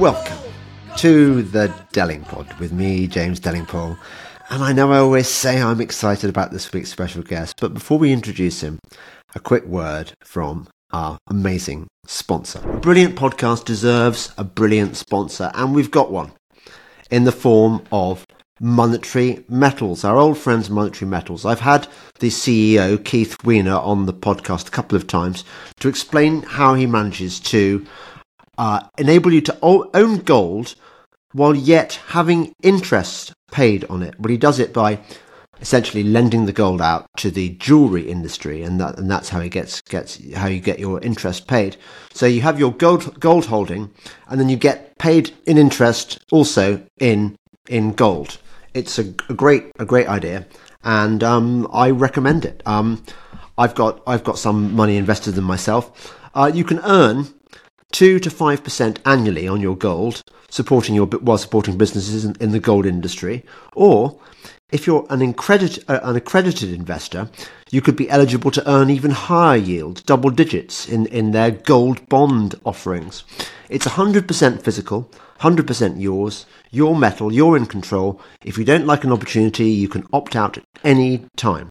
Welcome to the Delingpod with me, James Delingpole. And I know I always say I'm excited about this week's special guest, but before we introduce him, a quick word from our amazing sponsor. A brilliant podcast deserves a brilliant sponsor, and we've got one in the form of Monetary Metals, our old friends Monetary Metals. I've had the CEO, Keith Weiner, on the podcast a couple of times to explain how he manages to uh, enable you to own gold while yet having interest paid on it. But he does it by essentially lending the gold out to the jewelry industry, and that and that's how he gets gets how you get your interest paid. So you have your gold gold holding, and then you get paid in interest also in in gold. It's a, a great a great idea, and um, I recommend it. Um, I've got I've got some money invested in myself. Uh, you can earn two to five percent annually on your gold, supporting your while supporting businesses in, in the gold industry, or if you're an, accredited, uh, an accredited investor, you could be eligible to earn even higher yield, double digits, in, in their gold bond offerings. It's 100% physical, 100% yours, your metal, you're in control. If you don't like an opportunity, you can opt out at any time.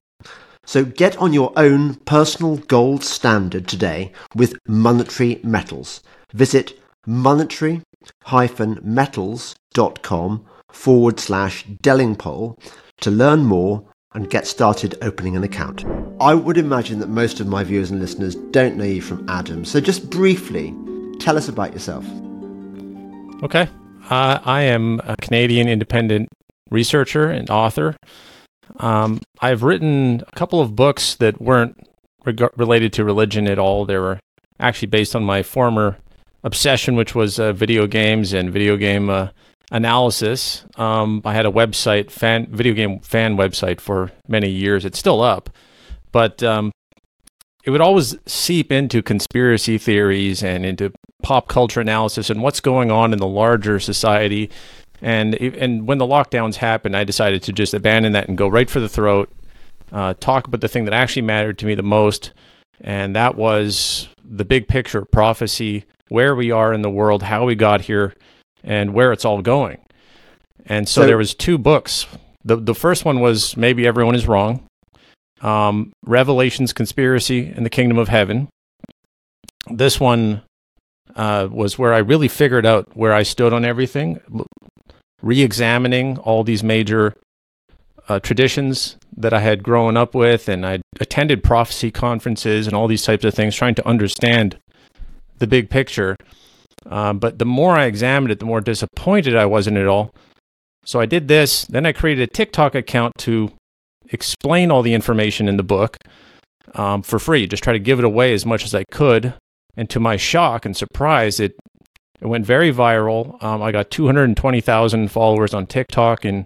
So get on your own personal gold standard today with monetary metals. Visit monetary-metals.com forward slash Delingpole to learn more and get started opening an account. I would imagine that most of my viewers and listeners don't know you from Adam, so just briefly tell us about yourself. Okay. Uh, I am a Canadian independent researcher and author. Um, I've written a couple of books that weren't reg- related to religion at all. They were actually based on my former obsession, which was uh, video games and video game uh, analysis. Um, I had a website, fan video game fan website for many years. It's still up, but um, it would always seep into conspiracy theories and into pop culture analysis and what's going on in the larger society. And and when the lockdowns happened, I decided to just abandon that and go right for the throat. Uh, talk about the thing that actually mattered to me the most, and that was the big picture prophecy, where we are in the world, how we got here, and where it's all going. And so, so there was two books. The the first one was maybe everyone is wrong. Um, Revelations conspiracy and the kingdom of heaven. This one uh, was where I really figured out where I stood on everything, re-examining all these major uh, traditions that I had grown up with, and I attended prophecy conferences and all these types of things, trying to understand the big picture. Um, but the more I examined it, the more disappointed I was in it all. So I did this. Then I created a TikTok account to explain all the information in the book um, for free. Just try to give it away as much as I could. And to my shock and surprise, it it went very viral. Um, I got 220,000 followers on TikTok in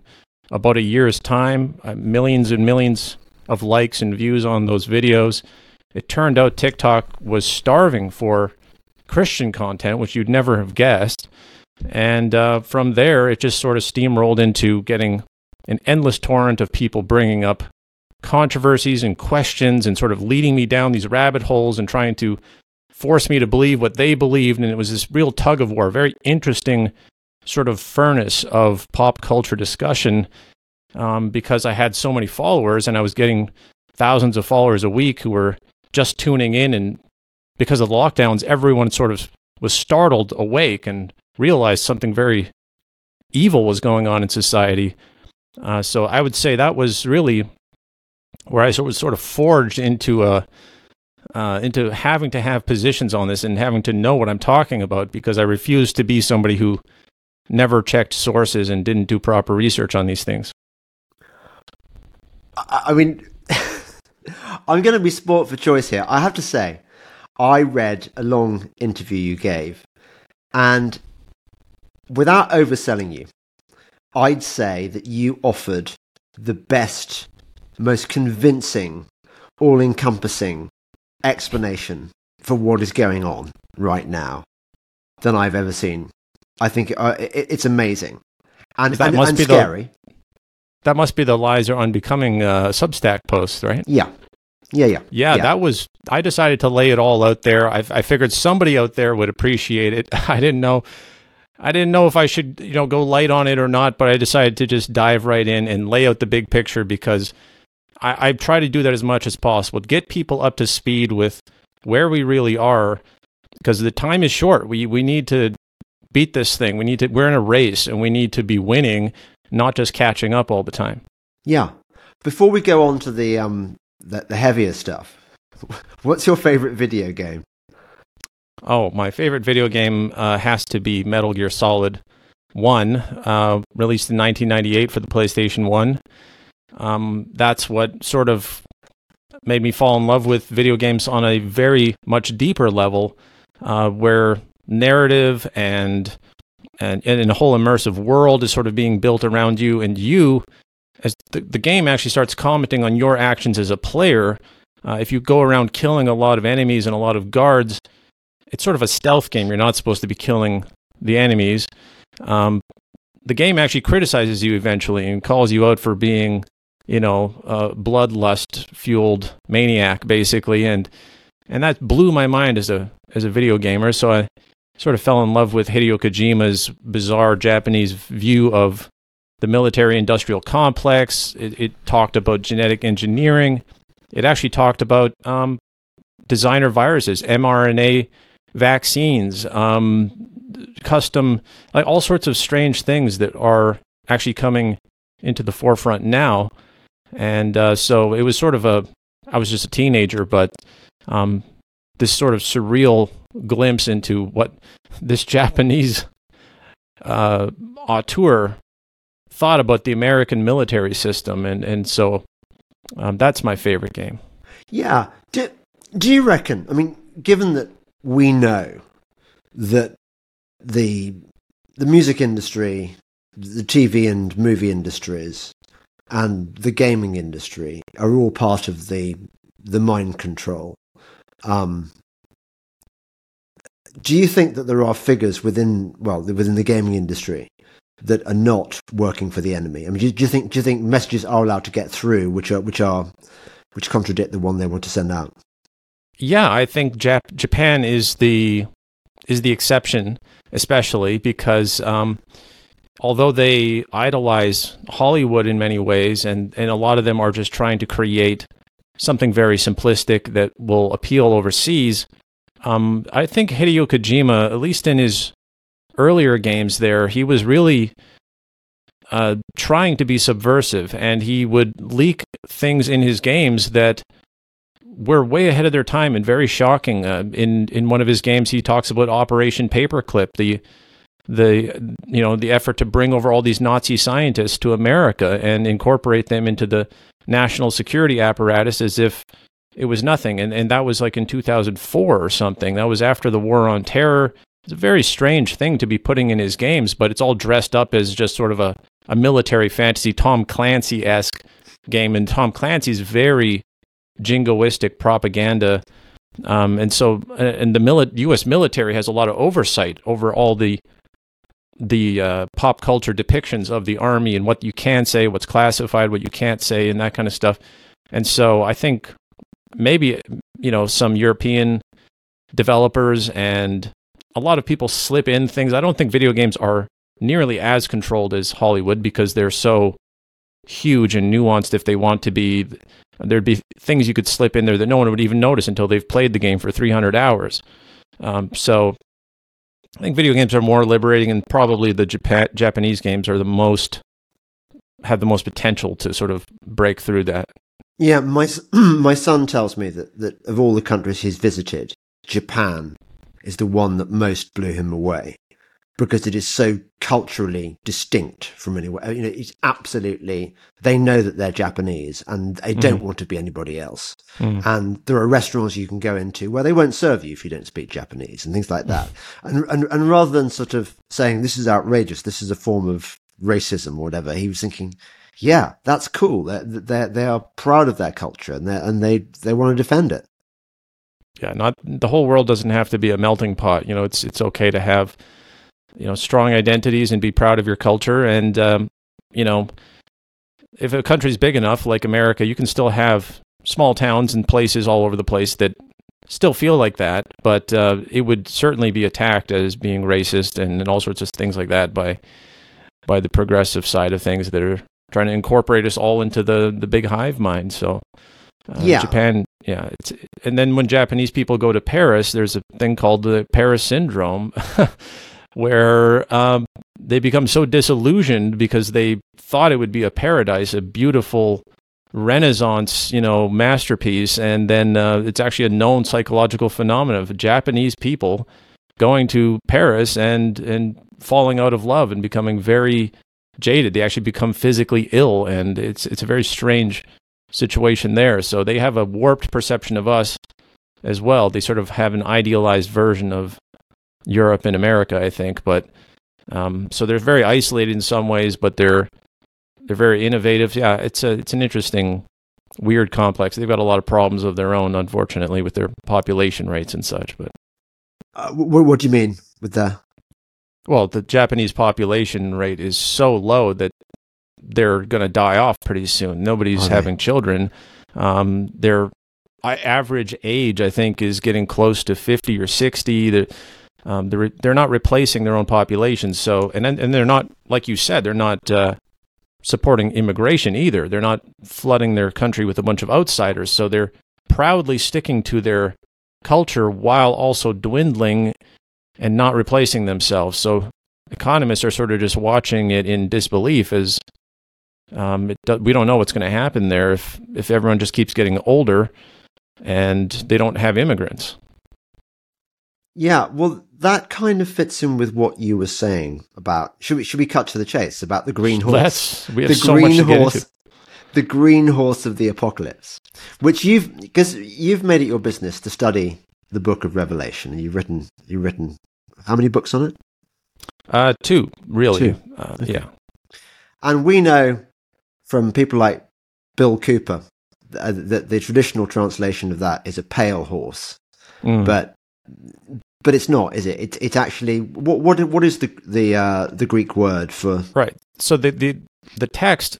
about a year's time, uh, millions and millions of likes and views on those videos. It turned out TikTok was starving for Christian content, which you'd never have guessed. And uh, from there, it just sort of steamrolled into getting an endless torrent of people bringing up controversies and questions and sort of leading me down these rabbit holes and trying to force me to believe what they believed. And it was this real tug of war, very interesting sort of furnace of pop culture discussion um, because I had so many followers and I was getting thousands of followers a week who were just tuning in and because of lockdowns, everyone sort of was startled awake and realized something very evil was going on in society. Uh, so I would say that was really where I of, sort of forged into a uh, into having to have positions on this and having to know what I'm talking about because I refuse to be somebody who never checked sources and didn't do proper research on these things. I mean, I'm going to be sport for choice here. I have to say, I read a long interview you gave, and without overselling you, I'd say that you offered the best, most convincing, all encompassing explanation for what is going on right now than I've ever seen. I think uh, it, it's amazing. And, that and, must and be scary. The, that must be the lies are unbecoming uh, Substack post, right? Yeah, yeah, yeah, yeah. That was. I decided to lay it all out there. I, I figured somebody out there would appreciate it. I didn't know. I didn't know if I should, you know, go light on it or not, but I decided to just dive right in and lay out the big picture because I, I try to do that as much as possible. Get people up to speed with where we really are because the time is short. We we need to beat this thing. We need to we're in a race and we need to be winning, not just catching up all the time. Yeah. Before we go on to the um the, the heavier stuff, what's your favorite video game? Oh, my favorite video game uh, has to be Metal Gear Solid 1, uh, released in 1998 for the PlayStation 1. Um, that's what sort of made me fall in love with video games on a very much deeper level, uh, where narrative and, and and a whole immersive world is sort of being built around you, and you, as the, the game actually starts commenting on your actions as a player. Uh, if you go around killing a lot of enemies and a lot of guards, it's sort of a stealth game. You're not supposed to be killing the enemies. Um, the game actually criticizes you eventually and calls you out for being, you know, a bloodlust fueled maniac, basically, and and that blew my mind as a as a video gamer. So I sort of fell in love with Hideo Kojima's bizarre Japanese view of the military industrial complex. It, it talked about genetic engineering. It actually talked about um, designer viruses, mRNA vaccines, um, custom, like all sorts of strange things that are actually coming into the forefront now. And uh, so it was sort of a, I was just a teenager, but um, this sort of surreal glimpse into what this Japanese uh, auteur thought about the American military system. And, and so um, that's my favorite game. Yeah. Do, do you reckon, I mean, given that we know that the the music industry, the TV and movie industries, and the gaming industry are all part of the the mind control. Um, do you think that there are figures within well within the gaming industry that are not working for the enemy? I mean, do, do you think do you think messages are allowed to get through which are which are which contradict the one they want to send out? Yeah, I think Jap- Japan is the is the exception, especially because um, although they idolize Hollywood in many ways, and and a lot of them are just trying to create something very simplistic that will appeal overseas. Um, I think Hideo Kojima, at least in his earlier games, there he was really uh, trying to be subversive, and he would leak things in his games that were way ahead of their time and very shocking. Uh, in in one of his games, he talks about Operation Paperclip, the the you know the effort to bring over all these Nazi scientists to America and incorporate them into the national security apparatus as if it was nothing. And and that was like in 2004 or something. That was after the war on terror. It's a very strange thing to be putting in his games, but it's all dressed up as just sort of a, a military fantasy Tom Clancy esque game. And Tom Clancy's very jingoistic propaganda. Um, and so, uh, and the mili- U.S. military has a lot of oversight over all the the uh, pop culture depictions of the army and what you can say, what's classified, what you can't say, and that kind of stuff. And so, I think maybe you know some European developers and a lot of people slip in things. I don't think video games are nearly as controlled as Hollywood because they're so huge and nuanced if they want to be there'd be things you could slip in there that no one would even notice until they've played the game for 300 hours. Um, so I think video games are more liberating, and probably the Jap- Japanese games are the most have the most potential to sort of break through that. Yeah, my my son tells me that that of all the countries he's visited, Japan is the one that most blew him away because it is so culturally distinct from anywhere. You know, it's absolutely, they know that they're Japanese and they don't mm. want to be anybody else. Mm. And there are restaurants you can go into where they won't serve you if you don't speak Japanese and things like that. and, and, and rather than sort of saying, this is outrageous, this is a form of racism or whatever, he was thinking, yeah, that's cool. They're, they're, they are proud of their culture and, and they, they want to defend it. Yeah, not the whole world doesn't have to be a melting pot. You know, it's it's okay to have you know strong identities and be proud of your culture and um, you know if a country's big enough like america you can still have small towns and places all over the place that still feel like that, but uh, it would certainly be attacked as being racist and, and all sorts of things like that by by the progressive side of things that are trying to incorporate us all into the the big hive mind. So uh, Yeah. Japan, yeah, it's, and then when Japanese people go to Paris, there's a thing called the Paris syndrome, where um, they become so disillusioned because they thought it would be a paradise, a beautiful Renaissance, you know, masterpiece, and then uh, it's actually a known psychological phenomenon of Japanese people going to Paris and and falling out of love and becoming very jaded. They actually become physically ill, and it's it's a very strange situation there. So they have a warped perception of us as well. They sort of have an idealized version of Europe and America, I think. But um, so they're very isolated in some ways, but they're they're very innovative. Yeah, it's a it's an interesting, weird complex. They've got a lot of problems of their own, unfortunately, with their population rates and such. But Uh, what, what do you mean with that? well, the Japanese population rate is so low that they're going to die off pretty soon. Nobody's having children. Um, their average age, I think, is getting close to fifty or sixty. They're um, they're they're not replacing their own populations. So and and they're not like you said, they're not uh, supporting immigration either. They're not flooding their country with a bunch of outsiders. So they're proudly sticking to their culture while also dwindling and not replacing themselves. So economists are sort of just watching it in disbelief as um, do, we don't know what's going to happen there if if everyone just keeps getting older and they don't have immigrants. Yeah, well, that kind of fits in with what you were saying about. Should we should we cut to the chase about the green horse? Let's we have the so green much to get horse, into. the green horse of the apocalypse, which you've because you've made it your business to study the book of Revelation, and you've written you've written how many books on it? Uh, two really. Two. Uh, Okay. Yeah. And we know from people like Bill Cooper uh, that the traditional translation of that is a pale horse, Mm. but but it's not, is it? It's it's actually what what what is the the uh, the Greek word for? Right. So the the the text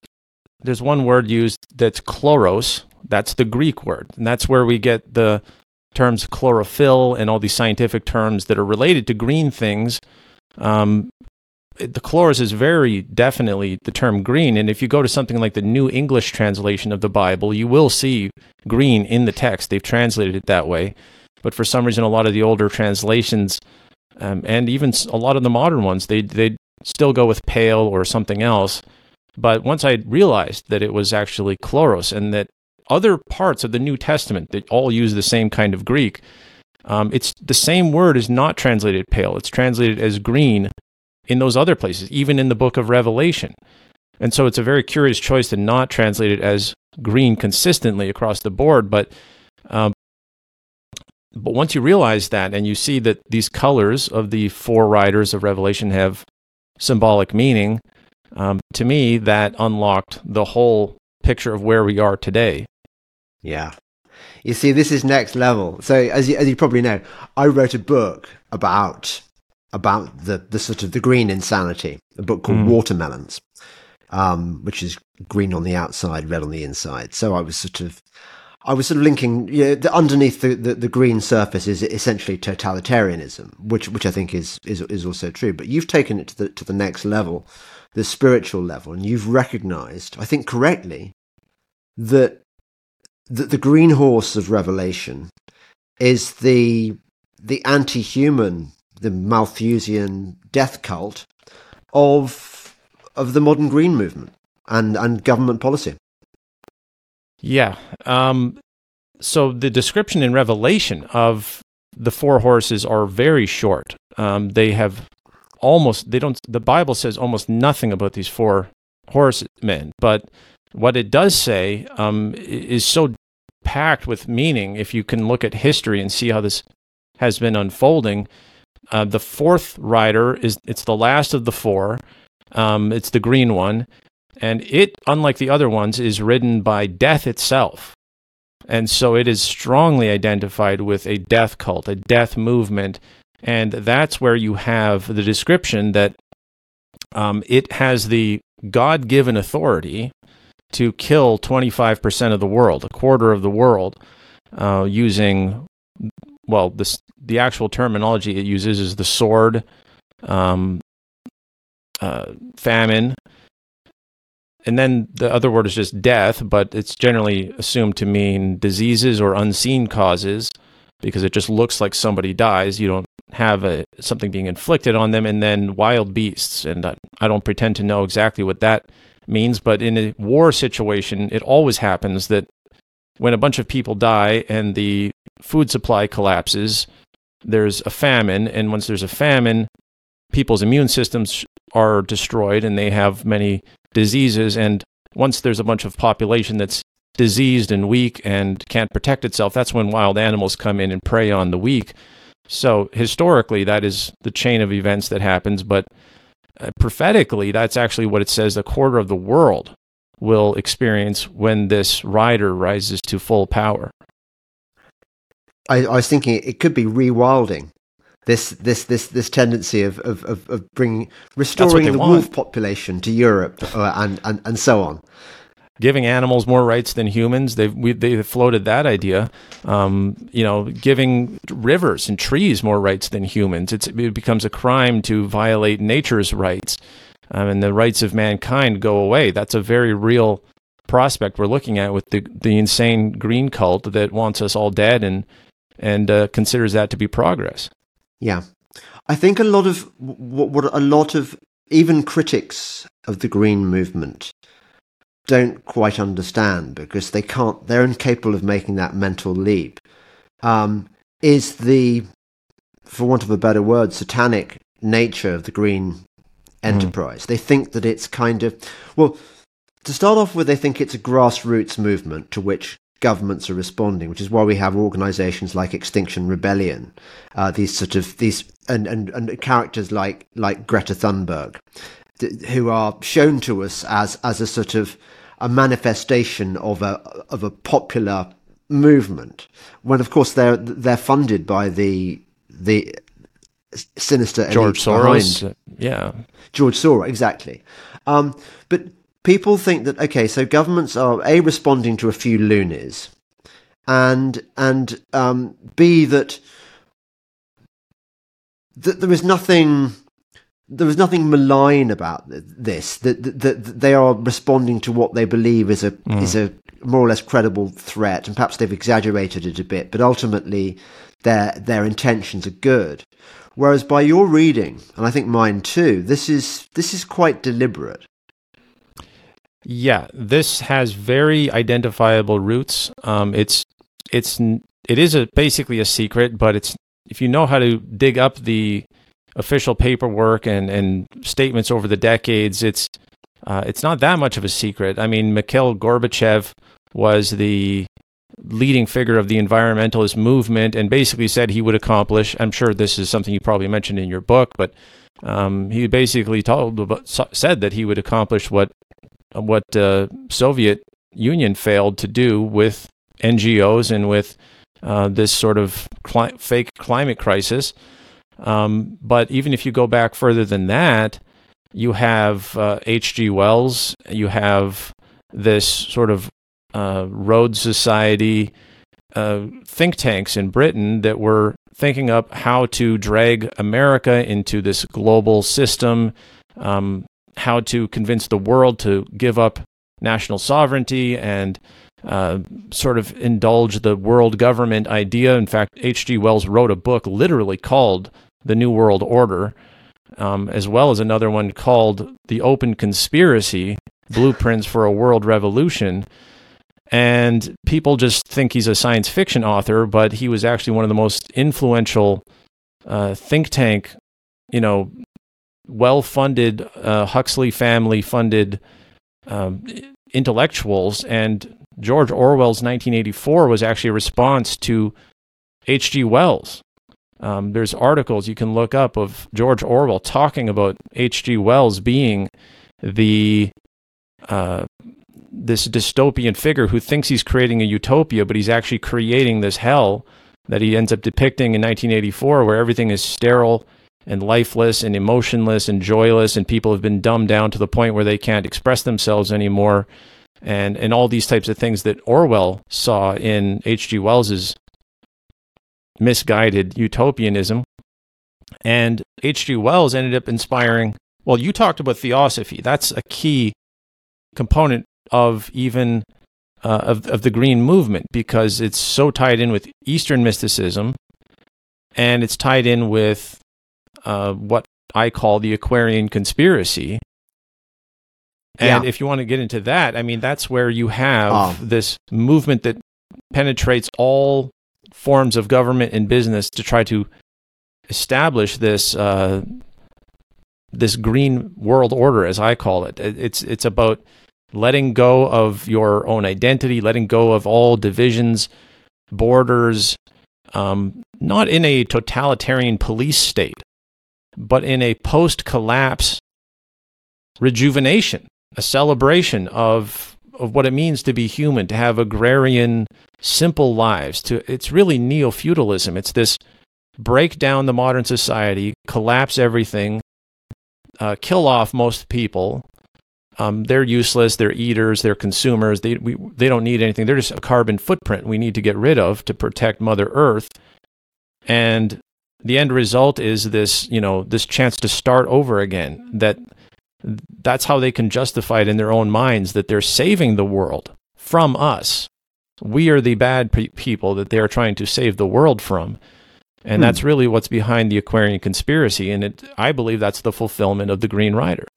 there's one word used that's chloros. That's the Greek word, and that's where we get the terms chlorophyll and all these scientific terms that are related to green things. Um, the chloros is very definitely the term green, and if you go to something like the New English translation of the Bible, you will see green in the text. They've translated it that way, but for some reason, a lot of the older translations um, and even a lot of the modern ones, they they still go with pale or something else. But once I realized that it was actually chloros and that other parts of the New Testament that all use the same kind of Greek, um, it's the same word is not translated pale. It's translated as green in those other places, even in the book of Revelation. And so it's a very curious choice to not translate it as green consistently across the board. But um, but once you realize that and you see that these colors of the four riders of Revelation have symbolic meaning, um, to me, that unlocked the whole picture of where we are today. Yeah. You see, this is next level. So, as you, as you probably know, I wrote a book about about the, the sort of the green insanity, a book called Mm. Watermelons, um, which is green on the outside, red on the inside. So I was sort of, I was sort of linking, you know, the, underneath the, the, the green surface is essentially totalitarianism, which which I think is is is also true. But you've taken it to the to the next level, the spiritual level, and you've recognised, I think correctly, that that the green horse of Revelation is the the anti-human, the Malthusian death cult of of the modern green movement and and government policy. Yeah. Um, so the description in Revelation of the four horses are very short. Um, they have almost they don't. The Bible says almost nothing about these four horsemen, but what it does say um, is so packed with meaning. If you can look at history and see how this has been unfolding, uh, the fourth rider is it's the last of the four. Um, it's the green one, and it, unlike the other ones, is ridden by death itself. And so it is strongly identified with a death cult, a death movement. And that's where you have the description that um, it has the God given authority to kill 25% of the world, a quarter of the world, uh, using well, the actual terminology it uses is the sword, um, uh, famine, and then the other word is just death, but it's generally assumed to mean diseases or unseen causes because it just looks like somebody dies. You don't have a, something being inflicted on them, and then wild beasts. And I, I don't pretend to know exactly what that means, but in a war situation, it always happens that when a bunch of people die and the food supply collapses, there's a famine, and once there's a famine, people's immune systems are destroyed and they have many diseases. And once there's a bunch of population that's diseased and weak and can't protect itself, that's when wild animals come in and prey on the weak. So historically, that is the chain of events that happens. But uh, prophetically, that's actually what it says a quarter of the world will experience when this rider rises to full power. I, I was thinking it could be rewilding this this this this tendency of of of, of bringing restoring the want. wolf population to Europe uh, and, and and so on. Giving animals more rights than humans, they've we, they've floated that idea. Um, you know, giving rivers and trees more rights than humans. It's, it becomes a crime to violate nature's rights, um, and the rights of mankind go away. That's a very real prospect we're looking at with the the insane green cult that wants us all dead and and uh, considers that to be progress. Yeah. I think a lot of what, what a lot of even critics of the green movement don't quite understand because they can't they're incapable of making that mental leap um, is the for want of a better word satanic nature of the green hmm. enterprise mm. they think that it's kind of well to start off with they think it's a grassroots movement to which governments are responding, which is why we have organisations like Extinction Rebellion, uh, these sort of these and, and, and characters like like Greta Thunberg, th- who are shown to us as as a sort of a manifestation of a of a popular movement, when of course they're they're funded by the the sinister George Soros, behind. yeah, George Soros, exactly. Um, but people think that okay, so governments are a responding to a few loonies, and and um, b that that there is nothing there is nothing malign about this that, that, that they are responding to what they believe is a mm. is a more or less credible threat and perhaps they've exaggerated it a bit but ultimately their their intentions are good whereas by your reading and I think mine too this is this is quite deliberate yeah, this has very identifiable roots. Um, it's it's it is a basically a secret, but it's if you know how to dig up the official paperwork and and statements over the decades, it's uh, it's not that much of a secret. I mean, Mikhail Gorbachev was the leading figure of the environmentalist movement and basically said he would accomplish. I'm sure this is something you probably mentioned in your book, but um, he basically told said that he would accomplish what what uh, Soviet Union failed to do with NGOs and with uh, this sort of cli- fake climate crisis. Um, but even if you go back further than that, you have H.G. Uh, Wells, you have this sort of uh, Rhodes Society uh, think tanks in Britain that were thinking up how to drag America into this global system, um, how to convince the world to give up national sovereignty and uh, sort of indulge the world government idea. In fact, H.G. Wells wrote a book literally called The New World Order, um, as well as another one called The Open Conspiracy Blueprints for a World Revolution. And people just think he's a science fiction author, but he was actually one of the most influential uh, think tank, you know, well-funded uh, Huxley family-funded um, intellectuals, and George Orwell's 1984 was actually a response to H.G. Wells. Um, there's articles you can look up of George Orwell talking about H.G. Wells being the uh, this dystopian figure who thinks he's creating a utopia, but he's actually creating this hell that he ends up depicting in 1984, where everything is sterile and lifeless and emotionless and joyless and people have been dumbed down to the point where they can't express themselves anymore and and all these types of things that Orwell saw in H.G. Wells's misguided utopianism. And H.G. Wells ended up inspiring. Well, you talked about theosophy. That's a key component of even uh, of of the green movement because it's so tied in with Eastern mysticism, and it's tied in with uh, what I call the Aquarian conspiracy. And Yeah. if you want to get into that, I mean, that's where you have Oh. this movement that penetrates all forms of government and business to try to establish this uh, this green world order, as I call it. It- It's it's about letting go of your own identity, letting go of all divisions, borders, um, not in a totalitarian police state, but in a post-collapse rejuvenation, a celebration of of what it means to be human, to have agrarian, simple lives. To it's really neo feudalism. It's this break down the modern society, collapse everything, uh, kill off most people. Um, they're useless. They're eaters. They're consumers. They we, they don't need anything. They're just a carbon footprint we need to get rid of to protect Mother Earth. And the end result is this, you know, this chance to start over again. That that's how they can justify it in their own minds that they're saving the world from us. We are the bad pe- people that they are trying to save the world from. And Hmm. that's really what's behind the Aquarian conspiracy. And it, I believe that's the fulfillment of the Green Rider.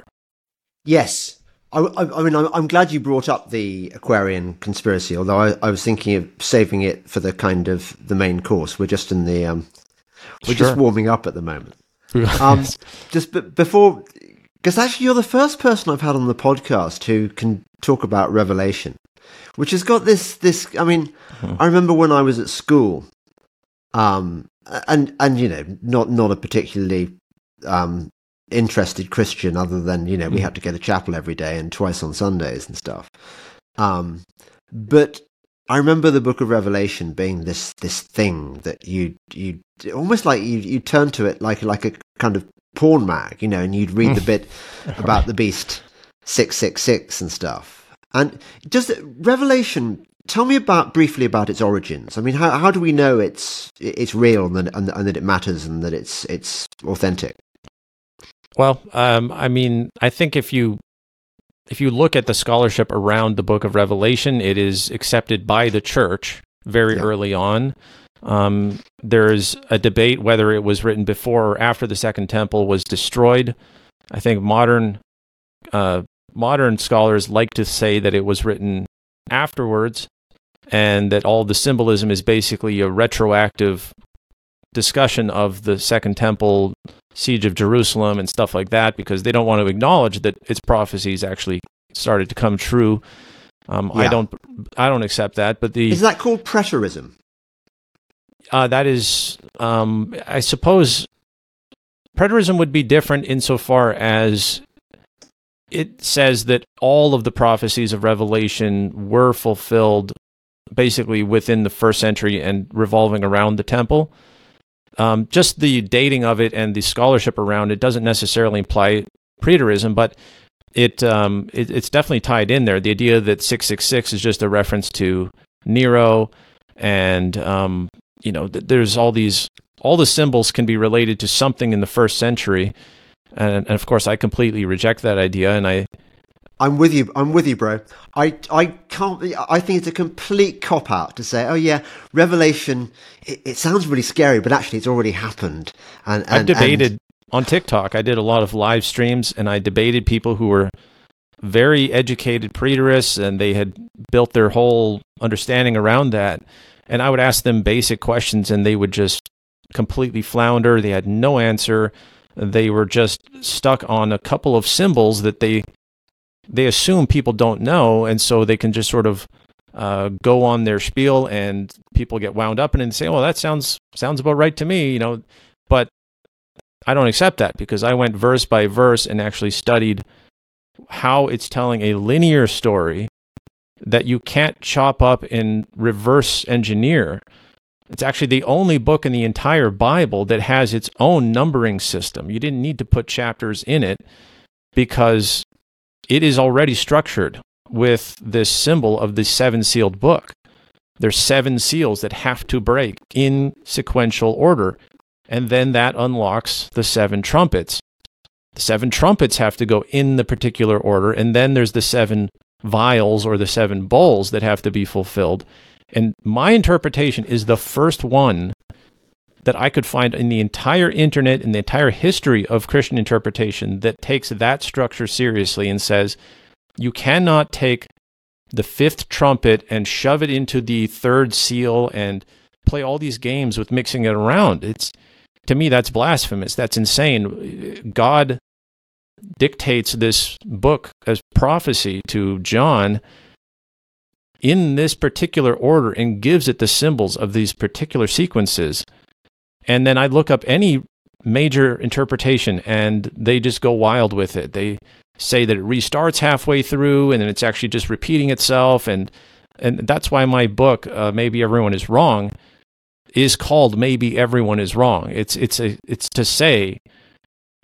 Yes. I, I, I mean, I'm, I'm glad you brought up the Aquarian conspiracy, although I, I was thinking of saving it for the kind of the main course. We're just in the, um, we're Sure. just warming up at the moment. Um, just b- before, because actually you're the first person I've had on the podcast who can talk about Revelation, which has got this, this, I mean, I remember when I was at school, um, and, and, you know, not, not a particularly, um, interested Christian other than, you know, we Mm. had to go to chapel every day and twice on Sundays and stuff. Um, but I remember the book of Revelation being this, this thing that you, you, almost like you, you turn to it like, like a kind of porn mag, you know, and you'd read the bit about the beast 666 and stuff. And does Revelation, tell me about briefly about its origins. I mean, how, how do we know it's, it's real and that, and, and that it matters and that it's, it's authentic? Well, um, I mean, I think if you if you look at the scholarship around the Book of Revelation, it is accepted by the church very Yeah. early on. Um, there's a debate whether it was written before or after the Second Temple was destroyed. I think modern uh, modern scholars like to say that it was written afterwards, and that all the symbolism is basically a retroactive discussion of the Second Temple siege of Jerusalem and stuff like that because they don't want to acknowledge that its prophecies actually started to come true. Um, I don't, I don't accept that. But the Is that called preterism? uh, that is, um, I suppose, preterism would be different insofar as it says that all of the prophecies of Revelation were fulfilled basically within the first century and revolving around the temple. Um, just the dating of it and the scholarship around it doesn't necessarily imply preterism, but it, um, it it's definitely tied in there. The idea that six six six is just a reference to Nero, and um, you know, th- there's all these all the symbols can be related to something in the first century, and, and of course, I completely reject that idea, and I I'm with you. I'm with you, bro. I I can't. I think it's a complete cop out to say, oh yeah, Revelation. It, it sounds really scary, but actually, it's already happened. And, and I've debated and- on TikTok. I did a lot of live streams, and I debated people who were very educated preterists, and they had built their whole understanding around that. And I would ask them basic questions, and they would just completely flounder. They had no answer. They were just stuck on a couple of symbols that they they assume people don't know, and so they can just sort of uh, go on their spiel, and people get wound up and say, "Well, that sounds sounds about right to me," you know. But I don't accept that because I went verse by verse and actually studied how it's telling a linear story that you can't chop up and reverse engineer. It's actually the only book in the entire Bible that has its own numbering system. You didn't need to put chapters in it because it is already structured with this symbol of the seven sealed book. there's seven seals that have to break in sequential order. And then that unlocks the seven trumpets. The seven trumpets have to go in the particular order. And then there's the seven vials or the seven bowls that have to be fulfilled. And my interpretation is the first one that I could find in the entire internet, in the entire history of Christian interpretation, that takes that structure seriously and says, you cannot take the fifth trumpet and shove it into the third seal and play all these games with mixing it around. It's to me that's blasphemous. That's insane. God dictates this book as prophecy to John in this particular order and gives it the symbols of these particular sequences. And then I look up any major interpretation and they just go wild with it. They say that it restarts halfway through and then it's actually just repeating itself and and that's why my book uh, maybe everyone is wrong is called maybe everyone is wrong it's it's a it's to say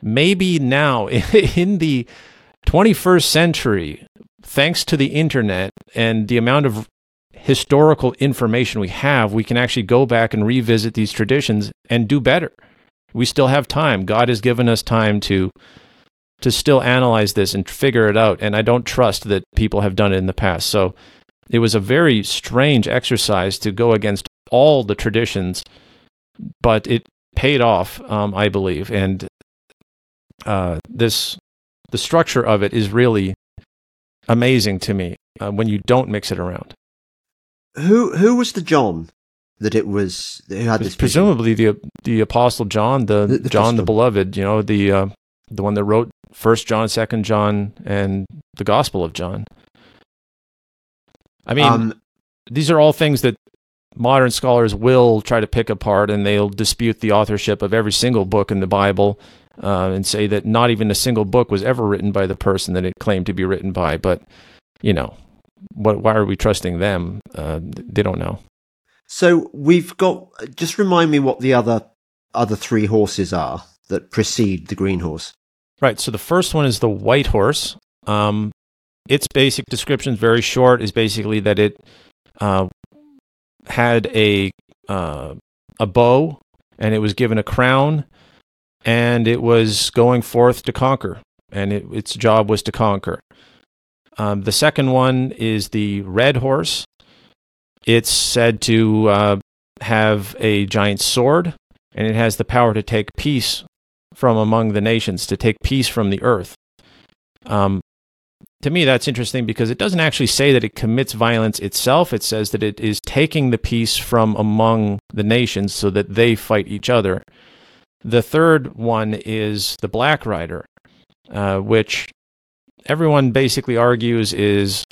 maybe now in the 21st century thanks to the internet and the amount of historical information we have we can actually go back and revisit these traditions and do better we still have time god has given us time to to still analyze this and figure it out. And I don't trust that people have done it in the past. So it was a very strange exercise to go against all the traditions, but it paid off, um, I believe. And uh, this, the structure of it is really amazing to me uh, when you don't mix it around. Who who was the John that it was who had this? Presumably the the apostle John, the, the, the John the beloved. You know the uh, the one that wrote First John, Second John, and the Gospel of John. I mean, um, these are all things that modern scholars will try to pick apart, and they'll dispute the authorship of every single book in the Bible, uh, and say that not even a single book was ever written by the person that it claimed to be written by. But you know, what? Why are we trusting them? Uh, they don't know. So we've got. Just remind me what the other other three horses are that precede the green horse. Right. So the first one is the white horse. Um, its basic description is very short. Is basically that it uh, had a uh, a bow, and it was given a crown, and it was going forth to conquer, and it, its job was to conquer. Um, the second one is the red horse. It's said to uh, have a giant sword, and it has the power to take peace from among the nations, to take peace from the earth. Um, to me, that's interesting because it doesn't actually say that it commits violence itself. It says that it is taking the peace from among the nations so that they fight each other. The third one is the Black Rider, uh, which everyone basically argues is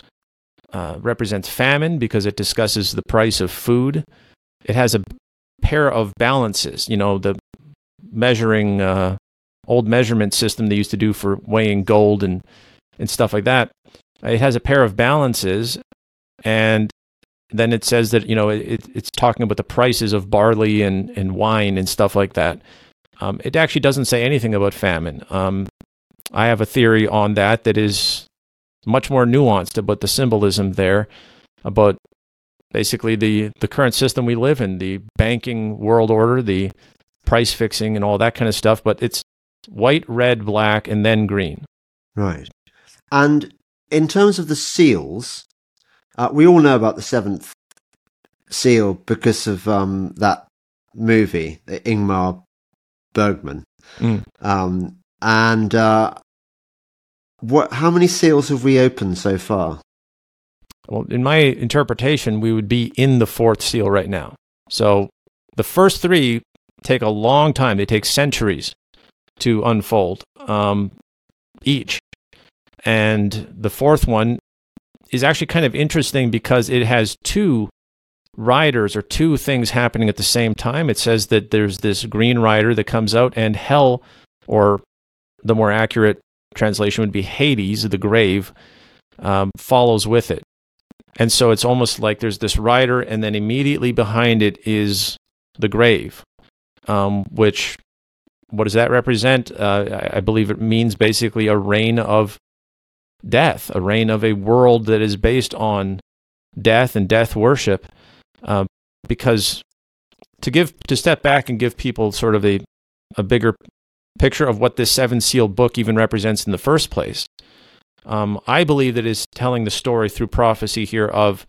uh, represents famine because it discusses the price of food. It has a pair of balances. You know, the measuring uh, old measurement system they used to do for weighing gold and and stuff like that. It has a pair of balances, and then it says that you know it, it's talking about the prices of barley and, and wine and stuff like that. Um, it actually doesn't say anything about famine. Um, I have a theory on that that is much more nuanced about the symbolism there, about basically the the current system we live in, the banking world order, the price fixing and all that kind of stuff, but it's white, red, black, and then green. Right. And in terms of the seals, uh, we all know about the seventh seal because of um, that movie, Ingmar Bergman. Mm. Um, and uh, what? How many seals have we opened so far? Well, in my interpretation, we would be in the fourth seal right now. So the first three take a long time. They take centuries to unfold um, each. And the fourth one is actually kind of interesting because it has two riders or two things happening at the same time. It says that there's this green rider that comes out, and hell, or the more accurate translation would be Hades, the grave, um, follows with it. And so it's almost like there's this rider, and then immediately behind it is the grave um, which what does that represent? Uh, I believe it means basically a reign of death, a reign of a world that is based on death and death worship. uh, because to give to step back and give people sort of a a bigger picture of what this seven sealed book even represents in the first place. Um, I believe that is telling the story through prophecy here of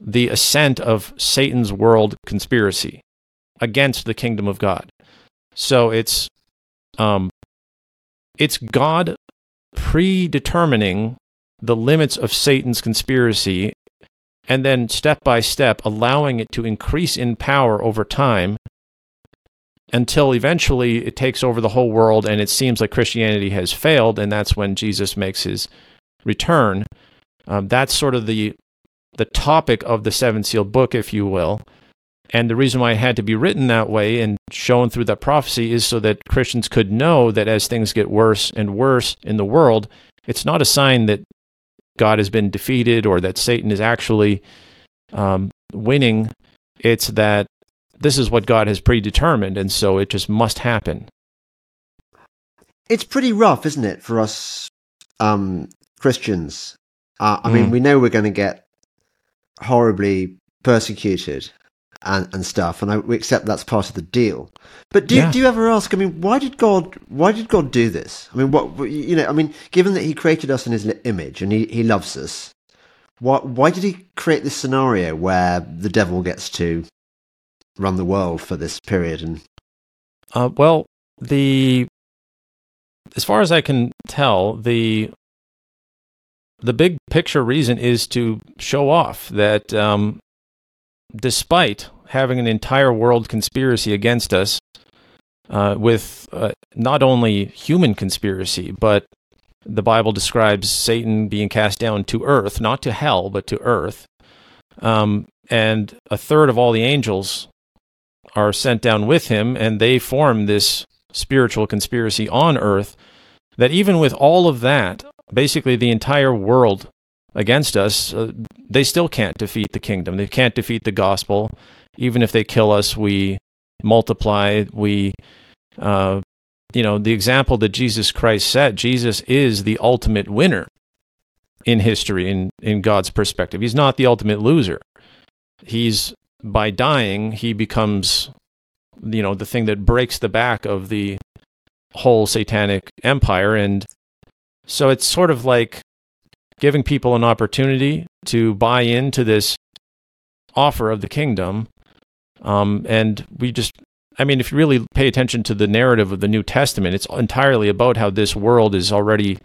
the ascent of Satan's world conspiracy against the kingdom of God. So it's um, it's God predetermining the limits of Satan's conspiracy and then step by step allowing it to increase in power over time until eventually it takes over the whole world and it seems like Christianity has failed, and that's when Jesus makes his return. Um, that's sort of the the topic of the seven sealed book, if you will. And the reason why it had to be written that way and shown through that prophecy is so that Christians could know that as things get worse and worse in the world, it's not a sign that God has been defeated or that Satan is actually um, winning. It's that this is what God has predetermined, and so it just must happen. It's pretty rough, isn't it, for us um, Christians? Uh, I mm. mean, we know we're going to get horribly persecuted and, and stuff, and I, we accept that's part of the deal. But do, yeah. do you ever ask? I mean, why did God? Why did God do this? I mean, what you know? I mean, given that He created us in His image and He He loves us, why why did He create this scenario where the devil gets to run the world for this period? And uh, well, the as far as I can tell, the the big picture reason is to show off that um, despite having an entire world conspiracy against us, uh, with uh, not only human conspiracy, but the Bible describes Satan being cast down to earth, not to hell, but to earth. Um, and a third of all the angels are sent down with him, and they form this spiritual conspiracy on earth. That even with all of that, basically the entire world against us, uh, they still can't defeat the kingdom. They can't defeat the gospel. Even if they kill us, we multiply. We, uh, you know, the example that Jesus Christ set, Jesus is the ultimate winner in history, in, in God's perspective. He's not the ultimate loser. He's by dying, he becomes, you know, the thing that breaks the back of the whole satanic empire. And so it's sort of like giving people an opportunity to buy into this offer of the kingdom. Um, and we just, I mean, if you really pay attention to the narrative of the New Testament, it's entirely about how this world is already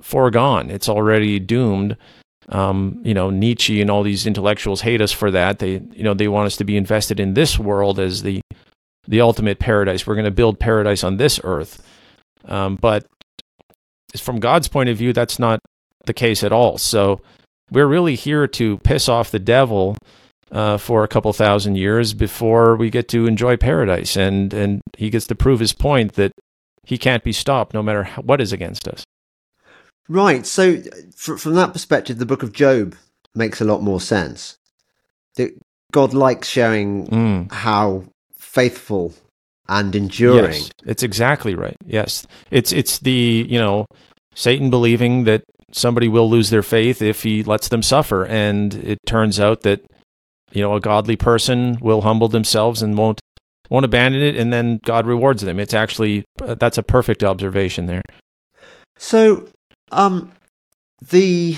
foregone, it's already doomed. Um, you know, Nietzsche and all these intellectuals hate us for that. They, you know, they want us to be invested in this world as the the ultimate paradise. We're going to build paradise on this earth. Um, but from God's point of view, that's not the case at all. So we're really here to piss off the devil uh, for a couple thousand years before we get to enjoy paradise, and and he gets to prove his point that he can't be stopped no matter what is against us. Right. So, from that perspective, the book of Job makes a lot more sense. That God likes showing mm. how faithful and enduring. Yes, it's exactly right. Yes, it's it's the you know Satan believing that somebody will lose their faith if he lets them suffer, and it turns out that you know a godly person will humble themselves and won't won't abandon it, and then God rewards them. It's actually that's a perfect observation there. So um, the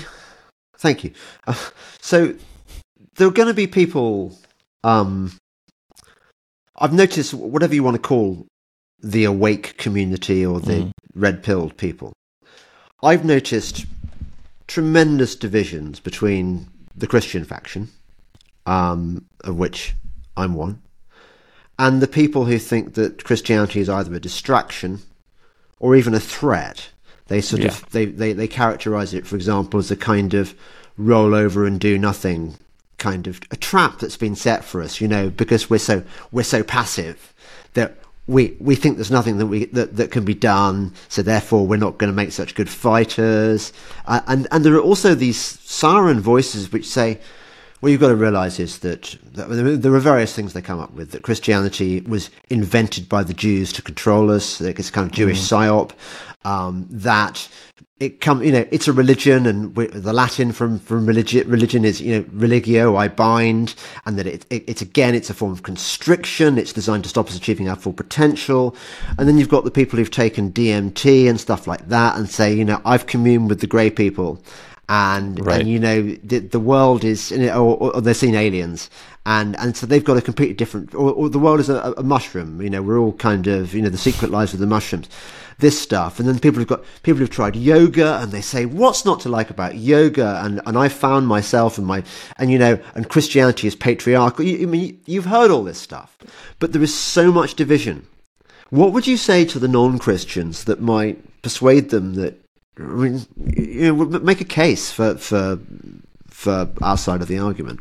thank you. Uh, so there are going to be people. Um, I've noticed whatever you want to call the awake community or the mm. red pilled people. I've noticed tremendous divisions between the Christian faction, um, of which I'm one, and the people who think that Christianity is either a distraction or even a threat they sort yeah. of they, they they characterize it, for example, as a kind of roll over and do nothing kind of a trap that's been set for us, you know, because we're so we're so passive that we we think there's nothing that we that, that can be done, so therefore we're not going to make such good fighters. Uh, and and there are also these siren voices which say, what you've got to realize is that, that there are various things they come up with. That Christianity was invented by the Jews to control us. It's kind of Jewish mm. psyop. Um, that it come you know it's a religion and the latin from from religion religion is you know religio i bind and that it, it, it's again it's a form of constriction. It's designed to stop us achieving our full potential. And then you've got the people who've taken dmt and stuff like that and say you know i've communed with the grey people. And right. and you know the, the world is or, or they're seeing aliens and and so they've got a completely different or, or the world is a, a, mushroom you know we're all kind of you know the secret lives of the mushrooms. This stuff and then people have got people have tried yoga and they say what's not to like about yoga? And and i found myself and my and you know and christianity is patriarchal. You, I mean, you've heard all this stuff but there is so much division. What would you say to the non-christians that might persuade them that I mean, you know, make a case for for for our side of the argument.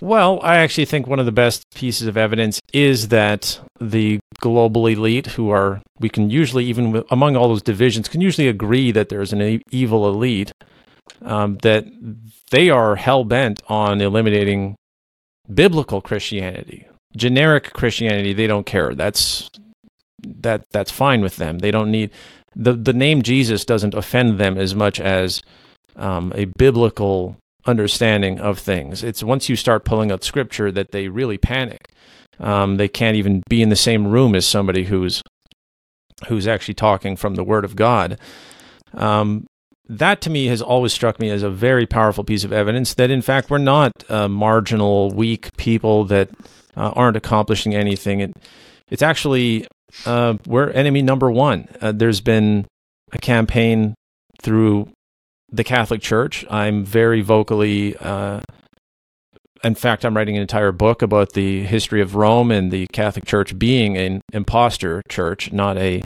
Well, I actually think one of the best pieces of evidence is that the global elite, who are, we can usually, even among all those divisions, can usually agree that there's an evil elite, um, that they are hell bent on eliminating biblical Christianity. Generic Christianity, they don't care. That's that that's fine with them. They don't need the the name Jesus doesn't offend them as much as um, a biblical understanding of things. It's once you start pulling out scripture that they really panic. Um, they can't even be in the same room as somebody who's who's actually talking from the Word of God. Um, that to me has always struck me as a very powerful piece of evidence that, in fact, we're not uh, marginal, weak people that uh, aren't accomplishing anything. It, it's actually uh, we're enemy number one. Uh, there's been a campaign through the Catholic Church. I'm very vocally, uh, in fact, I'm writing an entire book about the history of Rome and the Catholic Church being an impostor church, not a,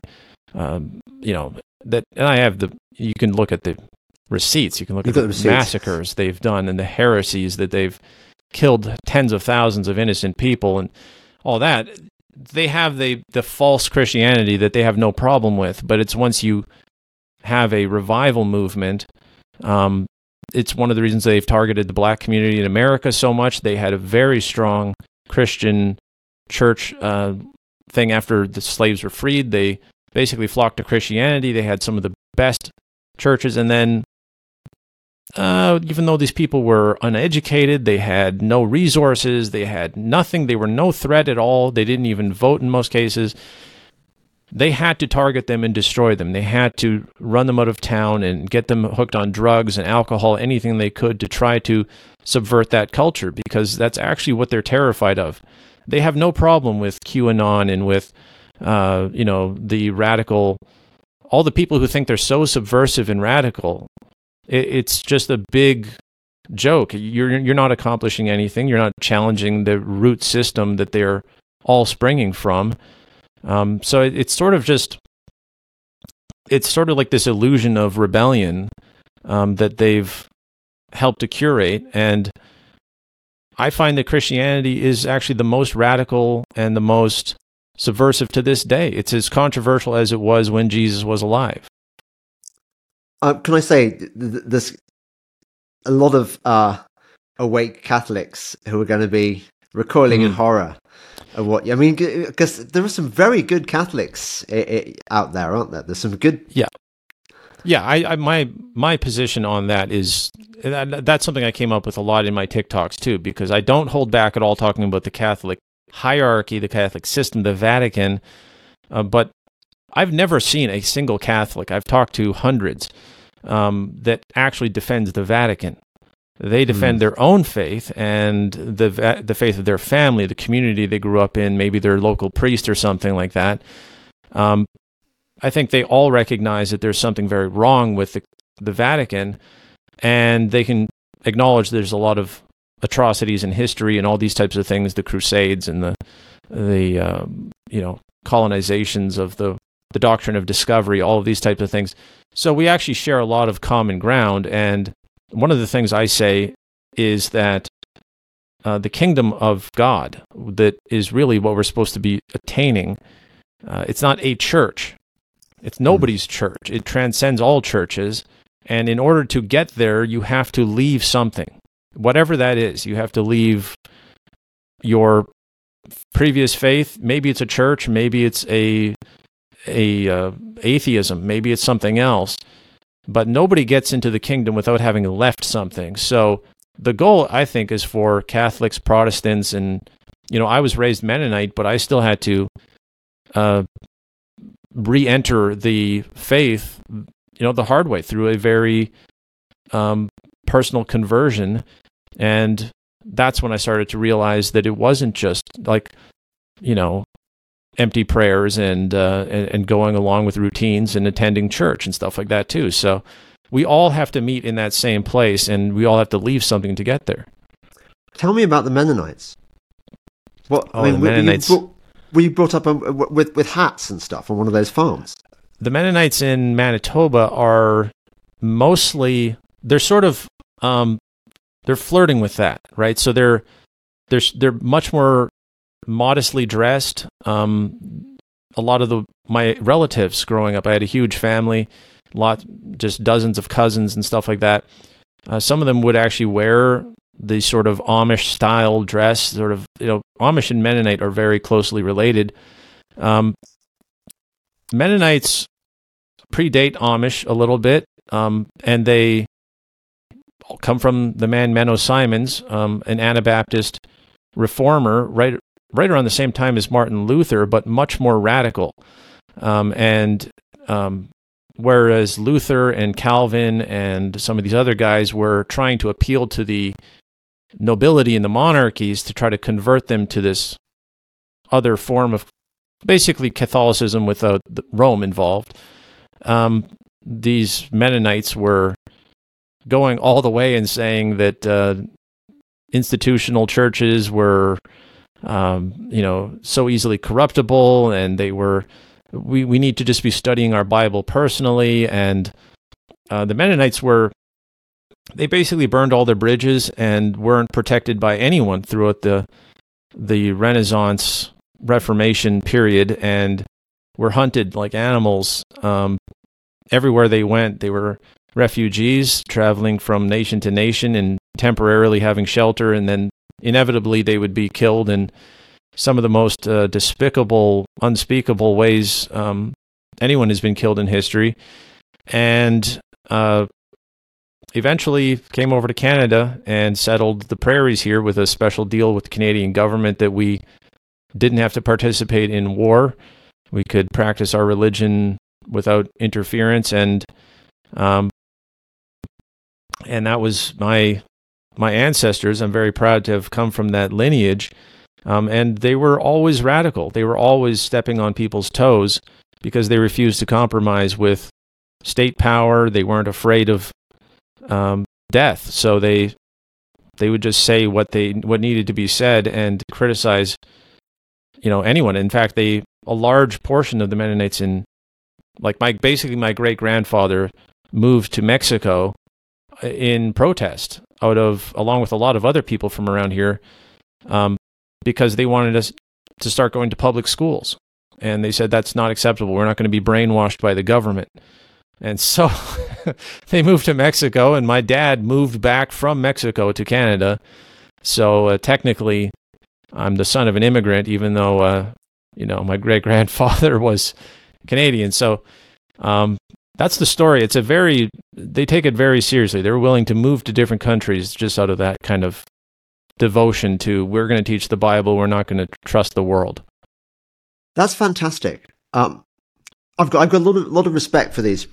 um, you know, that. And I have the. You can look at the receipts. You can look You've at the, the massacres they've done and the heresies that they've killed tens of thousands of innocent people and all that they have the the false Christianity that they have no problem with, but it's once you have a revival movement, um, it's one of the reasons they've targeted the black community in America so much. They had a very strong Christian church uh, thing after the slaves were freed. They basically flocked to Christianity. They had some of the best churches, and then uh, even though these people were uneducated, they had no resources, they had nothing, they were no threat at all, they didn't even vote in most cases. They had to target them and destroy them. They had to run them out of town and get them hooked on drugs and alcohol, anything they could to try to subvert that culture because that's actually what they're terrified of. They have no problem with QAnon and with, uh, you know, the radical, all the people who think they're so subversive and radical it, it's just a big joke. You're you're not accomplishing anything. You're not challenging the root system that they're all springing from. Um, so it, it's sort of just it's sort of like this illusion of rebellion um, that they've helped to curate and I find that Christianity is actually the most radical and the most subversive to this day. It's as controversial as it was when Jesus was alive. Uh, can I say there's a lot of uh, awake Catholics who are going to be recoiling mm. in hmm. horror of what I mean, because there are some very good Catholics out there, aren't there? There's some good. Yeah, yeah. I, I my my position on that is that, that's something I came up with a lot in my TikToks too, because I don't hold back at all talking about the Catholic hierarchy, the Catholic system, the Vatican, uh, but I've never seen a single Catholic. I've talked to hundreds um, that actually defends the Vatican. They defend mm. their own faith and the the faith of their family, the community they grew up in, maybe their local priest or something like that. Um, I think they all recognize that there's something very wrong with the, the Vatican, and they can acknowledge there's a lot of atrocities in history and all these types of things, the Crusades and the the um, you know colonizations of the the doctrine of discovery, all of these types of things. So we actually share a lot of common ground. And one of the things I say is that uh, the kingdom of God, that is really what we're supposed to be attaining, uh, it's not a church. It's hmm. nobody's church. It transcends all churches. And in order to get there, you have to leave something. whatever that is, you have to leave your previous faith. Maybe it's a church, maybe it's a a uh, atheism, maybe it's something else. But nobody gets into the kingdom without having left something. So the goal, I think, is for Catholics, Protestants, and you know, I was raised Mennonite, but I still had to uh, re-enter the faith, you know, the hard way through a very um, personal conversion, and that's when I started to realize that it wasn't just like, you know, empty prayers and, uh, and and going along with routines and attending church and stuff like that too. So we all have to meet in that same place, and we all have to leave something to get there. Tell me about the Mennonites. What oh, I mean, Mennonites. Were you, brought, were you brought up um, with with hats and stuff on one of those farms? The Mennonites in Manitoba are mostly they're sort of um, they're flirting with that, right? So they're they're they're much more modestly dressed. Um, a lot of the my relatives growing up, I had a huge family, lot just dozens of cousins and stuff like that. Uh, some of them would actually wear the sort of Amish style dress. Sort of, you know, Amish and Mennonite are very closely related. Um, Mennonites predate Amish a little bit, um, and they come from the man Menno Simons, um, an Anabaptist reformer, right right around the same time as Martin Luther, but much more radical. Um, and um, whereas Luther and Calvin and some of these other guys were trying to appeal to the nobility and the monarchies to try to convert them to this other form of basically Catholicism without Rome involved. Um, these Mennonites were going all the way and saying that uh, institutional churches were, um, you know, so easily corruptible, and they were. We we need to just be studying our Bible personally, and uh, the Mennonites were. They basically burned all their bridges and weren't protected by anyone throughout the the Renaissance Reformation period, and were hunted like animals um, everywhere they went. They were refugees traveling from nation to nation and temporarily having shelter, and then inevitably they would be killed in some of the most uh, despicable, unspeakable ways um, anyone has been killed in history. And uh, eventually came over to Canada and settled the prairies here with a special deal with the Canadian government that we didn't have to participate in war. We could practice our religion without interference and um, and that was my my ancestors. I'm very proud to have come from that lineage. Um, and they were always radical. They were always stepping on people's toes because they refused to compromise with state power. They weren't afraid of um, death, so they they would just say what they what needed to be said and criticize, you know, anyone. In fact, they a large portion of the Mennonites in, like my basically my great grandfather moved to Mexico in protest out of along with a lot of other people from around here um, because they wanted us to start going to public schools. And they said that's not acceptable. We're not going to be brainwashed by the government. And so they moved to mexico and my dad moved back from mexico to canada. So uh, technically i'm the son of an immigrant even though uh, you know my great grandfather was canadian. So um, that's the story. It's a very they take it very seriously. They're willing to move to different countries just out of that kind of devotion to we're going to teach the Bible. We're not going to trust the world. That's fantastic. Um, I've got I've got a lot of lot of respect for these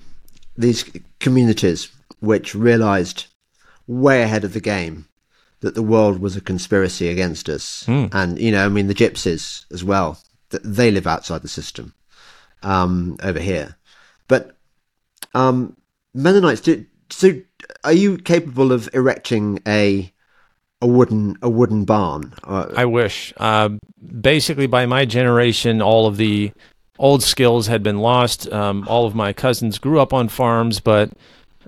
these communities which realised way ahead of the game that the world was a conspiracy against us, mm. and you know, I mean, the gypsies as well. That they live outside the system um, over here, but um, Mennonites, do, so are you capable of erecting a a wooden a wooden barn? Uh, I wish. Uh, basically, by my generation, all of the old skills had been lost. Um, all of my cousins grew up on farms, but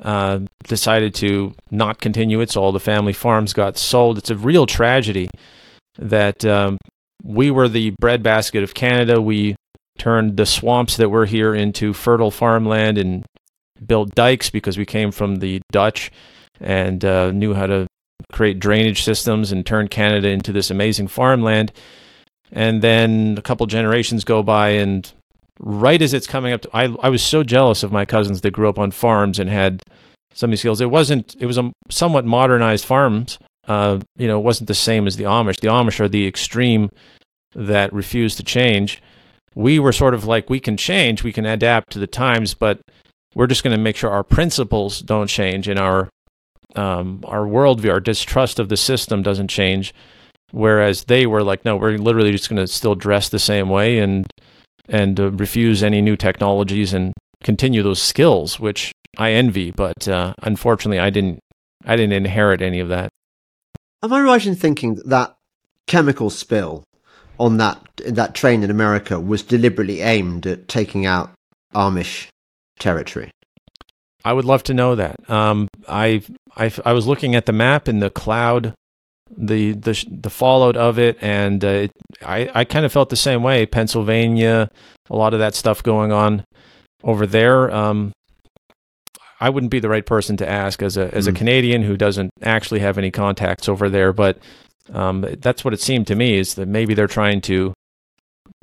uh, decided to not continue it. So all the family farms got sold. It's a real tragedy that um, we were the breadbasket of Canada. We turned the swamps that were here into fertile farmland and built dikes because we came from the Dutch and uh, knew how to create drainage systems and turn Canada into this amazing farmland. And then a couple generations go by, and right as it's coming up, to, I I was so jealous of my cousins that grew up on farms and had some of these skills. It wasn't. It was a somewhat modernized farms. Uh, you know, it wasn't the same as the Amish. The Amish are the extreme that refuse to change. We were sort of like we can change, we can adapt to the times, but we're just going to make sure our principles don't change and our um, our worldview, our distrust of the system doesn't change. Whereas they were like, no, we're literally just going to still dress the same way and and uh, refuse any new technologies and continue those skills, which I envy. But uh, unfortunately, I didn't. I didn't inherit any of that. Am I right in thinking that, that chemical spill on that that train in America was deliberately aimed at taking out Amish territory? I would love to know that. Um, I, I I was looking at the map and the cloud, the the the fallout of it, and uh, it, I I kind of felt the same way. Pennsylvania, a lot of that stuff going on over there. Um, I wouldn't be the right person to ask as a as a Mm. Canadian who doesn't actually have any contacts over there, but um, that's what it seemed to me is that maybe they're trying to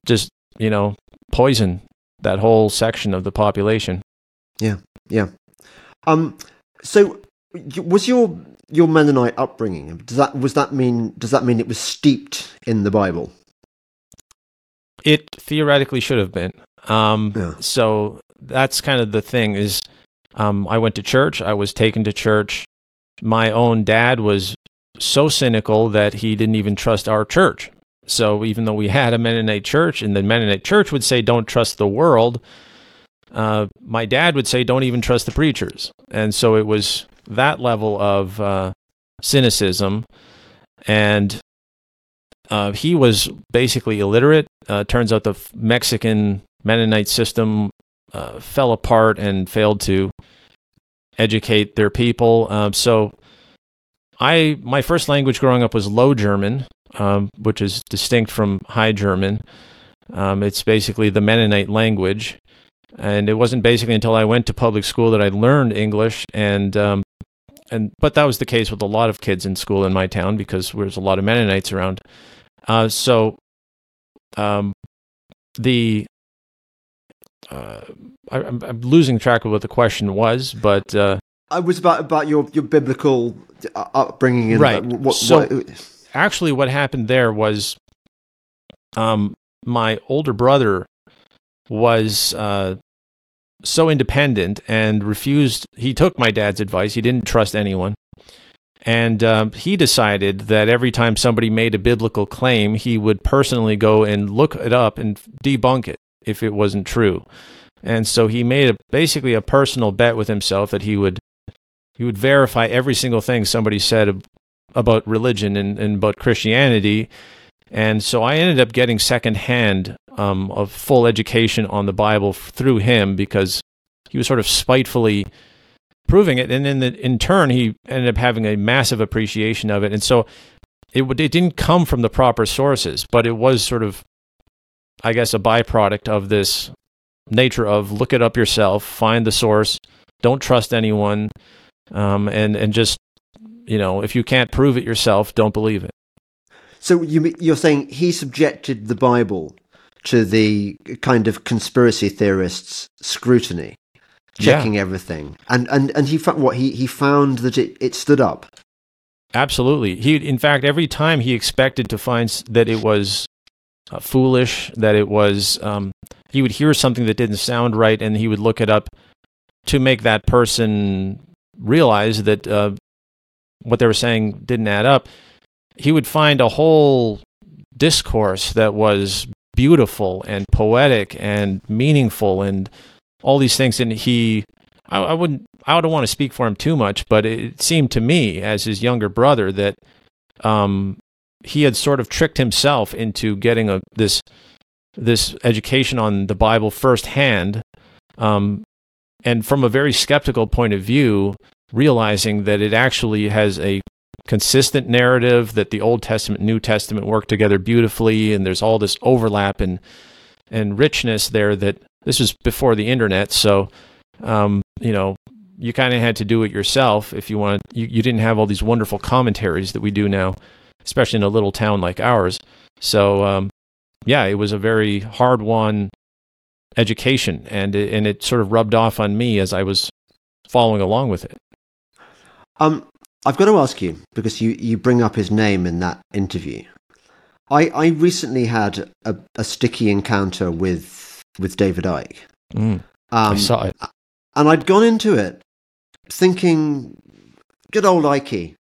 just you know poison that whole section of the population. Yeah, yeah. Um, so was your your Mennonite upbringing? Does that was that mean? Does that mean it was steeped in the Bible? It theoretically should have been. Um, Yeah. So that's kind of the thing is, um, I went to church. I was taken to church. My own dad was so cynical that he didn't even trust our church. So even though we had a Mennonite church, and the Mennonite church would say, "Don't trust the world," uh, my dad would say, "Don't even trust the preachers." And so it was that level of uh, cynicism, and uh, he was basically illiterate. Uh, turns out the Mexican Mennonite system uh, fell apart and failed to educate their people. Um, so, I my first language growing up was Low German, um, which is distinct from High German. Um, it's basically the Mennonite language, and it wasn't basically until I went to public school that I learned English. And um, and but that was the case with a lot of kids in school in my town because there's a lot of Mennonites around. Uh, so, um, the uh, I, I'm, I'm losing track of what the question was, but uh, I was about about your your biblical uh, upbringing and Right. what, So- what- actually, what happened there was, um, my older brother was uh, so independent and refused. He took my dad's advice. He didn't trust anyone. And um, he decided that every time somebody made a biblical claim, he would personally go and look it up and debunk it if it wasn't true. And so he made a, basically a personal bet with himself that he would he would verify every single thing somebody said about religion and, and about Christianity. And so I ended up getting secondhand um, of full education on the Bible through him because he was sort of spitefully proving it, and in the, in turn he ended up having a massive appreciation of it. And so it it didn't come from the proper sources, but it was sort of, I guess, a byproduct of this nature of look it up yourself, find the source, don't trust anyone, um, and and just you know if you can't prove it yourself, don't believe it. so you you're saying he subjected the Bible to the kind of conspiracy theorists' scrutiny, Yeah. checking everything, and and and he found what he he found that it it stood up. Absolutely. He, in fact, every time he expected to find that it was uh, foolish, that it was, um, he would hear something that didn't sound right, and he would look it up to make that person realize that uh, what they were saying didn't add up. He would find a whole discourse that was beautiful and poetic and meaningful and all these things, and he I, I wouldn't I don't want to speak for him too much, but it seemed to me as his younger brother that um, he had sort of tricked himself into getting a this this education on the Bible firsthand, um, and from a very skeptical point of view, realizing that it actually has a consistent narrative that the Old Testament, New Testament work together beautifully, and there's all this overlap and and richness there that this was before the internet, so um, you know you kind of had to do it yourself if you wanted. You, you didn't have all these wonderful commentaries that we do now, especially in a little town like ours. So um, yeah, it was a very hard won education, and it, and it sort of rubbed off on me as I was following along with it. Um, I've got to ask you because you you bring up his name in that interview. I I recently had a, a sticky encounter with with David Icke. Mm, Um, I saw it. and I'd gone into it thinking, good old Icke.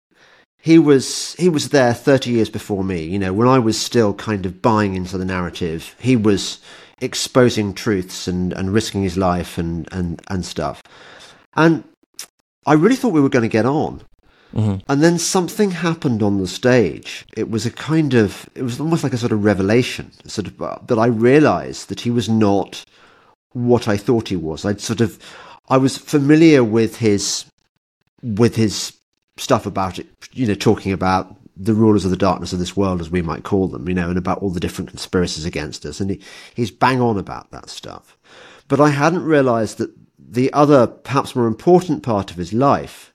He was he was there thirty years before me. You know, when I was still kind of buying into the narrative, he was exposing truths and, and risking his life and, and, and stuff. And I really thought we were going to get on. Mhm. And then something happened on the stage. It was a kind of, it was almost like a sort of revelation, sort of uh, that I realised that he was not what I thought he was. I'd sort of, I was familiar with his, with his stuff about it, you know, talking about the rulers of the darkness of this world, as we might call them, you know, and about all the different conspiracies against us. And he, he's bang on about that stuff. But I hadn't realised that the other, perhaps more important part of his life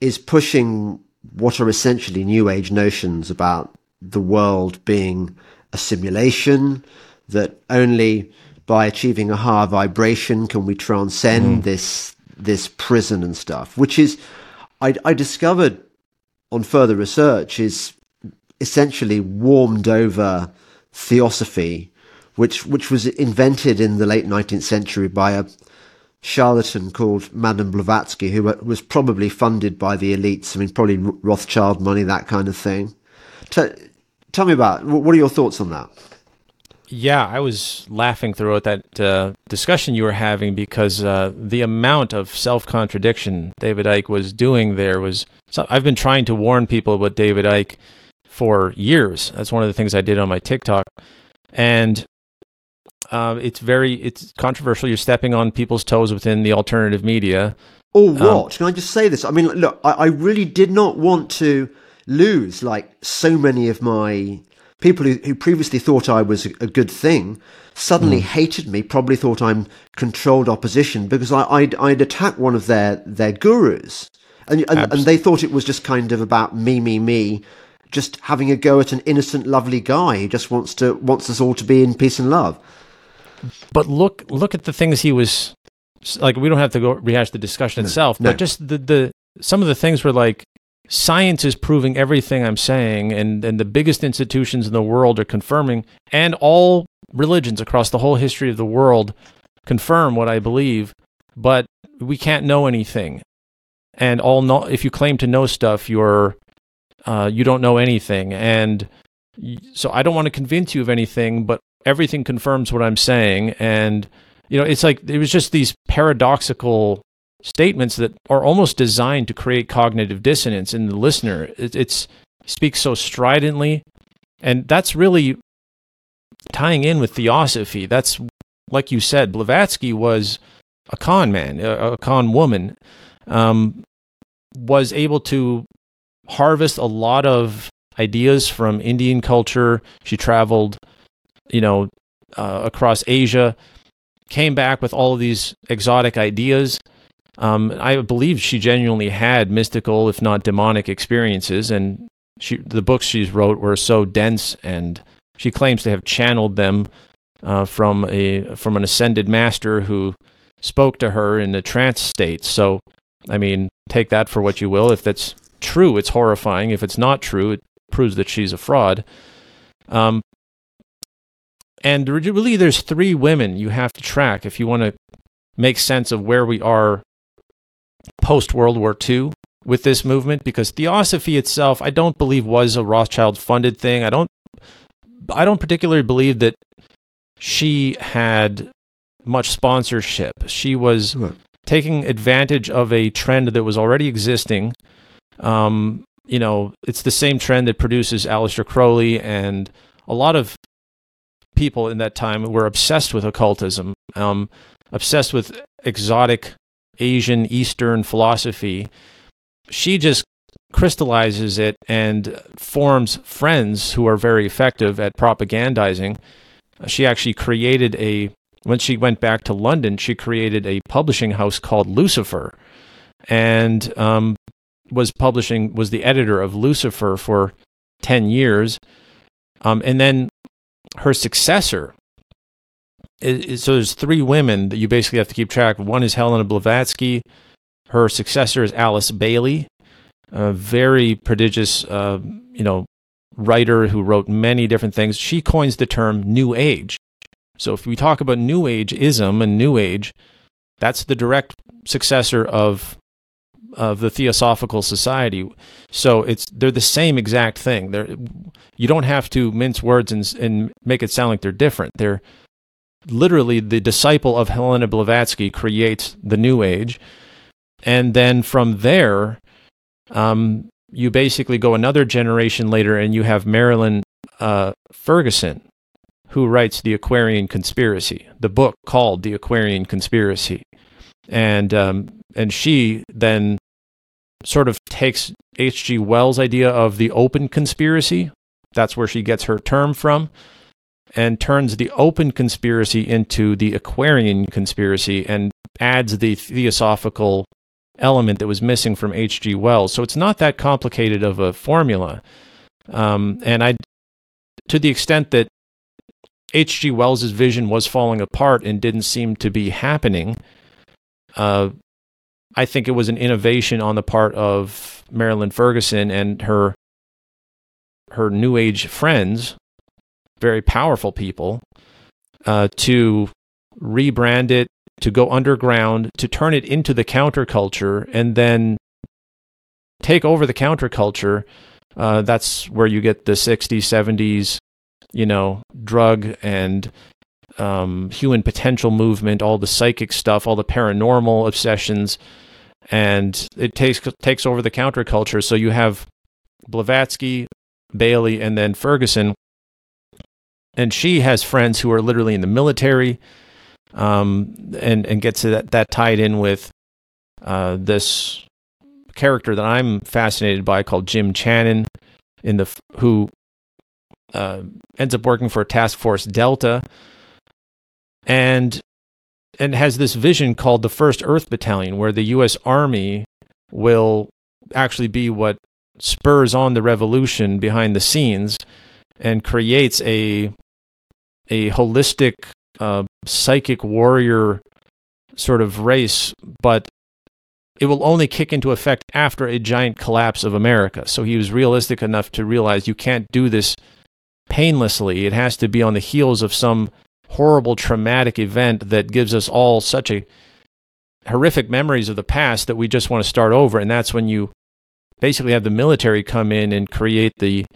is pushing what are essentially new age notions about the world being a simulation, that only by achieving a higher vibration can we transcend mm. this this prison and stuff, which is I, I discovered on further research is essentially warmed over theosophy, which which was invented in the late nineteenth century by a charlatan called Madame Blavatsky, who was probably funded by the elites. I mean, probably Rothschild money, that kind of thing. T- tell me about what are your thoughts on that? Yeah, I was laughing throughout that uh, discussion you were having because uh, the amount of self contradiction David Icke was doing there was. So I've been trying to warn people about David Icke for years. That's one of the things I did on my TikTok, and uh, it's very it's controversial. You're stepping on people's toes within the alternative media. Or what? Can I just say this? I mean, look, I, I really did not want to lose like so many of my people who, who previously thought I was a, a good thing suddenly hated me, probably thought I'm controlled opposition because I, I'd, I'd attacked one of their, their gurus. And, and, and they thought it was just kind of about me, me, me, just having a go at an innocent, lovely guy who just wants to wants us all to be in peace and love. But look look at the things he was like. We don't have to go rehash the discussion itself, no. but just the the some of the things were like science is proving everything I'm saying, and, and the biggest institutions in the world are confirming, and all religions across the whole history of the world confirm what I believe, but we can't know anything. And all know, if you claim to know stuff, you're uh, you don't know anything. And so I don't want to convince you of anything, but everything confirms what I'm saying. And you know, it's like it was just these paradoxical statements that are almost designed to create cognitive dissonance in the listener. It, it's speaks so stridently, and that's really tying in with theosophy. That's like you said, Blavatsky was a con man, a, con woman, um, was able to harvest a lot of ideas from Indian culture. She traveled, you know, uh, across Asia, came back with all of these exotic ideas. Um, I believe she genuinely had mystical, if not demonic, experiences, and she, the books she's wrote were so dense, and she claims to have channeled them uh, from a from an ascended master who spoke to her in a trance state. So, I mean, take that for what you will. If that's true, it's horrifying. If it's not true, it proves that she's a fraud. Um, and really, there's three women you have to track if you want to make sense of where we are post World War II with this movement, because theosophy itself, I don't believe was a Rothschild funded thing. I don't, I don't particularly believe that she had much sponsorship. She was taking advantage of a trend that was already existing. Um, you know, it's the same trend that produces Aleister Crowley and a lot of people in that time were obsessed with occultism, um, obsessed with exotic Asian Eastern philosophy. She just crystallizes it and forms friends who are very effective at propagandizing. She actually created a when she went back to London, she created a publishing house called Lucifer, and um, was publishing was the editor of Lucifer for ten years, um, and then her successor. So there's three women that you basically have to keep track of. One is Helena Blavatsky. Her successor is Alice Bailey, a very prodigious, uh, you know, writer who wrote many different things. She coins the term New Age. So if we talk about New Age ism and New Age, that's the direct successor of of the Theosophical Society. So it's they're the same exact thing. They're you don't have to mince words and and make it sound like they're different. They're literally the disciple of Helena Blavatsky creates the New Age, and then from there, um, you basically go another generation later, and you have Marilyn uh, Ferguson, who writes the Aquarian Conspiracy, the book called the Aquarian Conspiracy, and um, and she then sort of takes H.G. Wells' idea of the open conspiracy. That's where she gets her term from, and turns the open conspiracy into the Aquarian conspiracy and adds the theosophical element that was missing from H.G. Wells. So it's not that complicated of a formula. Um, and I, to the extent that H.G. Wells' vision was falling apart and didn't seem to be happening, uh, I think it was an innovation on the part of Marilyn Ferguson and her her new age friends, very powerful people, uh, to rebrand it, to go underground, to turn it into the counterculture, and then take over the counterculture. Uh, that's where you get the 60s, 70s, you know, drug and um, human potential movement, all the psychic stuff, all the paranormal obsessions, and it takes takes over the counterculture. So you have Blavatsky, Bailey, and then Ferguson, and she has friends who are literally in the military, um, and and gets that that tied in with uh, this character that I'm fascinated by called Jim Channon, in the who uh, ends up working for Task Force Delta, and and has this vision called the First Earth Battalion, where the U.S. Army will actually be what spurs on the revolution behind the scenes and creates a a holistic uh, psychic warrior sort of race, but it will only kick into effect after a giant collapse of America. So he was realistic enough to realize you can't do this painlessly. It has to be on the heels of some horrible traumatic event that gives us all such a horrific memories of the past that we just want to start over. And that's when you basically have the military come in and create the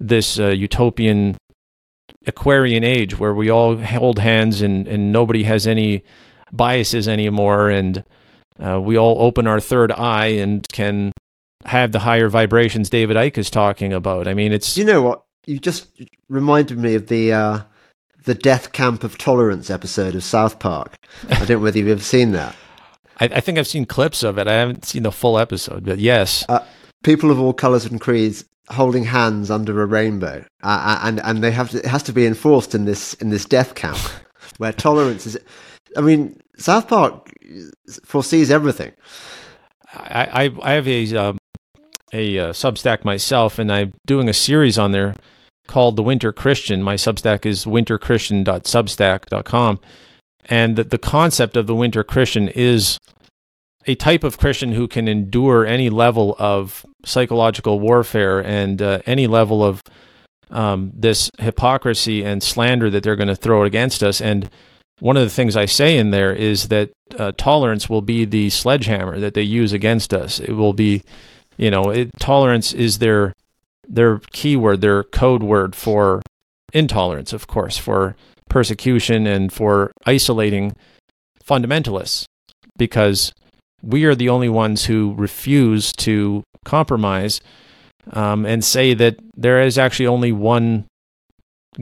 this uh, utopian Aquarian age where we all hold hands and, and nobody has any biases anymore. And uh, we all open our third eye and can have the higher vibrations David Icke is talking about. I mean, it's you know what? You just reminded me of the uh, the Death Camp of Tolerance episode of South Park. I don't know whether you've ever seen that. I, I, think I've seen clips of it. I haven't seen the full episode, but yes. Uh, people of all colours and creeds holding hands under a rainbow, uh, uh, and and they have to, it has to be enforced in this in this death camp where tolerance is. I mean, South Park foresees everything. I I, I have a um, a uh, Substack myself, and I'm doing a series on there called The Winter Christian. My Substack is winterchristian.substack.com. And the, the concept of the Winter Christian is a type of Christian who can endure any level of psychological warfare and uh, any level of um, this hypocrisy and slander that they're going to throw against us. And one of the things I say in there is that uh, tolerance will be the sledgehammer that they use against us. It will be, you know, it, tolerance is their their keyword, their code word for intolerance, of course, for persecution and for isolating fundamentalists, because we are the only ones who refuse to compromise um, and say that there is actually only one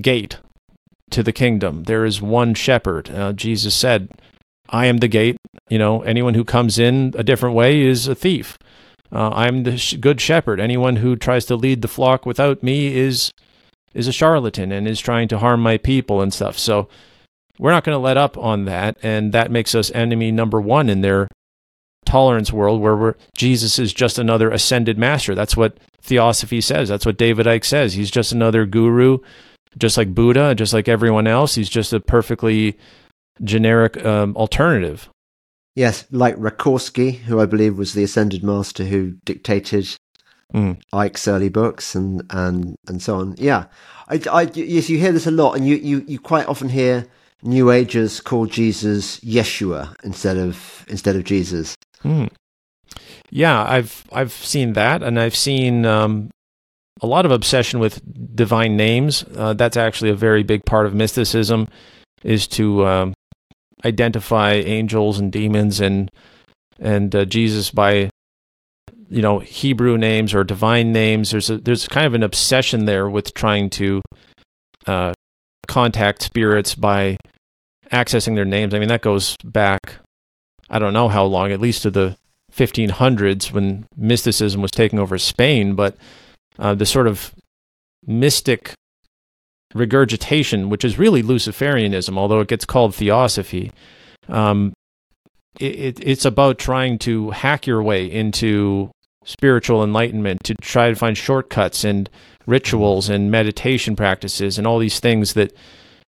gate to the kingdom. There is one shepherd. Uh, Jesus said, I am the gate. You know, anyone who comes in a different way is a thief. Uh, I'm the sh- good shepherd. Anyone who tries to lead the flock without me is is a charlatan and is trying to harm my people and stuff. So we're not going to let up on that, and that makes us enemy number one in their tolerance world where Jesus is just another ascended master. That's what theosophy says. That's what David Icke says. He's just another guru, just like Buddha, just like everyone else. He's just a perfectly generic um, alternative. Yes, like Rakorsky, who I believe was the ascended master who dictated mm. Icke's early books and and and so on. Yeah, I, I, yes, you hear this a lot, and you, you, you quite often hear New Agers call Jesus Yeshua instead of instead of Jesus. Mm. Yeah, I've I've seen that, and I've seen um, a lot of obsession with divine names. Uh, that's actually a very big part of mysticism, is to um, identify angels and demons and and uh, Jesus by you know Hebrew names or divine names. There's a, there's kind of an obsession there with trying to uh, contact spirits by accessing their names. I mean that goes back I don't know how long, at least to the 1500s when mysticism was taking over Spain. But uh, the sort of mystic regurgitation, which is really Luciferianism, although it gets called theosophy. Um, it, it's about trying to hack your way into spiritual enlightenment, to try to find shortcuts and rituals and meditation practices and all these things that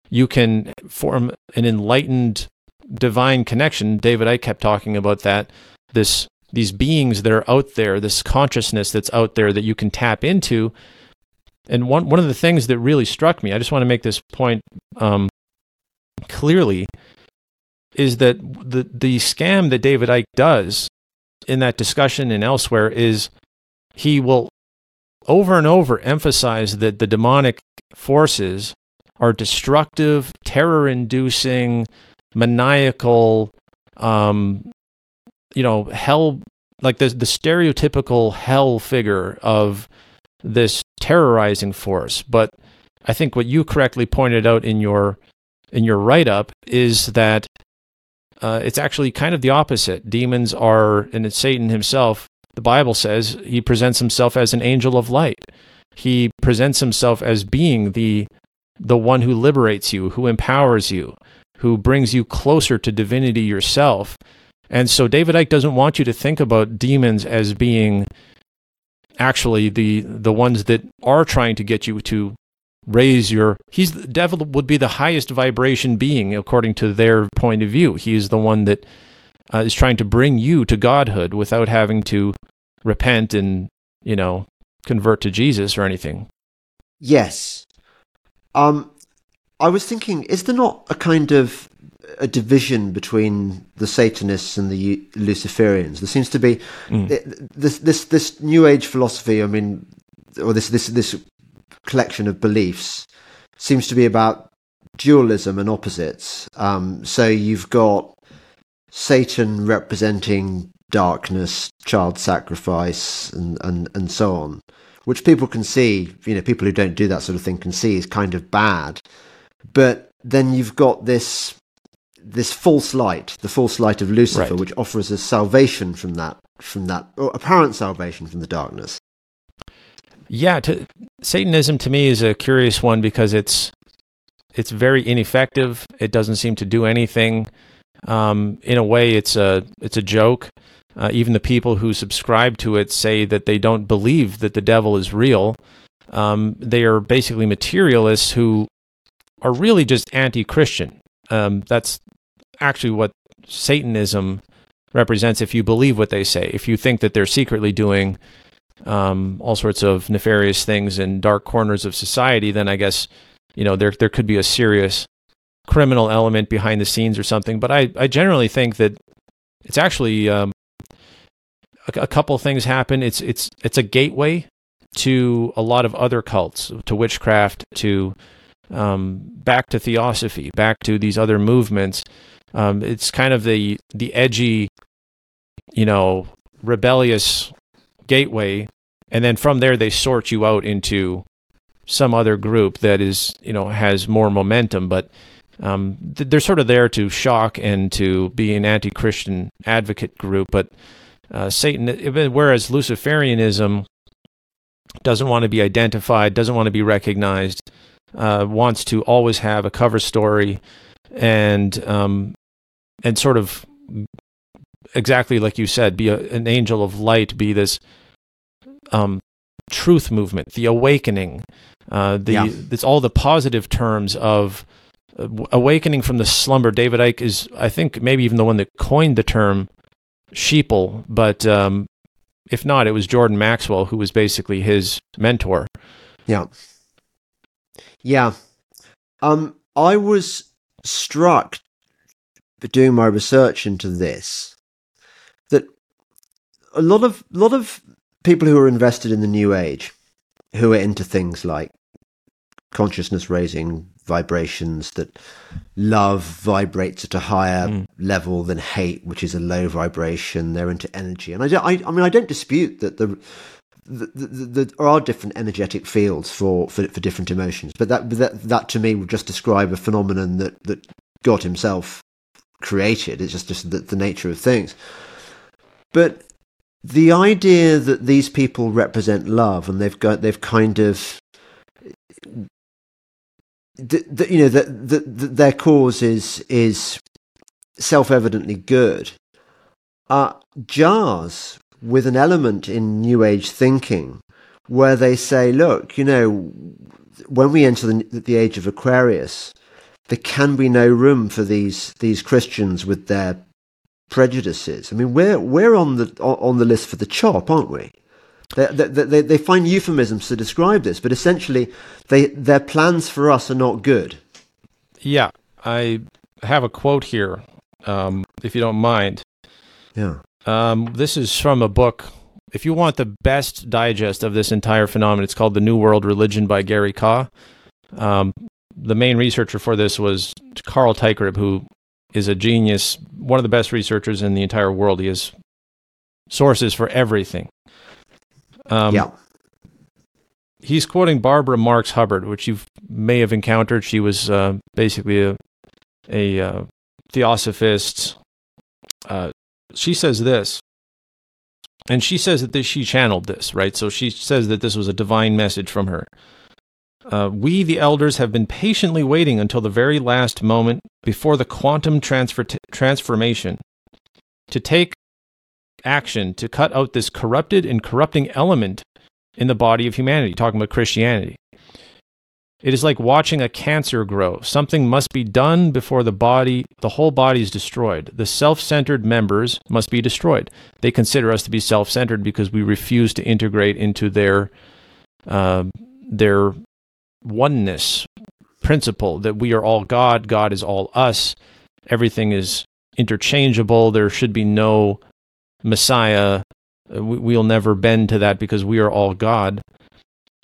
you can form an enlightened divine connection. David Icke kept talking about that. This these beings that are out there, this consciousness that's out there that you can tap into. And one one of the things that really struck me, I just want to make this point um, clearly, is that the the scam that David Icke does in that discussion and elsewhere is he will over and over emphasize that the demonic forces are destructive, terror inducing, maniacal, um, you know, hell, like the, the stereotypical hell figure of this terrorizing force. But I think what you correctly pointed out in your in your write up is that uh, it's actually kind of the opposite. Demons are, and it's Satan himself. The Bible says he presents himself as an angel of light. He presents himself as being the the one who liberates you, who empowers you, who brings you closer to divinity yourself. And so David Icke doesn't want you to think about demons as being actually the the ones that are trying to get you to raise your he's the devil would be the highest vibration being according to their point of view. He is the one that uh, is trying to bring you to godhood without having to repent and you know convert to jesus or anything. Yes. Um i was thinking is there not a kind of a division between the Satanists and the Luciferians. There seems to be mm. this this this New Age philosophy. I mean, or this this this collection of beliefs seems to be about dualism and opposites. Um, so you've got Satan representing darkness, child sacrifice, and, and, and so on, which people can see, you know, people who don't do that sort of thing can see is kind of bad. But then you've got this this false light, the false light of Lucifer, right. which offers us salvation from that, from that, or apparent salvation from the darkness. Yeah, to, Satanism to me is a curious one because it's it's very ineffective. It doesn't seem to do anything. Um, in a way, it's a it's a joke. Uh, even the people who subscribe to it say that they don't believe that the devil is real. Um, they are basically materialists who are really just anti-Christian. Um, that's actually what Satanism represents. If you believe what they say, if you think that they're secretly doing um, all sorts of nefarious things in dark corners of society, then I guess you know there there could be a serious criminal element behind the scenes or something. But I I generally think that it's actually um, a, a couple things happen. It's it's it's a gateway to a lot of other cults, to witchcraft, to um, back to theosophy, back to these other movements. Um, it's kind of the the edgy, you know, rebellious gateway, and then from there they sort you out into some other group that is you know has more momentum, but um, they're sort of there to shock and to be an anti-Christian advocate group. But uh, Satan, whereas Luciferianism doesn't want to be identified, doesn't want to be recognized, uh, wants to always have a cover story and um, and sort of exactly like you said, be a, an angel of light, be this um, truth movement, the awakening. Uh, the Yeah. it's all the positive terms of uh, awakening from the slumber. David Icke is, I think, maybe even the one that coined the term sheeple, but um, if not, it was Jordan Maxwell who was basically his mentor. Yeah. Yeah. Um, I was struck doing my research into this that a lot of lot of people who are invested in the new age, who are into things like consciousness raising vibrations that love vibrates at a higher Mm. level than hate, which is a low vibration. They're into energy, and I, don't- I, I mean, I don't dispute that the th- th- th- there are different energetic fields for, for, for different emotions, but that, that that to me would just describe a phenomenon that, that God Himself created. It's just, just the, the nature of things. But the idea that these people represent love and they've got they've kind of th- th- you know that the, the, their cause is is self-evidently good uh, jars with an element in New Age thinking where they say, look, you know, when we enter the, the age of Aquarius, there can be no room for these these Christians with their prejudices. I mean, we're we're on the on the list for the chop, aren't we? They, they, they, they find euphemisms to describe this, but essentially, they their plans for us are not good. Yeah, I have a quote here, um, if you don't mind. Yeah. Um, this is from a book. If you want the best digest of this entire phenomenon, it's called The New World Religion by Gary Kah. Um, the main researcher for this was Carl Teichrib, who is a genius, one of the best researchers in the entire world. He has sources for everything. Um, yeah. he's quoting Barbara Marx Hubbard, which you may have encountered. She was uh, basically a, a uh, theosophist. Uh, she says this, and she says that this, she channeled this, right? So she says that this was a divine message from her. Uh, we, the elders, have been patiently waiting until the very last moment before the quantum transfer transformation to take action to cut out this corrupted and corrupting element in the body of humanity, talking about Christianity. It is like watching a cancer grow. Something must be done before the body, the whole body is destroyed. The self centered members must be destroyed. They consider us to be self centered because we refuse to integrate into their, uh, their oneness principle that we are all God, God is all us, everything is interchangeable, there should be no Messiah. Uh, We'll never bend to that because we are all God.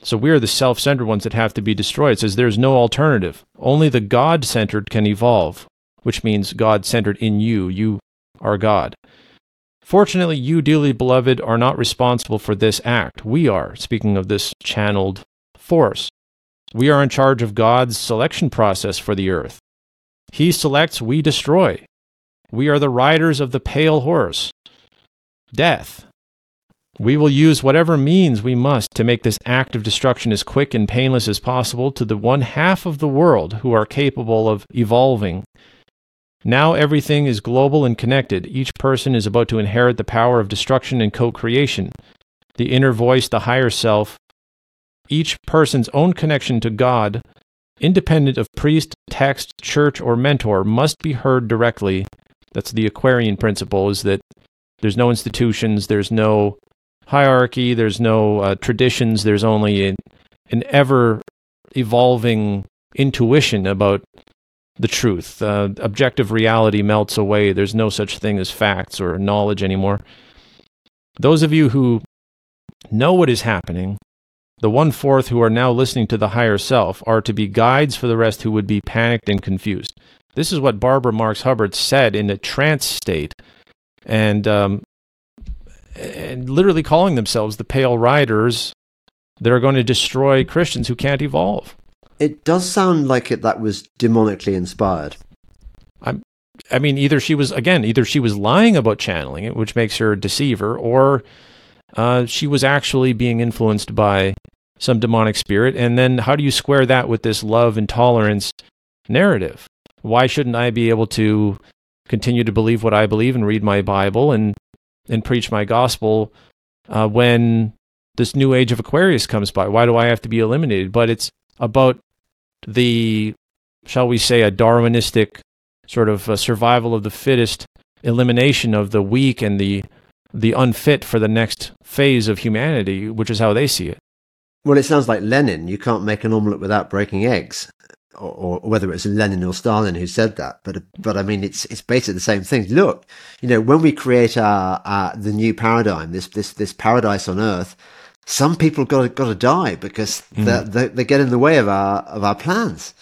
So we are the self centered ones that have to be destroyed. It says there's no alternative. Only the God centered can evolve, which means God centered in you. You are God. Fortunately, you, dearly beloved, are not responsible for this act. We are, speaking of this channeled force. We are in charge of God's selection process for the earth. He selects, we destroy. We are the riders of the pale horse. Death. We will use whatever means we must to make this act of destruction as quick and painless as possible to the one half of the world who are capable of evolving. Now everything is global and connected. Each person is about to inherit the power of destruction and co creation. The inner voice, the higher self, each person's own connection to God, independent of priest, text, church, or mentor, must be heard directly. That's the Aquarian principle, is that there's no institutions, there's no hierarchy, there's no uh, traditions, there's only an, an ever evolving intuition about the truth. Uh, objective reality melts away. There's no such thing as facts or knowledge anymore. Those of you who know what is happening, the one fourth who are now listening to the higher self, are to be guides for the rest who would be panicked and confused. This is what Barbara Marx Hubbard said in a trance state. And um, and literally calling themselves the Pale Riders that are going to destroy Christians who can't evolve. It does sound like it that was demonically inspired. I'm, I mean, either she was again, either she was lying about channeling it, which makes her a deceiver, or uh, she was actually being influenced by some demonic spirit. And then, how do you square that with this love and tolerance narrative? Why shouldn't I be able to continue to believe what I believe and read my Bible and and preach my gospel uh, when this new age of Aquarius comes by. Why do I have to be eliminated? But it's about the, shall we say, a Darwinistic sort of uh, survival of the fittest, elimination of the weak and the the unfit for the next phase of humanity, which is how they see it. Well, it sounds like Lenin. You can't make an omelette without breaking eggs, or, or, whether was Lenin or Stalin who said that. But but I mean, it's it's basically the same thing. Look, you know, when we create our, our the new paradigm, this this this paradise on Earth, some people got to, got to die because mm. they, they, they get in the way of our of our plans.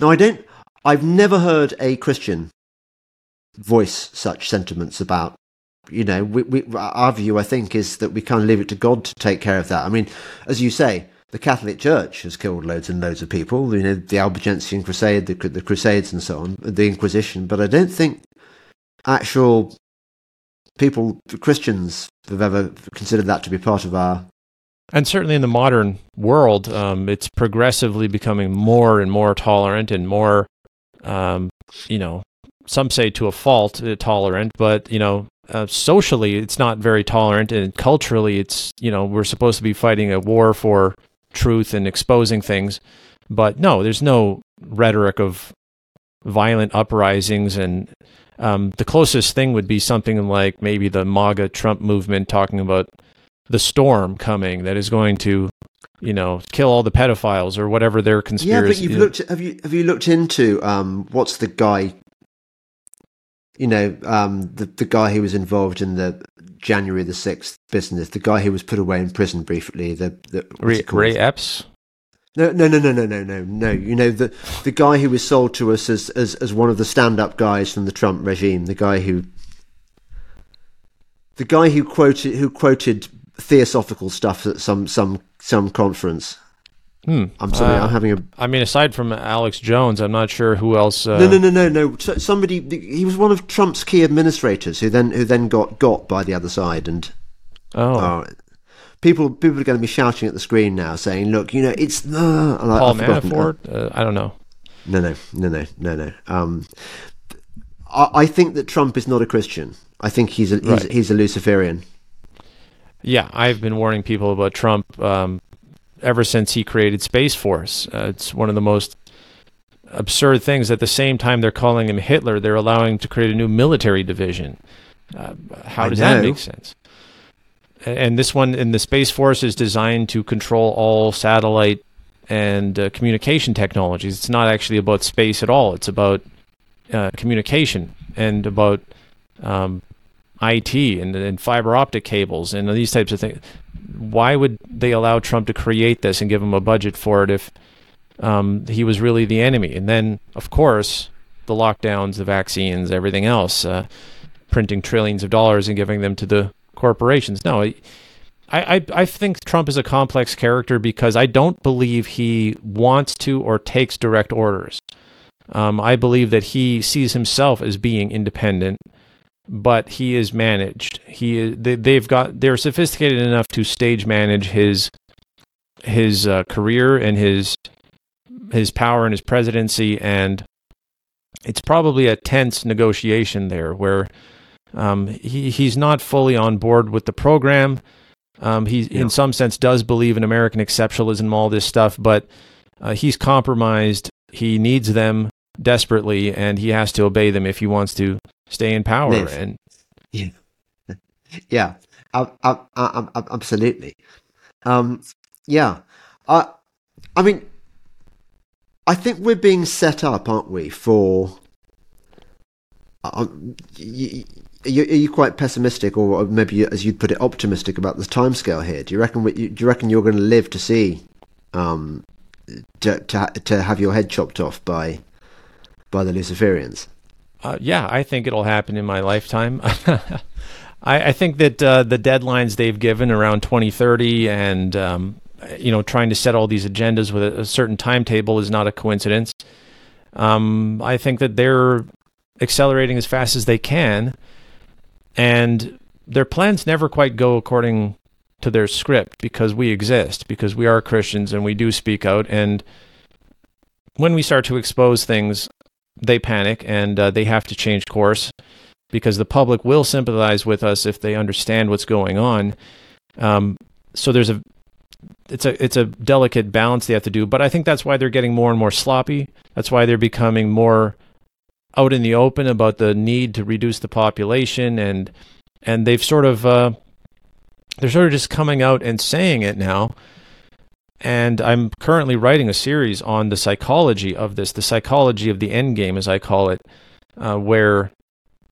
Now, I don't. I've never heard a Christian voice such sentiments about. You know, we, we, our view, I think, is that we kind of leave it to God to take care of that. I mean, as you say, the Catholic Church has killed loads and loads of people. You know, the Albigensian Crusade, the, the Crusades, and so on, the Inquisition. But I don't think actual people, Christians, have ever considered that to be part of our and certainly in the modern world, um, it's progressively becoming more and more tolerant and more, um, you know, some say to a fault uh, tolerant, but you know, uh, socially it's not very tolerant, and culturally it's you know we're supposed to be fighting a war for truth and exposing things, but no, there's no rhetoric of violent uprisings. And um, the closest thing would be something like maybe the MAGA Trump movement talking about the storm coming that is going to you know kill all the pedophiles or whatever their conspiracy yeah but you've looked have you have you looked into um what's the guy you know um the the guy who was involved in the January the 6th business the guy who was put away in prison briefly the, the Ray, Ray Epps no, no, no, no, no, no, no, no. You know the the guy who was sold to us as as, as one of the stand up guys from the Trump regime. The guy who the guy who quoted who quoted theosophical stuff at some some some conference. Hmm. I'm sorry, uh, I'm having a. I mean, aside from Alex Jones, I'm not sure who else. Uh... No, no, no, no, no. Somebody. He was one of Trump's key administrators who then who then got got by the other side and. Oh. Uh, people people are going to be shouting at the screen now, saying, "Look, you know, it's the uh, Paul Manafort." Uh, I don't know. No, no, no, no, no, no. Um, I, I, think that Trump is not a Christian. I think he's a he's, right. he's a Luciferian. Yeah, I've been warning people about Trump um, ever since he created Space Force. Uh, it's one of the most absurd things. At the same time, they're calling him Hitler. They're allowing him to create a new military division. Uh, how does that make sense? And this one in the Space Force is designed to control all satellite and uh, communication technologies. It's not actually about space at all. It's about uh, communication and about um, IT and, and fiber optic cables and these types of things. Why would they allow Trump to create this and give him a budget for it if um, he was really the enemy? And then, of course, the lockdowns, the vaccines, everything else, uh, printing trillions of dollars and giving them to the corporations. No, I, I, I think Trump is a complex character because I don't believe he wants to or takes direct orders. Um, I believe that he sees himself as being independent but he is managed. He is, they, have got they're sophisticated enough to stage manage his his uh, career and his his power and his presidency, and it's probably a tense negotiation there where um, he he's not fully on board with the program. Um, he, yeah. in some sense, does believe in American exceptionalism, and all this stuff, but uh, he's compromised. He needs them desperately, and he has to obey them if he wants to stay in power. Live. And yeah, yeah, I, I, I, absolutely. Um, yeah, I, I mean, I think we're being set up, aren't we, for. Um, you, are you quite pessimistic, or maybe as you'd put it, optimistic about the timescale here? Do you reckon? Do you reckon you're going to live to see, um, to to to have your head chopped off by by the Luciferians? Uh, yeah, I think it'll happen in my lifetime. I, I, think that uh, the deadlines they've given around 2030 and um, you know trying to set all these agendas with a, a certain timetable is not a coincidence. Um, I think that they're accelerating as fast as they can, and their plans never quite go according to their script because we exist, because we are Christians and we do speak out. And when we start to expose things they panic and uh, they have to change course because the public will sympathize with us if they understand what's going on. Um, so there's a it's a it's a delicate balance they have to do, but I think that's why they're getting more and more sloppy. That's why they're becoming more out in the open about the need to reduce the population and and they've sort of uh, they're sort of just coming out and saying it now. And I'm currently writing a series on the psychology of this, the psychology of the end game, as I call it, uh, where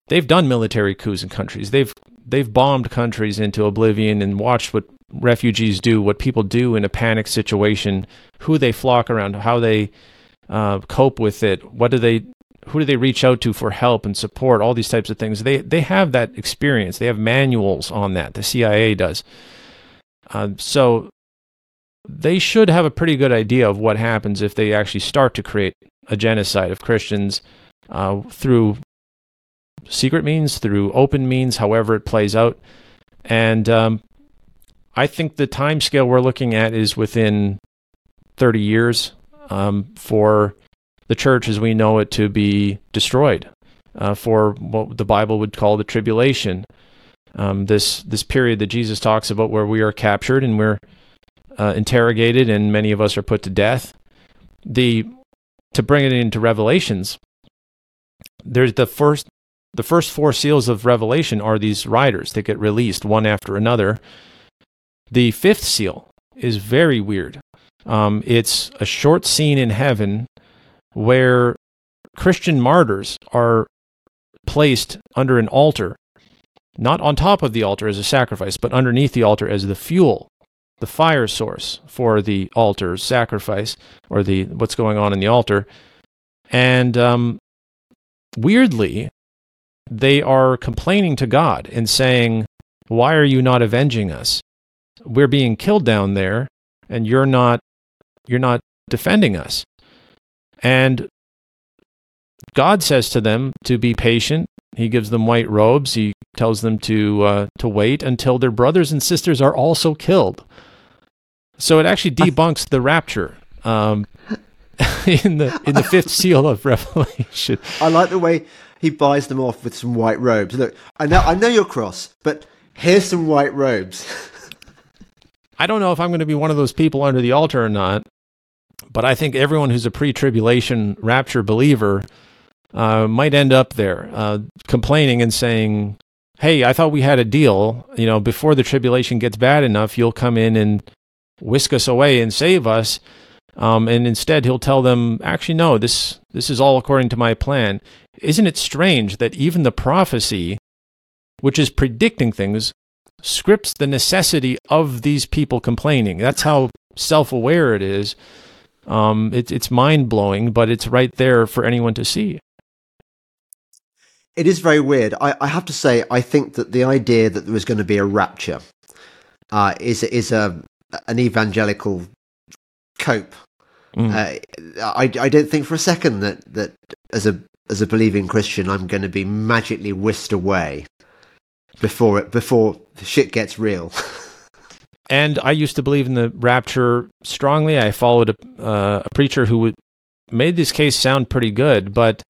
they've done military coups in countries. They've they've bombed countries into oblivion and watched what refugees do, what people do in a panic situation, who they flock around, how they uh, cope with it, what do they, who do they reach out to for help and support, all these types of things. They they have that experience. They have manuals on that. The CIA does. Uh, so they should have a pretty good idea of what happens if they actually start to create a genocide of Christians uh, through secret means, through open means, however it plays out. And um, I think the time scale we're looking at is within 30 years um, for the church as we know it to be destroyed, uh, for what the Bible would call the tribulation. Um, this this period that Jesus talks about, where we are captured and we're uh, interrogated, and many of us are put to death. The to bring it into Revelations, there's the first the first four seals of Revelation are these riders that get released one after another. The fifth seal is very weird. Um, it's a short scene in heaven where Christian martyrs are placed under an altar, not on top of the altar as a sacrifice, but underneath the altar as the fuel, the fire source for the altar sacrifice or the what's going on in the altar. And um, weirdly, they are complaining to God and saying, Why are you not avenging us? We're being killed down there, and you're not you're not defending us. And God says to them to be patient. He gives them white robes. He tells them to uh, to wait until their brothers and sisters are also killed. So it actually debunks the rapture um, in the in the fifth seal of Revelation. I like the way he buys them off with some white robes. Look, I know, I know you're cross, but here's some white robes. I don't know if I'm going to be one of those people under the altar or not, but I think everyone who's a pre-tribulation rapture believer uh, might end up there, uh, complaining and saying, "Hey, I thought we had a deal. You know, before the tribulation gets bad enough, you'll come in and whisk us away and save us." Um, and instead, he'll tell them, "Actually, no. This this is all according to my plan." Isn't it strange that even the prophecy, which is predicting things, scripts the necessity of these people complaining? That's how self aware it is. Um, it, it's mind blowing, but it's right there for anyone to see. It is very weird. I, I, have to say, I think that the idea that there was going to be a rapture uh, is is a an evangelical cope. Mm. Uh, I, I don't think for a second that, that as a as a believing Christian, I'm going to be magically whisked away before it before the shit gets real. and I used to believe in the rapture strongly. I followed a, uh, a preacher who would, made this case sound pretty good, but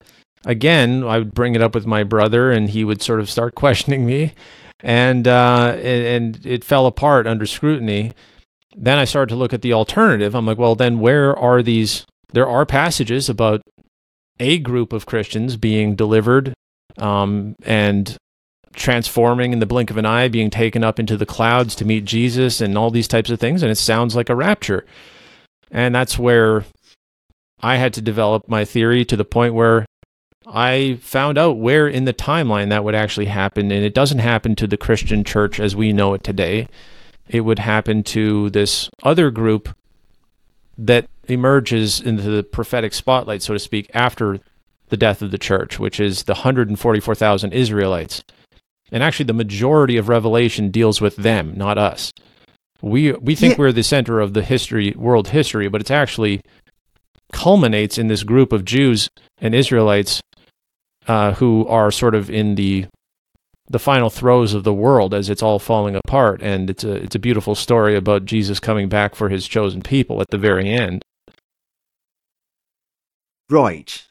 again, I would bring it up with my brother, and he would sort of start questioning me, and uh, and, it fell apart under scrutiny. Then I started to look at the alternative. I'm like, well, then where are these? There are passages about a group of Christians being delivered um, and transforming in the blink of an eye, being taken up into the clouds to meet Jesus and all these types of things. And it sounds like a rapture. And that's where I had to develop my theory to the point where I found out where in the timeline that would actually happen. And it doesn't happen to the Christian church as we know it today. It would happen to this other group that emerges into the prophetic spotlight, so to speak, after the death of the church, which is the 144,000 Israelites. And actually, the majority of Revelation deals with them, not us. We we think yeah. we're the center of the history, world history, but it's actually culminates in this group of Jews and Israelites uh, who are sort of in the the final throes of the world as it's all falling apart. And it's a it's a beautiful story about Jesus coming back for his chosen people at the very end. Right.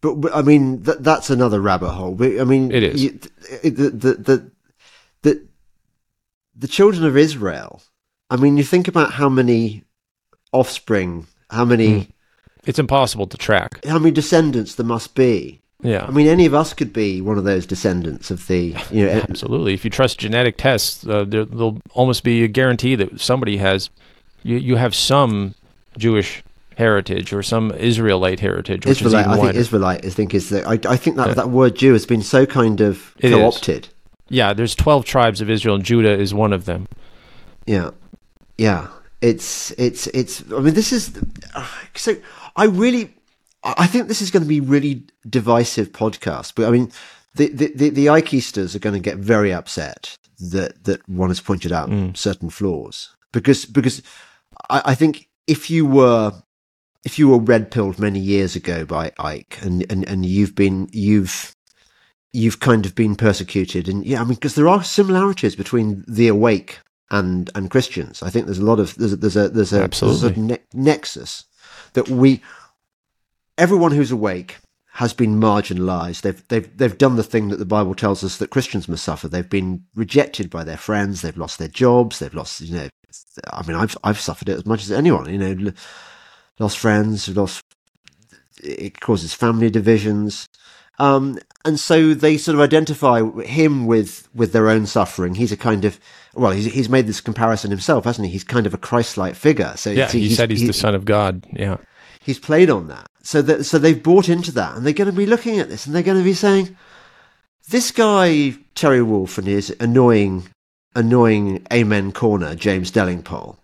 but, but I mean that that's another rabbit hole. But, I mean, It is. you- the, the the the the children of Israel. I mean, you think about how many offspring, how many Mm. It's impossible to track. how many descendants there must be. Yeah. I mean, any of us could be one of those descendants of the you know. Absolutely. If you trust genetic tests, uh, there, there'll almost be a guarantee that somebody has, you, you have some Jewish heritage or some Israelite heritage, which Israelite, is I think. Israelite. I think is the. I, I think that Yeah. that word Jew has been so kind of It is. co-opted. yeah, there's 12 tribes of Israel, and Judah is one of them. Yeah, yeah. It's it's it's. I mean, this is so. I really, I think this is going to be really divisive podcast. But I mean, the the the, the Ickeisters are going to get very upset that that one has pointed out Mm. certain flaws because because I, I think if you were if you were red pilled many years ago by Icke and and and you've been you've you've kind of been persecuted and yeah i mean because there are similarities between the awake and and christians i think there's a lot of there's a there's a there's a, there's a ne- nexus that we everyone who's awake has been marginalized they've they've they've done the thing that the bible tells us that christians must suffer they've been rejected by their friends they've lost their jobs they've lost you know i mean i've i've suffered it as much as anyone you know lost friends lost it causes family divisions um, and so they sort of identify him with with their own suffering. He's a kind of well, he's he's made this comparison himself, hasn't he? He's kind of a Christ-like figure. So Yeah, he said he's the son of God. Yeah. he's played on that. So that so they've bought into that, and they're going to be looking at this, and they're going to be saying, "This guy Terry Wolfe and his annoying, annoying Amen corner James Delingpole,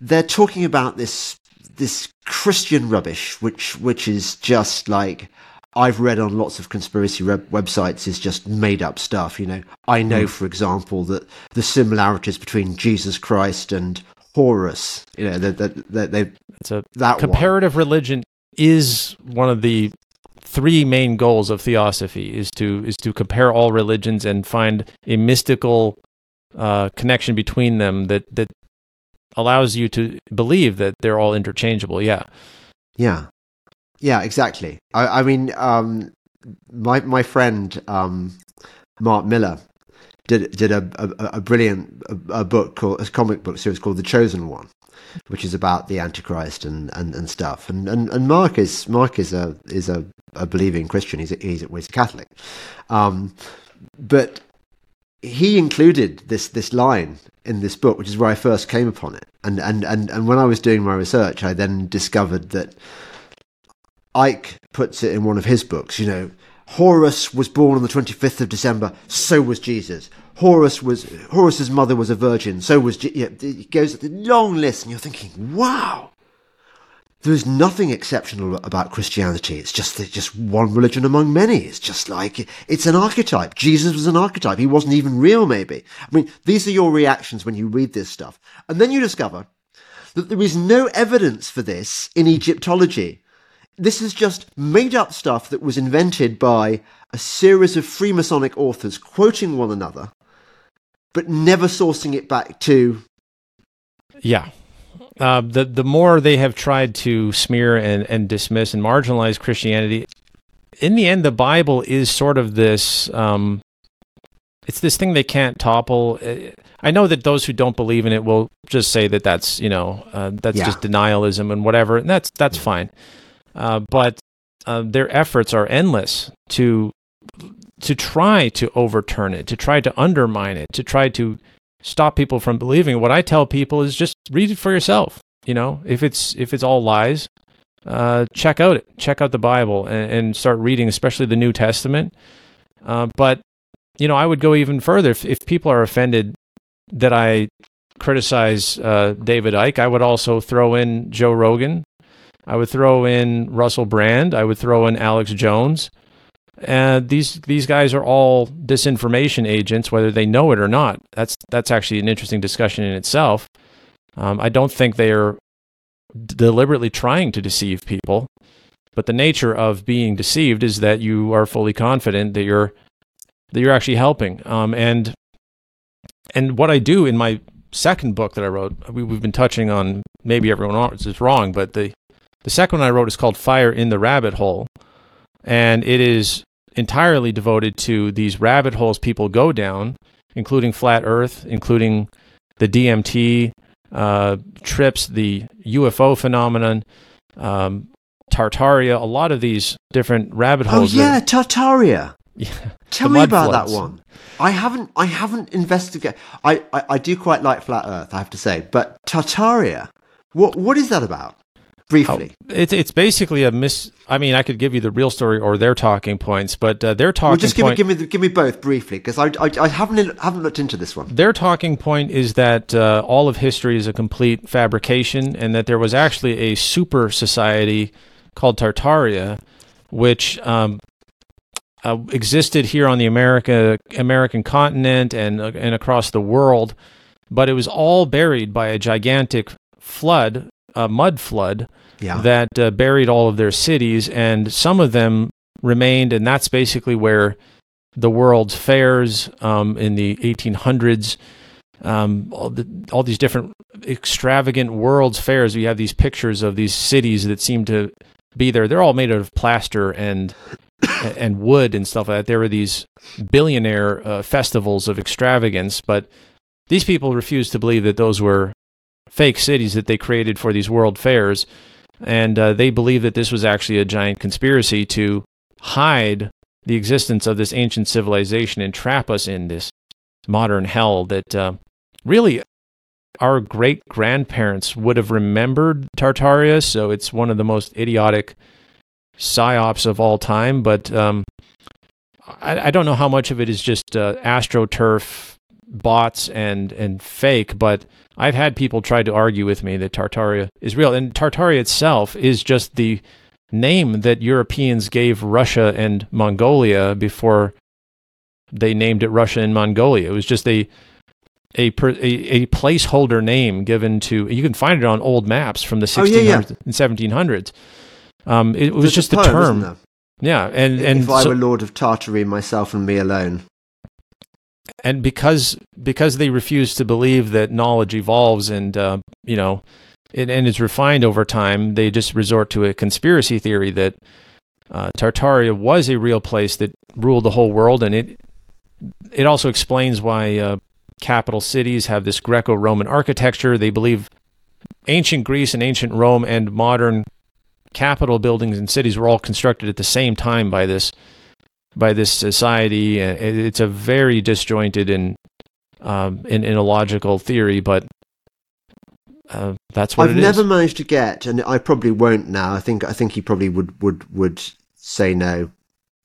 they're talking about this this Christian rubbish, which which is just like." I've read on lots of conspiracy web- websites is just made up stuff. You know, I know, hmm. for example, that the similarities between Jesus Christ and Horus, you know, that that that they It's a that one. comparative religion is one of the three main goals of theosophy is to is to compare all religions and find a mystical uh, connection between them that that allows you to believe that they're all interchangeable. Yeah. Yeah, yeah, exactly. I, I mean, um, my my friend um, Mark Millar did did a a, a brilliant a, a book called a comic book series called The Chosen One, which is about the Antichrist and, and, and stuff. And, and and Mark is Mark is a is a, a believing Christian. He's a, he's a, he's a Catholic, um, but he included this this line in this book, which is where I first came upon it. And and and and when I was doing my research, I then discovered that Icke puts it in one of his books. You know, Horus was born on the twenty fifth of December. So was Jesus. Horus was Horus's mother was a virgin. So was Je- yeah. It goes a long list, and you're thinking, wow. There is nothing exceptional about Christianity. It's just it's just one religion among many. It's just like it's an archetype. Jesus was an archetype. He wasn't even real, maybe. I mean, these are your reactions when you read this stuff, and then you discover that there is no evidence for this in Egyptology. This is just made up stuff that was invented by a series of Freemasonic authors quoting one another, but never sourcing it back to. Yeah. Uh, the the more they have tried to smear and, and dismiss and marginalize Christianity, in the end, the Bible is sort of this. Um, it's this thing they can't topple. Uh, I know that those who don't believe in it will just say that that's you know uh, that's Yeah. just denialism and whatever, and that's that's fine. Uh, but uh, their efforts are endless to to try to overturn it, to try to undermine it, to try to stop people from believing. What I tell people is just read it for yourself. You know, if it's if it's all lies, uh, check out it, check out the Bible, and, and start reading, especially the New Testament. Uh, but you know, I would go even further. If, if people are offended that I criticize uh, David Icke, I would also throw in Joe Rogan. I would throw in Russell Brand. I would throw in Alex Jones. And these these guys are all disinformation agents, whether they know it or not. That's that's actually an interesting discussion in itself. Um, I don't think they are deliberately trying to deceive people, but the nature of being deceived is that you are fully confident that you're that you're actually helping. Um, and and what I do in my second book that I wrote, we, we've been touching on. Maybe everyone else is wrong, but the the second one I wrote is called "Fire in the Rabbit Hole." and it is entirely devoted to these rabbit holes people go down, including flat Earth, including the DMT uh, trips, the UFO phenomenon, um, Tartaria, a lot of these different rabbit holes. Oh holes. yeah, that- Tartaria. yeah. Tell me about floods. that one. I haven't. I haven't investigated. I, I I do quite like flat Earth. I have to say, but Tartaria. What what is that about? Briefly. It's it's basically a mis. I mean, I could give you the real story or their talking points, but uh, their talking well, just give point. me give me the, give me both briefly because I, I I haven't haven't looked into this one. their talking point is that uh, all of history is a complete fabrication and that there was actually a super society called Tartaria, which um, uh, existed here on the America American continent and uh, and across the world, but it was all buried by a gigantic flood, a mud flood Yeah. that uh, buried all of their cities, and some of them remained, and that's basically where the World's Fairs um, in the 1800s, um, all, the, all these different extravagant World's Fairs. We have these pictures of these cities that seem to be there. They're all made out of plaster and and wood and stuff like that. There were these billionaire uh, festivals of extravagance, but these people refused to believe that those were fake cities that they created for these world fairs and uh, they believe that this was actually a giant conspiracy to hide the existence of this ancient civilization and trap us in this modern hell that uh, really our great grandparents would have remembered Tartaria, so it's one of the most idiotic psyops of all time. But um, I, I don't know how much of it is just uh, astroturf bots and and fake, but I've had people try to argue with me that Tartaria is real, and Tartaria itself is just the name that Europeans gave Russia and Mongolia before they named it Russia and Mongolia. It was just a a, per, a, a placeholder name given to. You can find it on old maps from the Oh, 1600s yeah, yeah. and 1700s. Um, it, was There's a just the term, yeah, and and if I so- were Lord of Tartary, myself and me alone. And because because they refuse to believe that knowledge evolves and uh, you know it, and is refined over time, they just resort to a conspiracy theory that uh, Tartaria was a real place that ruled the whole world, and it it also explains why uh, capital cities have this Greco-Roman architecture. They believe ancient Greece and ancient Rome and modern capital buildings and cities were all constructed at the same time by this by this society. It's a very disjointed and um, in, in a logical theory, but uh, that's what I've it is. never managed to get, and I probably won't now. I think I think he probably would would would say no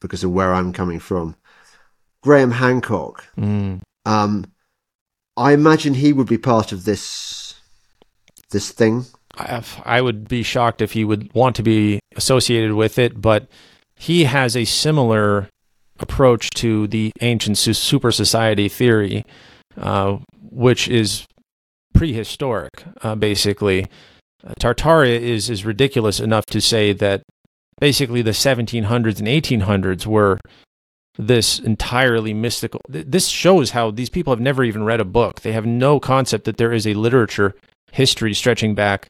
because of where I'm coming from. Graham Hancock. Mm. Um, I imagine he would be part of this this thing. I, I would be shocked if he would want to be associated with it, but he has a similar approach to the ancient su- super society theory, uh, which is prehistoric, uh, basically. Uh, Tartaria is, is ridiculous enough to say that basically the 1700s and 1800s were this entirely mystical. th- This shows how these people have never even read a book. They have no concept that there is a literature history stretching back,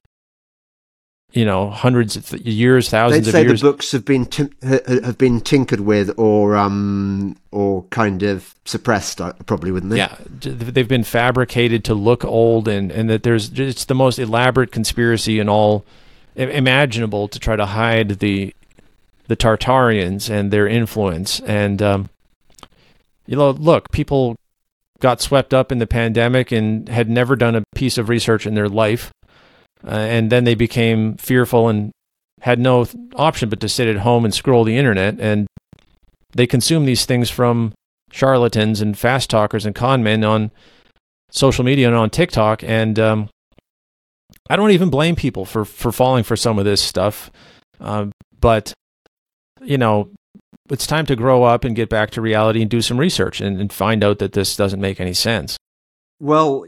you know, hundreds of th- years, They'd thousands of say the books have been tim- have been tinkered with, or um, or kind of suppressed. Probably wouldn't they? Yeah, they've been fabricated to look old, and and that there's it's the most elaborate conspiracy in all imaginable to try to hide the the Tartarians and their influence. And um, you know, look, people got swept up in the pandemic and had never done a piece of research in their life, uh, and then they became fearful and had no th- option but to sit at home and scroll the internet, and they consume these things from charlatans and fast talkers and con men on social media and on TikTok. And um, I don't even blame people for for falling for some of this stuff, um, but you know. It's time to grow up and get back to reality and do some research and, and find out that this doesn't make any sense. Well,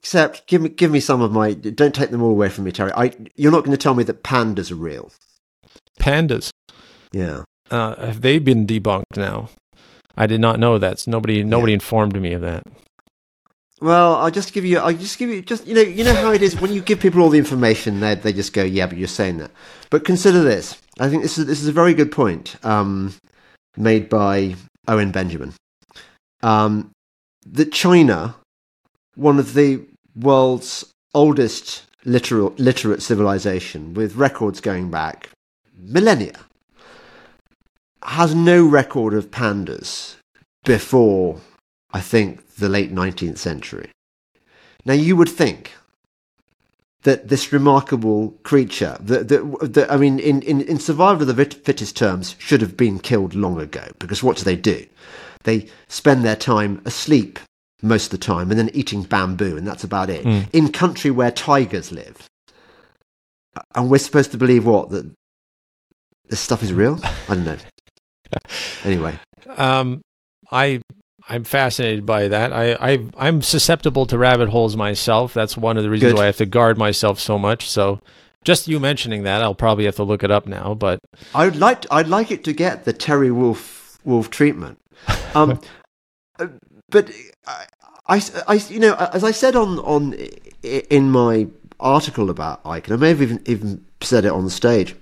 except give me give me some of my. Don't take them all away from me, Terry. I you're not going to tell me that pandas are real. Pandas, Yeah. uh, have they been debunked now? I did not know that. Nobody, nobody informed me of that. Well, I'll just give you. I'll just give you. Just you know, you know how it is when you give people all the information, they they just go, yeah, but you're saying that. But consider this: I think this is this is a very good point um, made by Owen Benjamin. Um, that China, one of the world's oldest literal, literate civilization, with records going back millennia, has no record of pandas before, I think, the late 19th century. Now, you would think that this remarkable creature, that, that, that I mean, in, in, in survival of the fittest terms, should have been killed long ago. Because what do they do? They spend their time asleep most of the time and then eating bamboo, and that's about it. Mm. In country where tigers live. And we're supposed to believe what? That this stuff is real? I don't know. anyway. Um, I I'm fascinated by that. I, I I'm susceptible to rabbit holes myself. That's one of the reasons Good. why I have to guard myself so much. So just you mentioning that, I'll probably have to look it up now. But I'd like to, I'd like it to get the Terry Wolfe Wolfe treatment. Um, but I, I, I, you know, as I said on on in my article about Icke, I may have even even said it on the stage.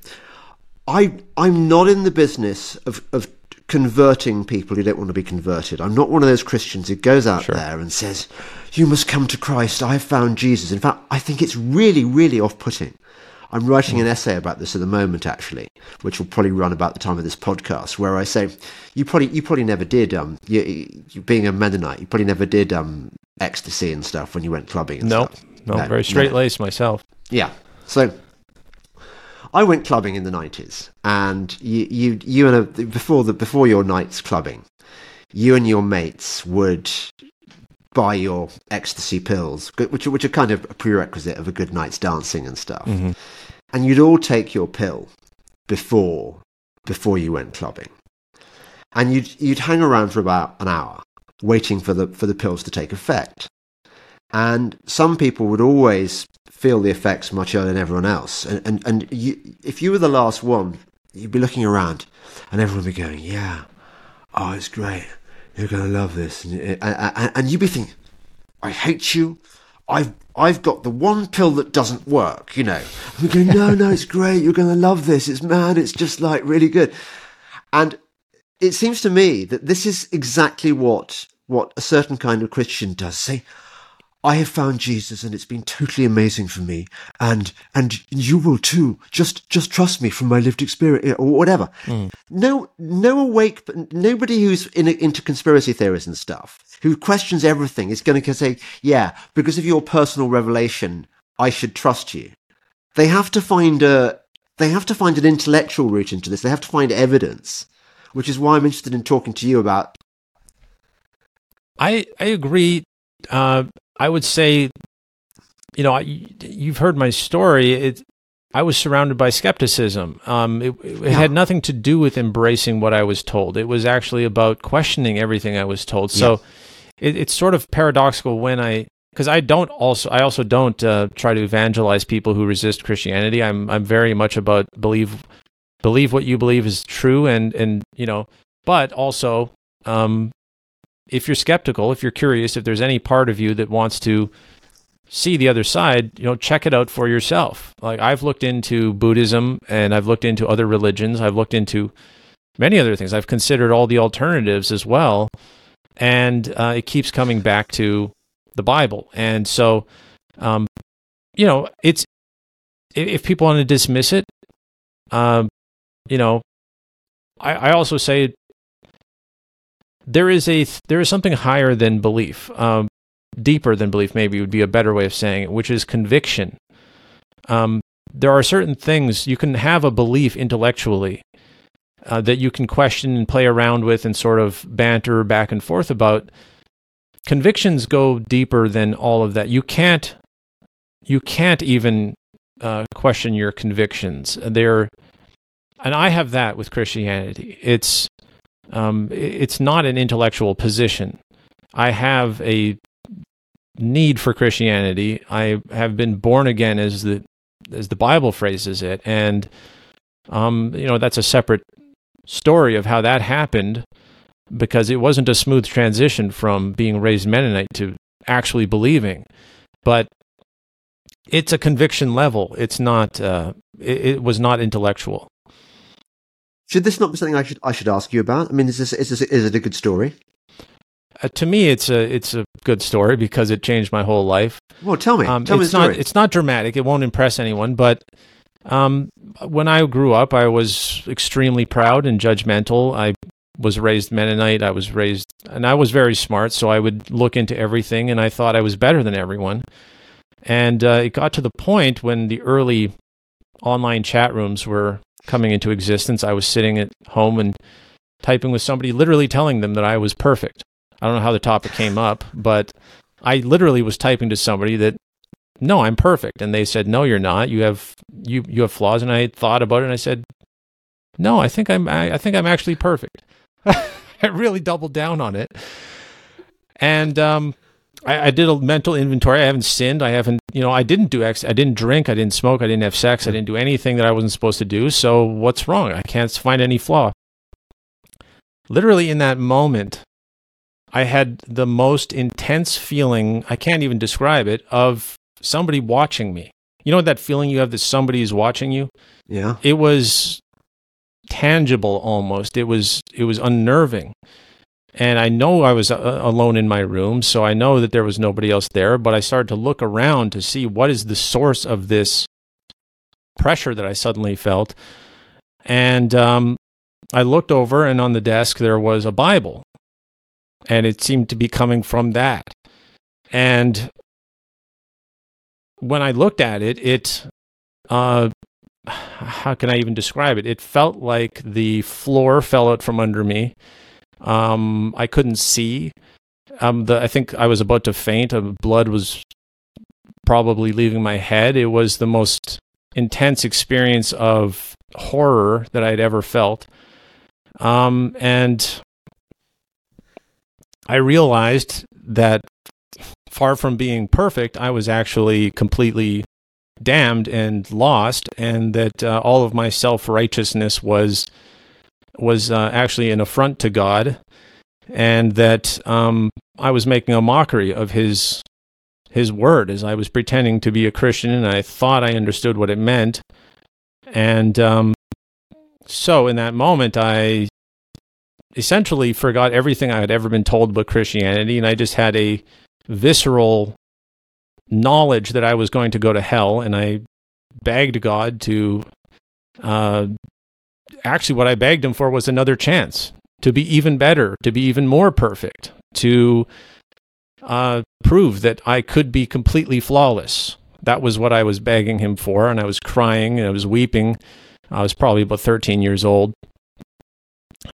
I I'm not in the business of of converting people who don't want to be converted. I'm not one of those Christians who goes out sure. there and says, You must come to Christ. I have found Jesus. In fact, I think it's really, really off putting. I'm writing an essay about this at the moment, actually, which will probably run about the time of this podcast, where I say you probably you probably never did um you, you being a Mennonite, you probably never did um ecstasy and stuff when you went clubbing. And nope, stuff. no, very straight laced myself. Yeah, so I went clubbing in the nineties, and you, you, you and a, before the before your nights clubbing, you and your mates would buy your ecstasy pills, which which are kind of a prerequisite of a good night's dancing and stuff, mm-hmm. and you'd all take your pill before before you went clubbing, and you'd you'd hang around for about an hour waiting for the for the pills to take effect. And some people would always feel the effects much earlier than everyone else. And, and, and you, if you were the last one, you'd be looking around and everyone would be going, yeah, oh, it's great. You're going to love this. And, eh, and, and you'd be thinking, I hate you. I've I've got the one pill that doesn't work, you know. And we're going, no, no, it's great. You're going to love this. It's man, it's just like really good. And it seems to me that this is exactly what what a certain kind of Christian does. Say, I have found Jesus and it's been totally amazing for me. And, and you will too. Just, just trust me from my lived experience or whatever. Mm. No, no awake, nobody who's in, into conspiracy theories and stuff who questions everything is going to say, yeah, because of your personal revelation, I should trust you. They have to find a, they have to find an intellectual route into this. They have to find evidence, which is why I'm interested in talking to you about. I, I agree. Uh, I would say, you know, I, you've heard my story. It, I was surrounded by skepticism. Um, it, it yeah. had nothing to do with embracing what I was told. It was actually about questioning everything I was told. So it, it's sort of paradoxical when I, because I don't also, I also don't uh, try to evangelize people who resist Christianity. I'm, I'm very much about believe, believe what you believe is true, and and you know, but also um, if you're skeptical, if you're curious, if there's any part of you that wants to see the other side, you know, check it out for yourself. Like I've looked into Buddhism and I've looked into other religions. I've looked into many other things. I've considered all the alternatives as well. And uh, it keeps coming back to the Bible. And so, um, you know, it's, if people want to dismiss it, um, you know, I, I also say there is a there is something higher than belief, um, deeper than belief. Maybe would be a better way of saying it, which is conviction. Um, there are certain things you can have a belief intellectually uh, that you can question and play around with and sort of banter back and forth about. Convictions go deeper than all of that. You can't you can't even uh, question your convictions. They're and I have that with Christianity. It's um, it's not an intellectual position. I have a need for Christianity. I have been born again, as the as the Bible phrases it, and um, you know that's a separate story of how that happened because it wasn't a smooth transition from being raised Mennonite to actually believing, but it's a conviction level. It's not. Uh, it, it was not intellectual. Should this not be something I should I should ask you about? I mean, is this is this is it a good story? Uh, to me, it's a it's a good story because it changed my whole life. Well, tell me. Um, tell me it's not story. it's not dramatic. It won't impress anyone. But um, when I grew up, I was extremely proud and judgmental. I was raised Mennonite. I was raised, and I was very smart. So I would look into everything, and I thought I was better than everyone. And uh, it got to the point when the early online chat rooms were coming into existence. I was sitting at home and typing with somebody, literally telling them that I was perfect. I don't know how the topic came up, but I literally was typing to somebody that no, I'm perfect. And they said, No, you're not. You have you you have flaws. And I thought about it and I said, No, I think I'm I, I think I'm actually perfect. I really doubled down on it. And um I, I did a mental inventory. I haven't sinned. I haven't, you know, I didn't do X. I didn't drink. I didn't smoke. I didn't have sex. I didn't do anything that I wasn't supposed to do. So what's wrong? I can't find any flaw. Literally in that moment, I had the most intense feeling, I can't even describe it, of somebody watching me. You know that feeling you have that somebody is watching you? yeah. It was tangible almost. It was it was unnerving. And I know I was uh, alone in my room, so I know that there was nobody else there, but I started to look around to see what is the source of this pressure that I suddenly felt. And um, I looked over, and on the desk there was a Bible and it seemed to be coming from that. And when I looked at it, it, uh, how can I even describe it? It felt like the floor fell out from under me. Um, I couldn't see. Um, the, I think I was about to faint. Uh, blood was probably leaving my head. It was the most intense experience of horror that I'd ever felt. Um, and I realized that far from being perfect, I was actually completely damned and lost, and that uh, all of my self righteousness was was uh, actually an affront to God, and that um, I was making a mockery of His His word as I was pretending to be a Christian, and I thought I understood what it meant, and um, so in that moment, I essentially forgot everything I had ever been told about Christianity, and I just had a visceral knowledge that I was going to go to hell, and I begged God to. Uh, actually, what I begged Him for was another chance to be even better, to be even more perfect, to uh, prove that I could be completely flawless. That was what I was begging Him for, and I was crying and I was weeping. I was probably about 13 years old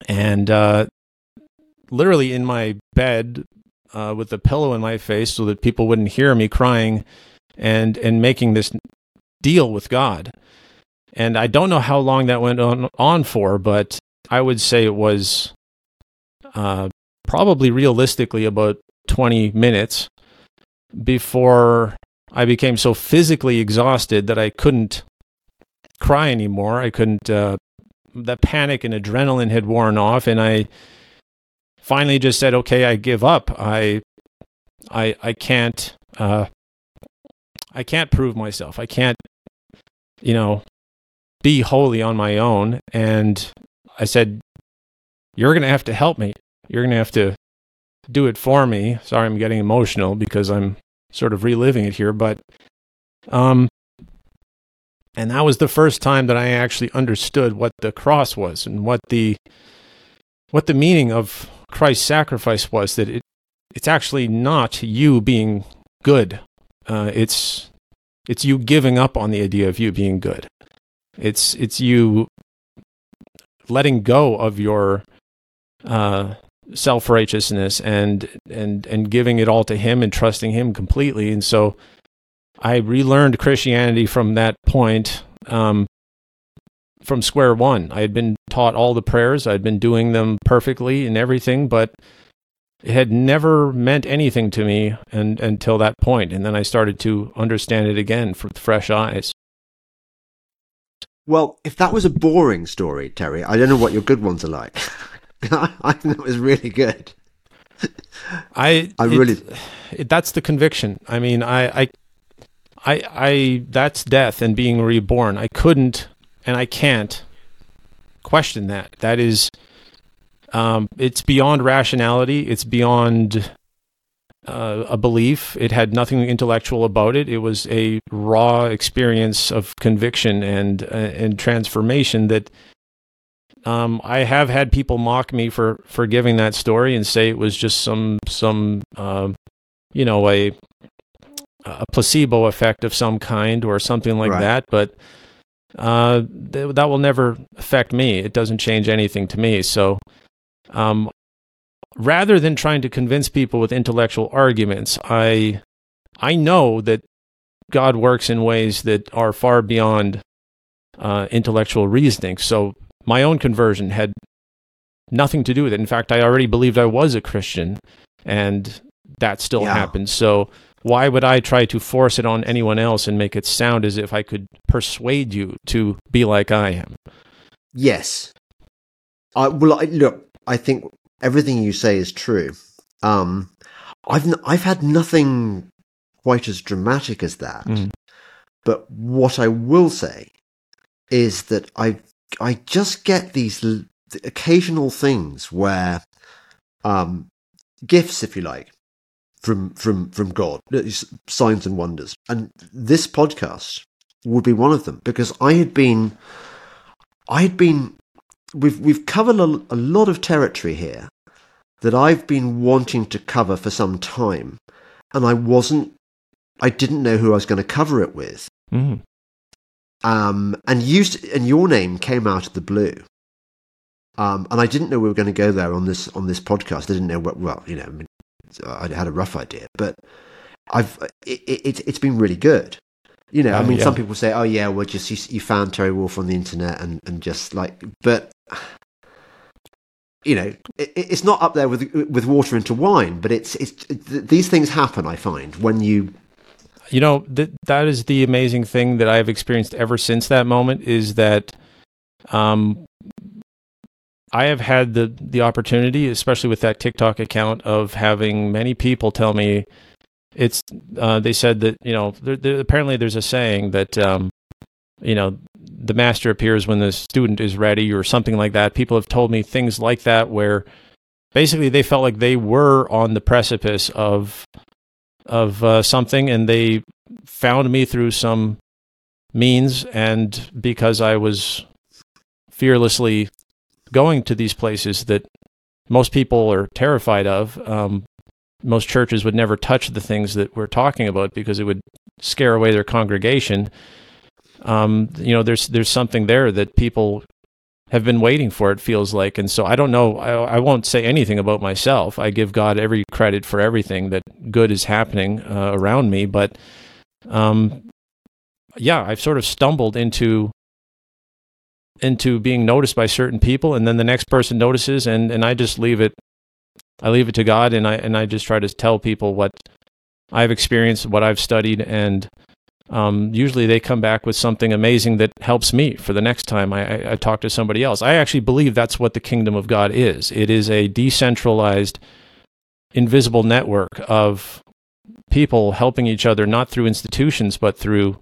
and uh, literally in my bed uh, with a pillow in my face so that people wouldn't hear me crying and and making this deal with God. And I don't know how long that went on, on for, but I would say it was uh, probably realistically about 20 minutes before I became so physically exhausted that I couldn't cry anymore. I couldn't uh, the panic and adrenaline had worn off and I finally just said, okay, I give up. I, I, I can't, uh, I can't prove myself. I can't, you know, be holy on my own. And I said, you're going to have to help me. You're going to have to do it for me. Sorry, I'm getting emotional because I'm sort of reliving it here, but, um, and that was the first time that I actually understood what the cross was and what the what the meaning of Christ's sacrifice was that it it's actually not you being good. Uh, it's it's you giving up on the idea of you being good. It's it's you letting go of your uh, self righteousness and and and giving it all to Him and trusting Him completely. And so I relearned Christianity from that point, um, from square one. I had been taught all the prayers, I'd been doing them perfectly and everything, but it had never meant anything to me and, until that point. And then I started to understand it again with fresh eyes. Well, if that was a boring story, Terry, I don't know what your good ones are like. I think that was really good. I I it- really- it, that's the conviction. I mean, I, I I I that's death and being reborn. I couldn't and I can't question that. That is, um, it's beyond rationality. It's beyond uh, a belief. It had nothing intellectual about it. It was a raw experience of conviction and uh, and transformation that. Um, I have had people mock me for for giving that story and say it was just some some uh, you know a a placebo effect of some kind or something like Right. that. But uh, th- that will never affect me. It doesn't change anything to me. So, um, rather than trying to convince people with intellectual arguments, I I know that God works in ways that are far beyond uh, intellectual reasoning. So, my own conversion had nothing to do with it. In fact, I already believed I was a Christian, and that still Yeah. happened. So why would I try to force it on anyone else and make it sound as if I could persuade you to be like I am? Yes. I well, I, look. I think everything you say is true. Um, I've n- I've had nothing quite as dramatic as that. Mm. But what I will say is that I I just get these l- occasional things where um, gifts, if you like, from from from God, signs and wonders, and this podcast would be one of them because I had been I had been we've we've covered a, a lot of territory here that I've been wanting to cover for some time, and I wasn't I didn't know who I was going to cover it with. Mm. Um, and you and your name came out of the blue. Um, and I didn't know we were going to go there on this on this podcast. I didn't know what. Well, you know, I, mean, I had a rough idea, but I've it, it, it's been really good. You know, I Uh, mean, yeah. some people say, "Oh, yeah, well, just you, you found Terry Wolfe on the internet and and just like," but you know, it, it's not up there with with water into wine. But it's it's it, these things happen. I find when you You know, th- that is the amazing thing that I've experienced ever since that moment is that um, I have had the, the opportunity, especially with that TikTok account, of having many people tell me it's, uh, they said that, you know, there, there, apparently there's a saying that, um, you know, the master appears when the student is ready or something like that. People have told me things like that where basically they felt like they were on the precipice of of uh, something and they found me through some means and because I was fearlessly going to these places that most people are terrified of um, most churches would never touch the things that we're talking about because it would scare away their congregation um, you know there's there's something there that people have been waiting for it feels like. And so i don't know I, I won't say anything about myself. I give god every credit for everything that good is happening uh, around me. But um yeah i've sort of stumbled into into being noticed by certain people. And then the next person notices and and i just leave it i leave it to god. And i and i just try to tell people what i've experienced what i've studied. And um, usually they come back with something amazing that helps me for the next time I, I, talk to somebody else. I actually believe that's what the kingdom of God is. It is a decentralized, invisible network of people helping each other, not through institutions, but through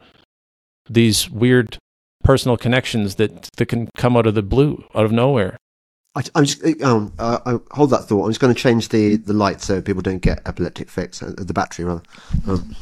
these weird personal connections that, that can come out of the blue, out of nowhere. I, I'm just um, uh, I hold that thought. I'm just going to change the the light so people don't get epileptic fits. Uh, the battery rather. Um,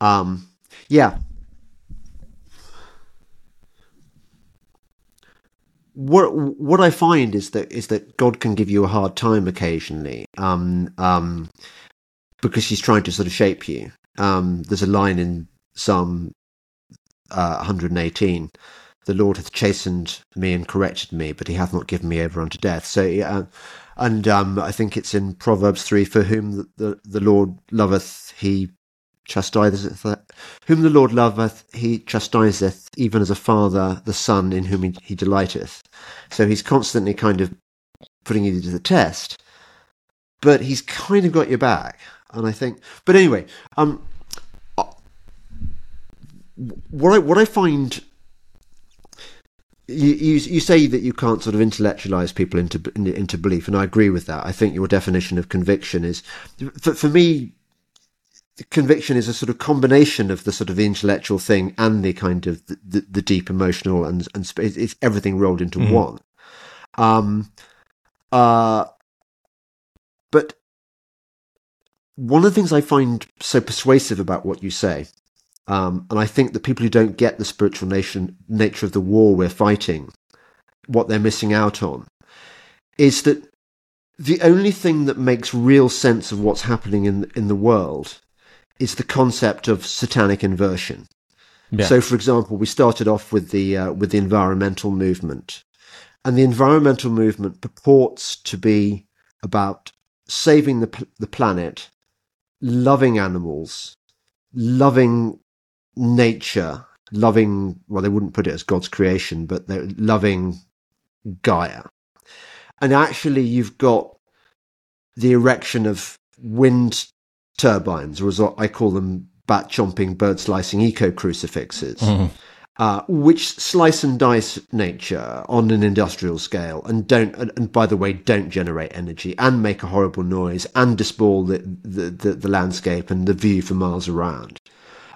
um, yeah. What what I find is that is that God can give you a hard time occasionally, um, um, because He's trying to sort of shape you. Um, there's a line in Psalm uh, 118: "The Lord hath chastened me and corrected me, but He hath not given me over unto death." So, yeah, and um, I think it's in Proverbs three: "For whom the, the, the Lord loveth, He chastiseth whom the Lord loveth, he chastiseth, even as a father the son in whom he, he delighteth. So he's constantly kind of putting you to the test. but he's kind of got your back. And I think, but anyway, um, uh, what I what I find you, you, you say that you can't sort of intellectualize people into into belief, and I agree with that. I think your definition of conviction is, for, for me, conviction is a sort of combination of the sort of the intellectual thing and the kind of the, the, the deep emotional and and it's everything rolled into mm. one. Um, uh, but one of the things I find so persuasive about what you say um, and I think that people who don't get the spiritual nation, nature of the war we're fighting, what they're missing out on, is that the only thing that makes real sense of what's happening in in the world is the concept of satanic inversion. Yeah. So, for example, we started off with the uh, with the environmental movement, and the environmental movement purports to be about saving the the planet, loving animals, loving nature, loving, well, they wouldn't put it as God's creation, but they're loving Gaia. And actually, you've got the erection of wind turbines, or as I call them, bat chomping, bird slicing eco crucifixes. Mm-hmm. Uh, which slice and dice nature on an industrial scale and don't and, and, by the way don't generate energy and make a horrible noise and dispoil the, the, the, the landscape and the view for miles around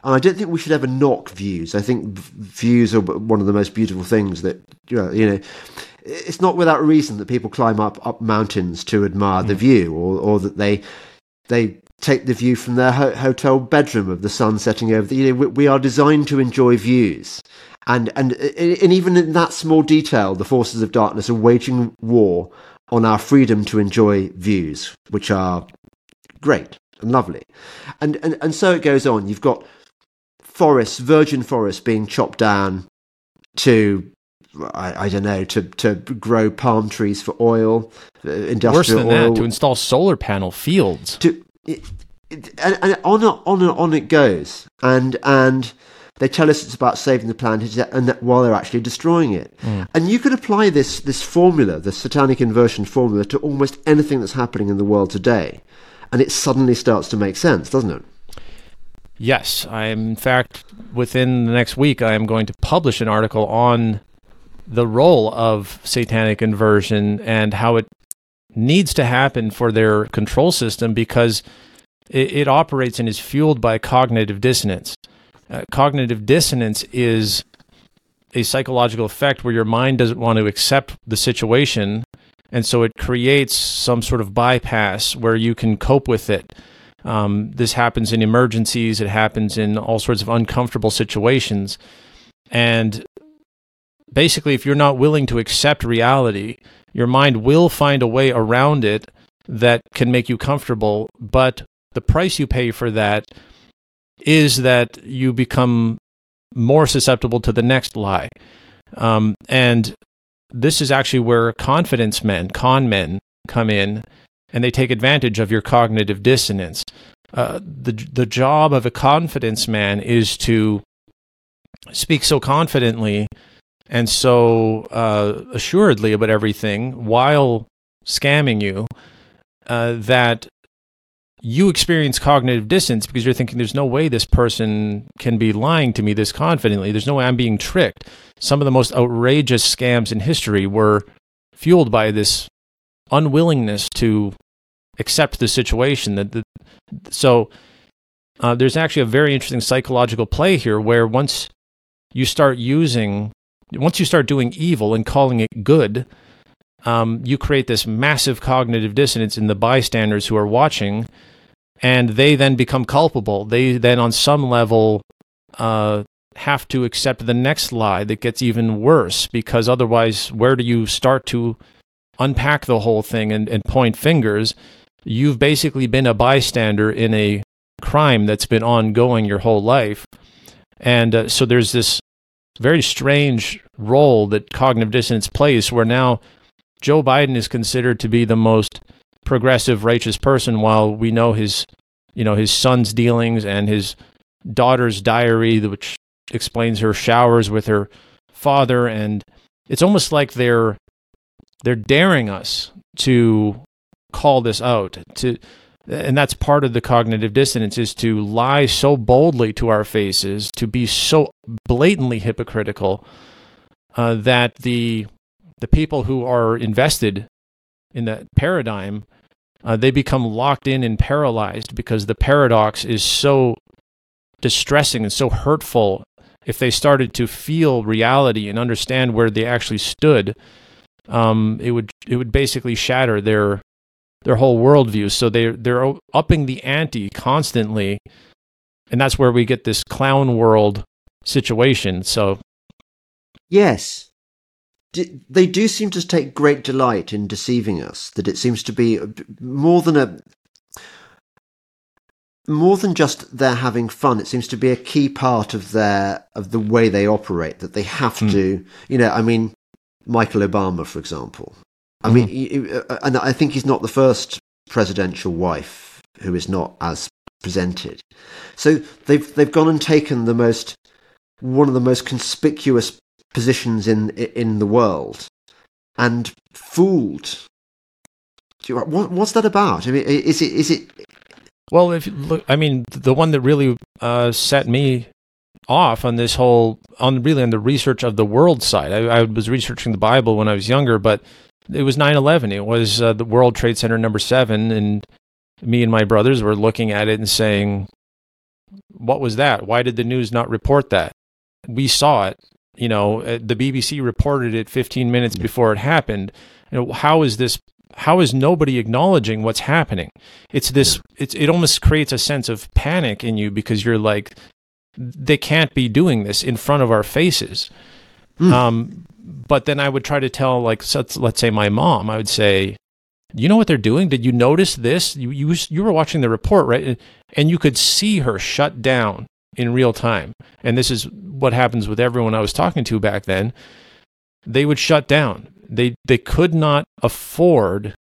and I don't think we should ever knock views. I think views are one of the most beautiful things that you know. You know it's not without reason that people climb up up mountains to admire mm. the view, or or that they they take the view from their ho- hotel bedroom of the sun setting over the. You know, we, we are designed to enjoy views, and and and even in that small detail, the forces of darkness are waging war on our freedom to enjoy views, which are great and lovely, and and and so it goes on. You've got forests, virgin forests being chopped down to I, I, don't know to to grow palm trees for oil, uh, industrial Worse than oil, that, to install solar panel fields. To it, it, and, and on and on and on it goes, and and they tell us it's about saving the planet, and that while they're actually destroying it. Mm. And you could apply this this formula, the satanic inversion formula, to almost anything that's happening in the world today, and it suddenly starts to make sense, doesn't it? Yes, I am. In fact, within the next week, I am going to publish an article on the role of satanic inversion and how it needs to happen for their control system because it, it operates and is fueled by cognitive dissonance. Uh, cognitive dissonance is a psychological effect where your mind doesn't want to accept the situation, and so it creates some sort of bypass where you can cope with it um, this happens in emergencies, it happens in all sorts of uncomfortable situations. And basically, if you're not willing to accept reality, your mind will find a way around it that can make you comfortable. But the price you pay for that is that you become more susceptible to the next lie. Um, and this is actually where confidence men, con men, come in and they take advantage of your cognitive dissonance. Uh, the the job of a confidence man is to speak so confidently and so uh, assuredly about everything while scamming you uh, that you experience cognitive dissonance because you're thinking there's no way this person can be lying to me this confidently there's no way i'm being tricked some of the most outrageous scams in history were fueled by this unwillingness to accept the situation. That the, so uh, there's actually a very interesting psychological play here, where once you start using, once you start doing evil and calling it good, um, you create this massive cognitive dissonance in the bystanders who are watching, and they then become culpable. They then, on some level, uh, have to accept the next lie that gets even worse because otherwise, where do you start to unpack the whole thing and, and point fingers, you've basically been a bystander in a crime that's been ongoing your whole life. And uh, so there's this very strange role that cognitive dissonance plays where now Joe Biden is considered to be the most progressive righteous person while we know his you know his son's dealings and his daughter's diary which explains her showers with her father. And it's almost like they're they're daring us to call this out to and that's part of the cognitive dissonance is to lie so boldly to our faces to be so blatantly hypocritical uh, that the the people who are invested in that paradigm uh, they become locked in and paralyzed because the paradox is so distressing and so hurtful. If they started to feel reality and understand where they actually stood um, it would it would basically shatter their their whole worldview. So they they're upping the ante constantly, and that's where we get this clown world situation. So, yes, they do seem to take great delight in deceiving us. That it seems to be more than a more than just they're having fun. It seems to be a key part of their of the way they operate. That they have mm. to, you know. I mean, Michael Obama, for example. I mm-hmm. mean, uh, and I think he's not the first presidential wife who is not as presented. So they've they've gone and taken the most one of the most conspicuous positions in in the world and fooled. What, what's that about? I mean, is it is it? Well, if you look, I mean, the one that really uh, set me off on this whole on really on the research of the world side. I, I was researching the Bible when I was younger, but it was 9/11. It was uh, the World Trade Center number 7 and me and my brothers were looking at it and saying what was that? Why did the news not report that? We saw it. You know, uh, the BBC reported it 15 minutes before it happened. You know, how is this how is nobody acknowledging what's happening? It's this it's it almost creates a sense of panic in you because you're like they can't be doing this in front of our faces. Mm. Um, but then I would try to tell, like, let's say my mom, I would say, you know what they're doing? Did you notice this? You, you, you were watching the report, right? And you could see her shut down in real time. And this is what happens with everyone I was talking to back then. They would shut down. They, they could not afford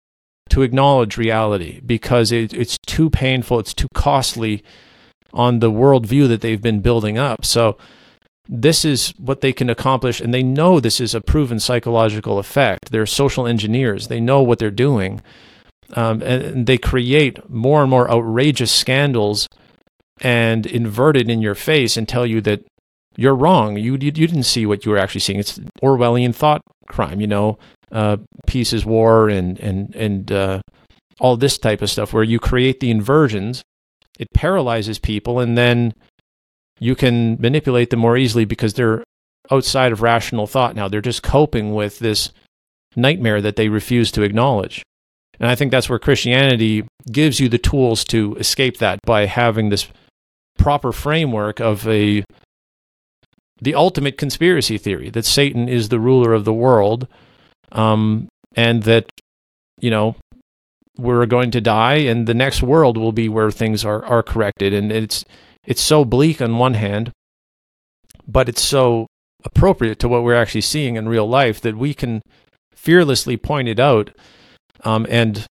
to acknowledge reality because it, it's too painful, it's too costly on the worldview that they've been building up. So this is what they can accomplish, and they know this is a proven psychological effect. They're social engineers. They know what they're doing, um, and, and they create more and more outrageous scandals and invert it in your face and tell you that you're wrong. You, you, you didn't see what you were actually seeing. It's Orwellian thought crime. You know, uh, peace is war, and and and uh, all this type of stuff, where you create the inversions it paralyzes people and then you can manipulate them more easily because they're outside of rational thought now. They're just coping with this nightmare that they refuse to acknowledge. And I think that's where Christianity gives you the tools to escape that by having this proper framework of a the ultimate conspiracy theory that Satan is the ruler of the world, um, and that you know we're going to die and the next world will be where things are, are corrected and it's it's so bleak on one hand but it's so appropriate to what we're actually seeing in real life that we can fearlessly point it out um, and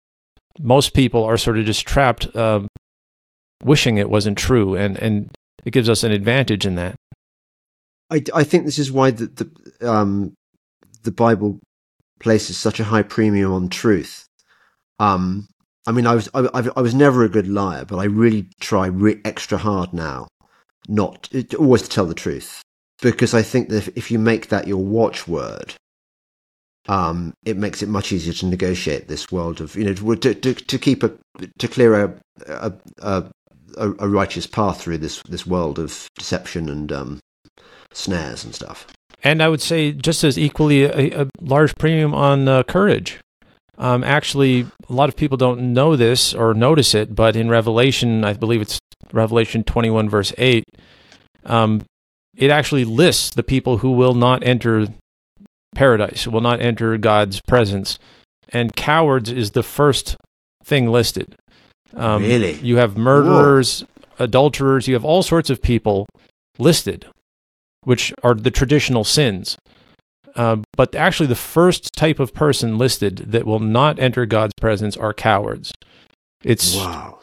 most people are sort of just trapped uh, wishing it wasn't true and and it gives us an advantage in that. I, I think this is why the the, um, the Bible places such a high premium on truth. Um, I mean, I was I, I, was never a good liar, but I really try re- extra hard now, not always to tell the truth, because I think that if, if you make that your watchword, um, it makes it much easier to negotiate this world of you know to to, to keep a to clear a a, a a, righteous path through this this world of deception and um, snares and stuff. And I would say just as equally a, a large premium on uh, courage. Um, actually, a lot of people don't know this or notice it, but in Revelation, I believe it's Revelation 21, verse 8, um, it actually lists the people who will not enter paradise, will not enter God's presence. And cowards is the first thing listed. Um, really? You have murderers, Whoa. adulterers, you have all sorts of people listed, which are the traditional sins. Uh, but actually, the first type of person listed that will not enter God's presence are cowards. It's wow.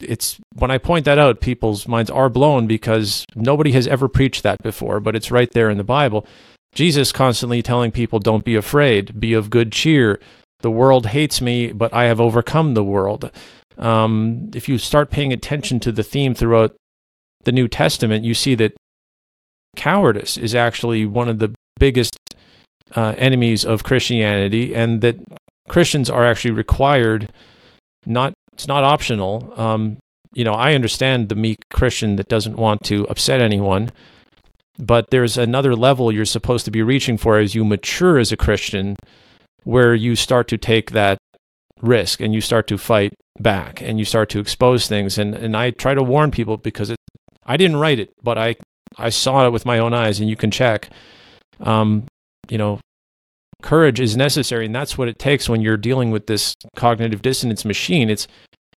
It's when I point that out, people's minds are blown because nobody has ever preached that before, but it's right there in the Bible. Jesus constantly telling people, "Don't be afraid, be of good cheer." the world hates me, but I have overcome the world. Um, if you start paying attention to the theme throughout the New Testament, you see that cowardice is actually one of the biggest uh, enemies of Christianity, and that Christians are actually required not it's not optional. Um, you know, I understand the meek Christian that doesn't want to upset anyone, but there's another level you're supposed to be reaching for as you mature as a Christian, where you start to take that risk and you start to fight back and you start to expose things. And and I try to warn people because it, I didn't write it, but I I saw it with my own eyes, and you can check. Um, you know, courage is necessary, and that's what it takes when you're dealing with this cognitive dissonance machine. It's,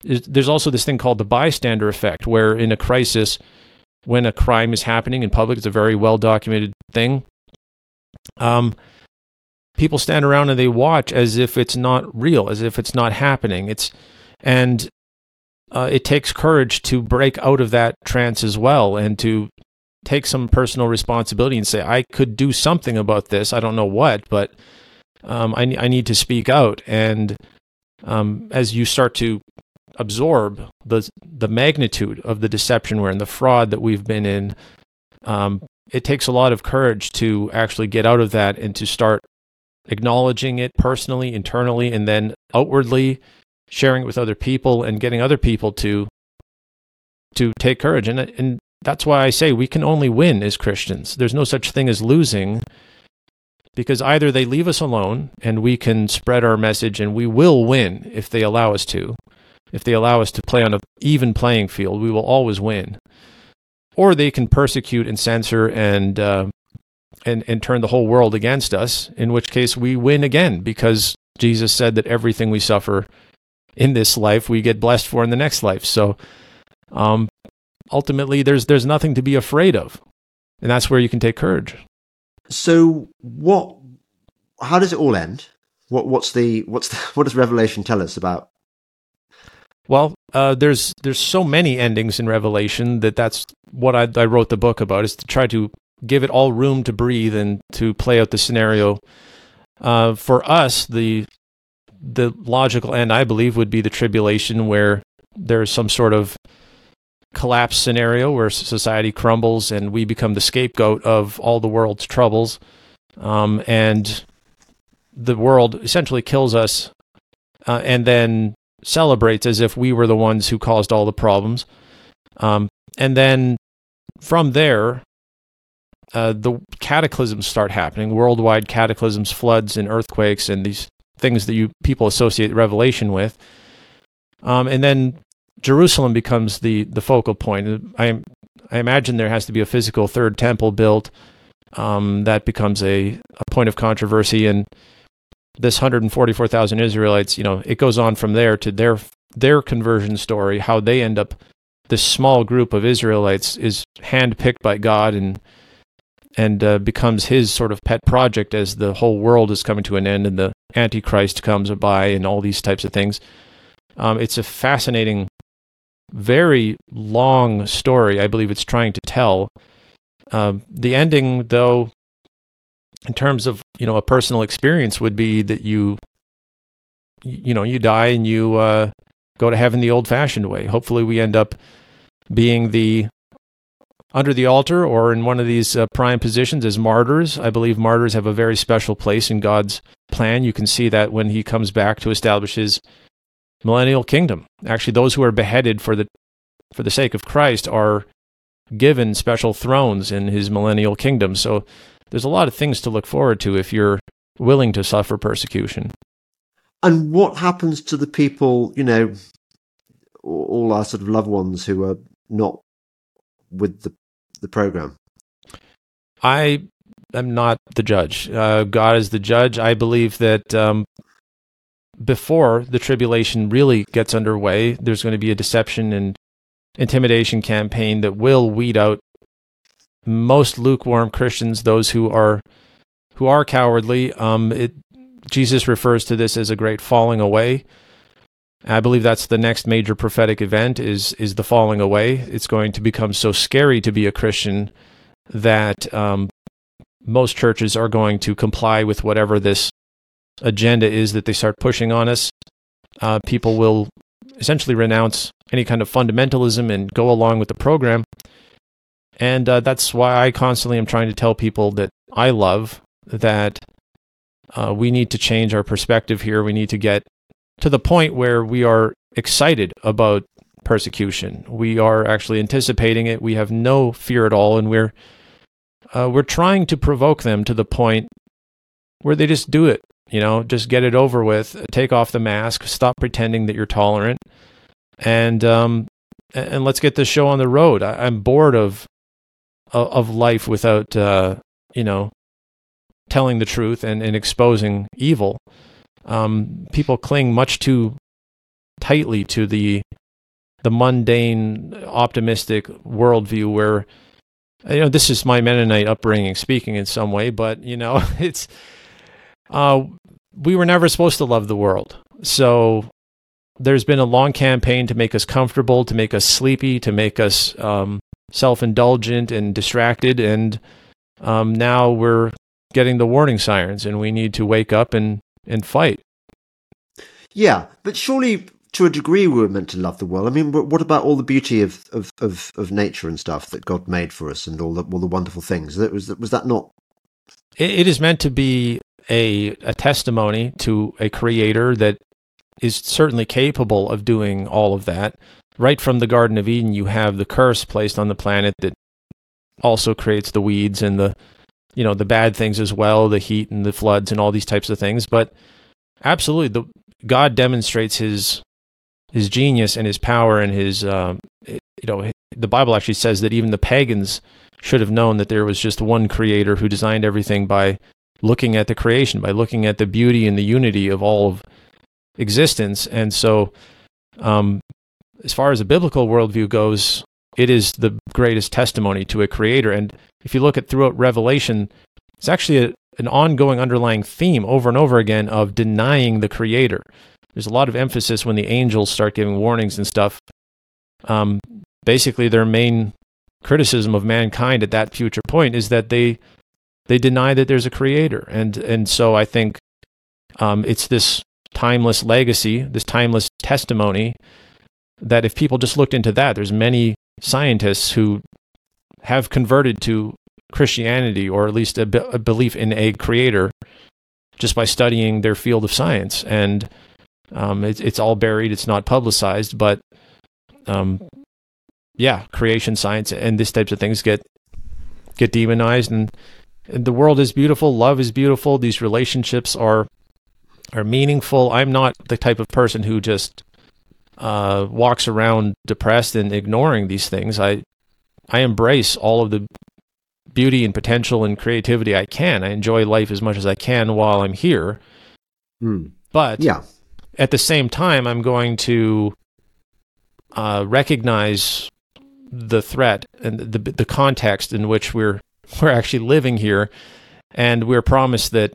it's there's also this thing called the bystander effect, where in a crisis, when a crime is happening in public, it's a very well documented thing. Um, people stand around and they watch as if it's not real, as if it's not happening. It's and uh, it takes courage to break out of that trance as well and to take some personal responsibility and say, I could do something about this. I don't know what, but um, I, I need to speak out. And um, as you start to absorb the the magnitude of the deception we're in, the fraud that we've been in, um, it takes a lot of courage to actually get out of that and to start acknowledging it personally, internally, and then outwardly sharing it with other people and getting other people to to take courage. And and that's why I say we can only win as Christians. There's no such thing as losing because either they leave us alone and we can spread our message and we will win if they allow us to. If they allow us to play on an even playing field, we will always win. Or they can persecute and censor and uh, and and turn the whole world against us. In which case, we win again because Jesus said that everything we suffer in this life, we get blessed for in the next life. So, um, ultimately there's there's nothing to be afraid of. And that's where you can take courage. So what how does it all end? What what's the what's the, what does revelation tell us about? Well uh, there's there's so many endings in revelation that that's what I, I wrote the book about is to try to give it all room to breathe and to play out the scenario. Uh, for us the the logical end i believe would be the tribulation where there's some sort of collapse scenario where society crumbles and we become the scapegoat of all the world's troubles. Um, and the world essentially kills us uh, and then celebrates as if we were the ones who caused all the problems. Um, and then from there, uh, the cataclysms start happening worldwide cataclysms, floods, and earthquakes, and these things that you people associate Revelation with. Um, and then Jerusalem becomes the the focal point. I I imagine there has to be a physical third temple built. Um, that becomes a, a point of controversy, and this 144,000 Israelites, you know, it goes on from there to their their conversion story, how they end up. This small group of Israelites is handpicked by God and and uh, becomes his sort of pet project as the whole world is coming to an end and the Antichrist comes by and all these types of things. Um, it's a fascinating very long story. I believe it's trying to tell. Um, the ending, though, in terms of you know a personal experience, would be that you you know you die and you uh, go to heaven the old-fashioned way. Hopefully, we end up being the under the altar or in one of these uh, prime positions as martyrs. I believe martyrs have a very special place in God's plan. You can see that when He comes back to establish His millennial kingdom. Actually, those who are beheaded for the for the sake of Christ are given special thrones in his millennial kingdom. So there's a lot of things to look forward to if you're willing to suffer persecution. And what happens to the people, you know, all our sort of loved ones who are not with the the program? I am not the judge. Uh, God is the judge. I believe that um, before the tribulation really gets underway, there's going to be a deception and intimidation campaign that will weed out most lukewarm Christians, those who are who are cowardly. Um, it, Jesus refers to this as a great falling away. I believe that's the next major prophetic event is is the falling away. It's going to become so scary to be a Christian that um, most churches are going to comply with whatever this agenda is that they start pushing on us, uh, people will essentially renounce any kind of fundamentalism and go along with the program. And uh, that's why I constantly am trying to tell people that I love that uh, we need to change our perspective here. We need to get to the point where we are excited about persecution. We are actually anticipating it. We have no fear at all, and we're uh, we're trying to provoke them to the point where they just do it. You know, just get it over with. Take off the mask. Stop pretending that you're tolerant, and um, and let's get this show on the road. I, am bored of of life without uh, you know telling the truth and, and exposing evil. Um, people cling much too tightly to the the mundane, optimistic worldview where you know this is my Mennonite upbringing speaking in some way, but you know it's uh, we were never supposed to love the world, so there's been a long campaign to make us comfortable, to make us sleepy, to make us um, self-indulgent and distracted, and um, now we're getting the warning sirens, and we need to wake up and and fight. Yeah, but surely to a degree we were meant to love the world. I mean, what about all the beauty of, of, of, of nature and stuff that God made for us, and all the all the wonderful things? That was was that not? It, it is meant to be a a testimony to a creator that is certainly capable of doing all of that. Right from the Garden of Eden, you have the curse placed on the planet that also creates the weeds and the you know the bad things as well, the heat and the floods and all these types of things. But absolutely, the God demonstrates his his genius and his power and his um, you know the Bible actually says that even the pagans should have known that there was just one creator who designed everything by looking at the creation, by looking at the beauty and the unity of all of existence. And so, um, as far as a biblical worldview goes, it is the greatest testimony to a creator. And if you look at throughout Revelation, it's actually a, an ongoing underlying theme over and over again of denying the creator. There's a lot of emphasis when the angels start giving warnings and stuff. Um, basically, their main criticism of mankind at that future point is that they they deny that there's a creator, and and so I think um, it's this timeless legacy, this timeless testimony that if people just looked into that, there's many scientists who have converted to Christianity or at least a, be- a belief in a creator just by studying their field of science. And um, it's, it's all buried, it's not publicized, but um, yeah, creation science and these types of things get get demonized and the world is beautiful, love is beautiful, these relationships are are meaningful. I'm not the type of person who just uh, walks around depressed and ignoring these things. I I embrace all of the beauty and potential and creativity I can. I enjoy life as much as I can while I'm here. Mm. But yeah. at the same time, I'm going to uh, recognize the threat and the the context in which we're we're actually living here, and we're promised that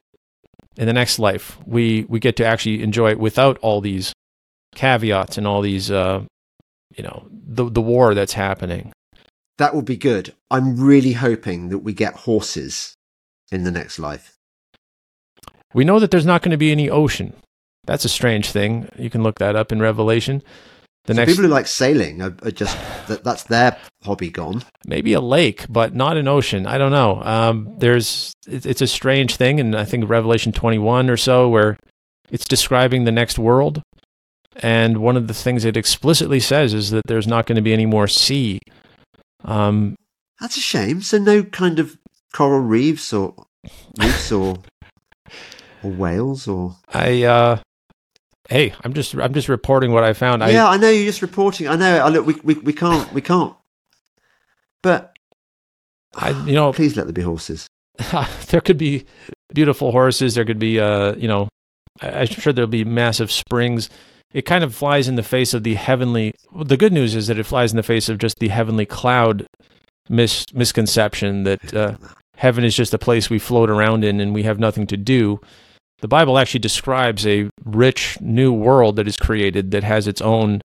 in the next life we we get to actually enjoy it without all these caveats and all these, uh, you know, the the war that's happening. That would be good. I'm really hoping that we get horses in the next life. We know that there's not going to be any ocean. That's a strange thing. You can look that up in Revelation. The so next people who like sailing are, are just that, that's their hobby gone. Maybe a lake, but not an ocean. I don't know. Um, there's it's, it's a strange thing, and I think Revelation 21 or so, where it's describing the next world, and one of the things it explicitly says is that there's not going to be any more sea. Um, That's a shame. So no kind of coral reefs or reefs or or whales or I uh hey, I'm just I'm just reporting what I found. Yeah, I, I know you're just reporting. I know. I look, we, we we can't we can't. But I you know please let there be horses. there could be beautiful horses. There could be uh you know I'm sure there'll be massive springs it kind of flies in the face of the heavenly. The good news is that it flies in the face of just the heavenly cloud mis, misconception that uh, heaven is just a place we float around in and we have nothing to do. The Bible actually describes a rich new world that is created that has its own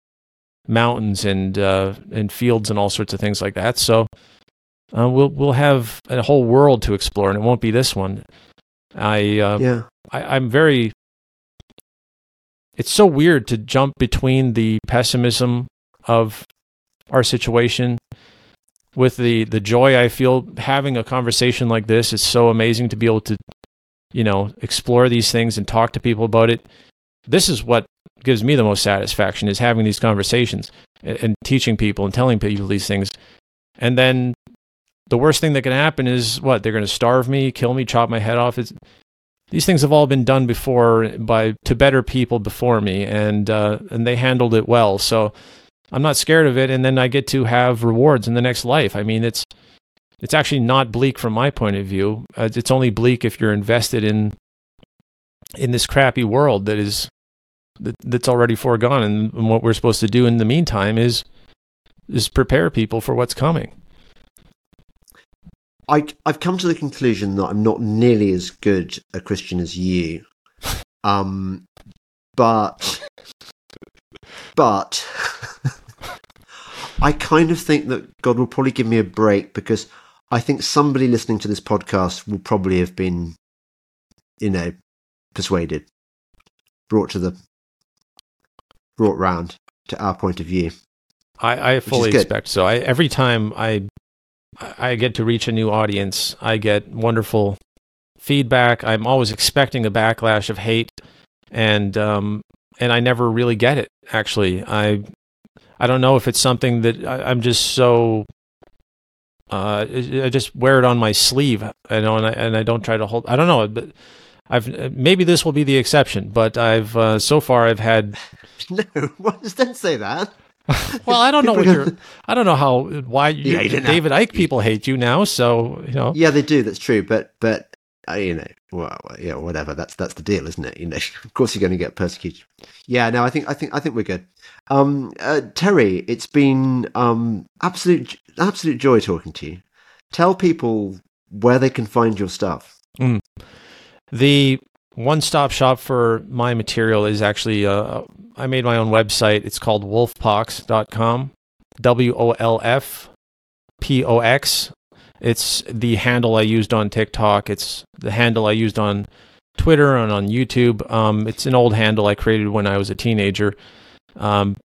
mountains and uh, and fields and all sorts of things like that. So uh, we'll we'll have a whole world to explore, and it won't be this one. I uh, yeah. I, I'm very it's so weird to jump between the pessimism of our situation with the the joy I feel having a conversation like this. It's so amazing to be able to, you know, explore these things and talk to people about it. This is what gives me the most satisfaction is having these conversations and, and teaching people and telling people these things. And then the worst thing that can happen is what they're going to starve me, kill me, chop my head off. It's, these things have all been done before by to better people before me, and uh, and they handled it well. So I'm not scared of it, and then I get to have rewards in the next life. I mean, it's it's actually not bleak from my point of view. Uh, it's only bleak if you're invested in in this crappy world that is that, that's already foregone, and, and what we're supposed to do in the meantime is is prepare people for what's coming. I, I've come to the conclusion that I'm not nearly as good a Christian as you. Um, but, but, I kind of think that God will probably give me a break because I think somebody listening to this podcast will probably have been, you know, persuaded, brought to the, brought round to our point of view. I, I fully expect so. I, every time I I get to reach a new audience. I get wonderful feedback. I'm always expecting a backlash of hate, and um, and I never really get it. Actually, I I don't know if it's something that I, am just so. Uh, I just wear it on my sleeve, you know, and I and I don't try to hold. I don't know, but I've maybe this will be the exception, but I've uh, so far I've had. No, don't say that. well, I don't know what you're. I don't know how why you, yeah, David Icke people hate you now. So you know. Yeah, they do. That's true. But but uh, you know, well, yeah, whatever. That's that's the deal, isn't it? You know, of course you're going to get persecuted. Yeah. No, I think I think I think we're good. Um, uh, Terry, it's been um absolute absolute joy talking to you. Tell people where they can find your stuff. Mm. The one stop shop for my material is actually uh, I made my own website. It's called wolfpox.com. W O L F P O X. It's the handle I used on TikTok. It's the handle I used on Twitter and on YouTube. Um, it's an old handle I created when I was a teenager. Um,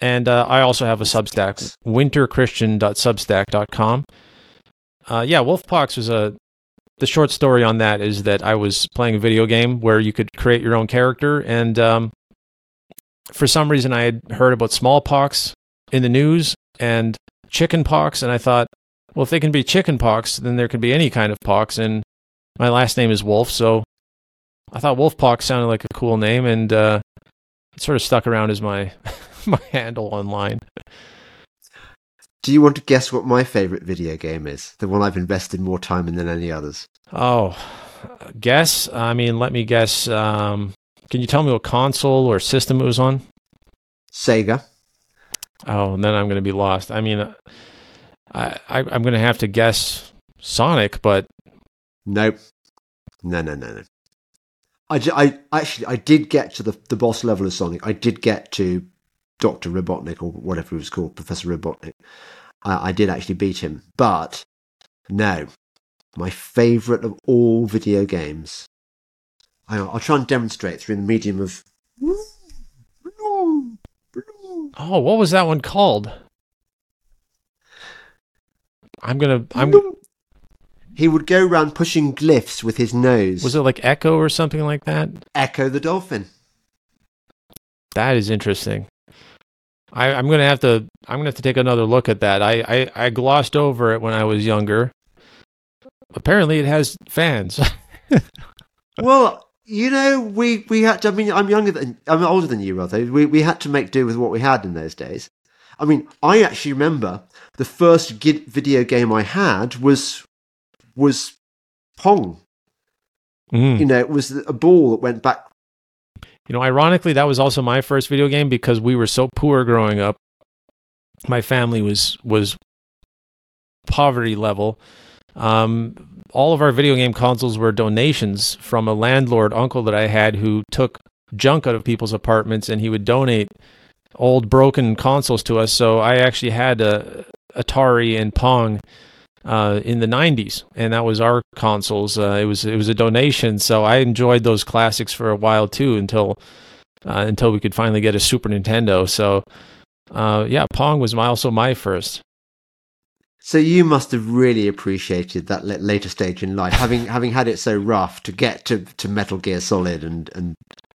and uh, I also have a Substack, winterchristian.substack.com. Uh, yeah, Wolfpox was a the short story on that is that I was playing a video game where you could create your own character, and um, for some reason I had heard about smallpox in the news and chickenpox, and I thought, well, if they can be chickenpox, then there can be any kind of pox. And my last name is Wolfe, so I thought Wolfpox sounded like a cool name, and uh, it sort of stuck around as my my handle online. Do you want to guess what my favorite video game is? The one I've invested more time in than any others. Oh, guess. I mean, let me guess. Um, can you tell me what console or system it was on? Sega. Oh, and then I'm going to be lost. I mean, I, I am going to have to guess Sonic, but nope. No, no, no, no. I, I actually I did get to the the boss level of Sonic. I did get to Doctor Robotnik or whatever he was called, Professor Robotnik. I, I did actually beat him, but no, my favourite of all video games I'll try and demonstrate through the medium of. Oh, what was that one called? I'm gonna. I'm. He would go around pushing glyphs with his nose. Was it like Ecco or something like that? Ecco the dolphin. That is interesting. I, am gonna have to. I'm gonna have to take another look at that. I, I, I glossed over it when I was younger. Apparently, it has fans. well, you know, we, we had to, I mean, I'm younger than, I'm older than you, rather. We, we had to make do with what we had in those days. I mean, I actually remember the first video game I had was, was Pong. Mm. You know, it was a ball that went back. You know, ironically, that was also my first video game because we were so poor growing up. My family was, was poverty level. Um, all of our video game consoles were donations from a landlord uncle that I had who took junk out of people's apartments and he would donate old broken consoles to us. So I actually had a Atari and Pong uh, in the 90s, and that was our consoles. Uh, it was it was a donation, so I enjoyed those classics for a while too until uh, until we could finally get a Super Nintendo. So, uh, yeah, Pong was my, also my first. So you must have really appreciated that later stage in life, having having had it so rough to get to, to Metal Gear Solid and and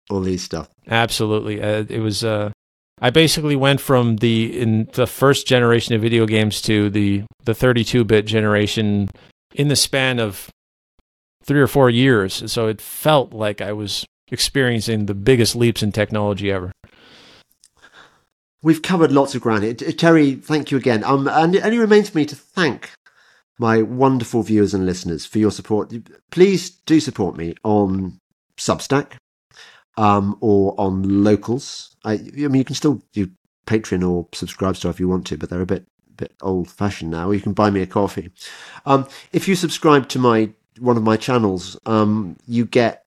all these stuff. Absolutely, uh, it was. Uh, I basically went from the in the first generation of video games to the the 32-bit generation in the span of three or four years. So it felt like I was experiencing the biggest leaps in technology ever. We've covered lots of ground. Terry, thank you again. Um, and it only remains for me to thank my wonderful viewers and listeners for your support. Please do support me on Substack um, or on Locals. I, I mean, you can still do Patreon or Subscribestar if you want to, but they're a bit bit old fashioned now. You can buy me a coffee. Um, if you subscribe to my one of my channels, um, you get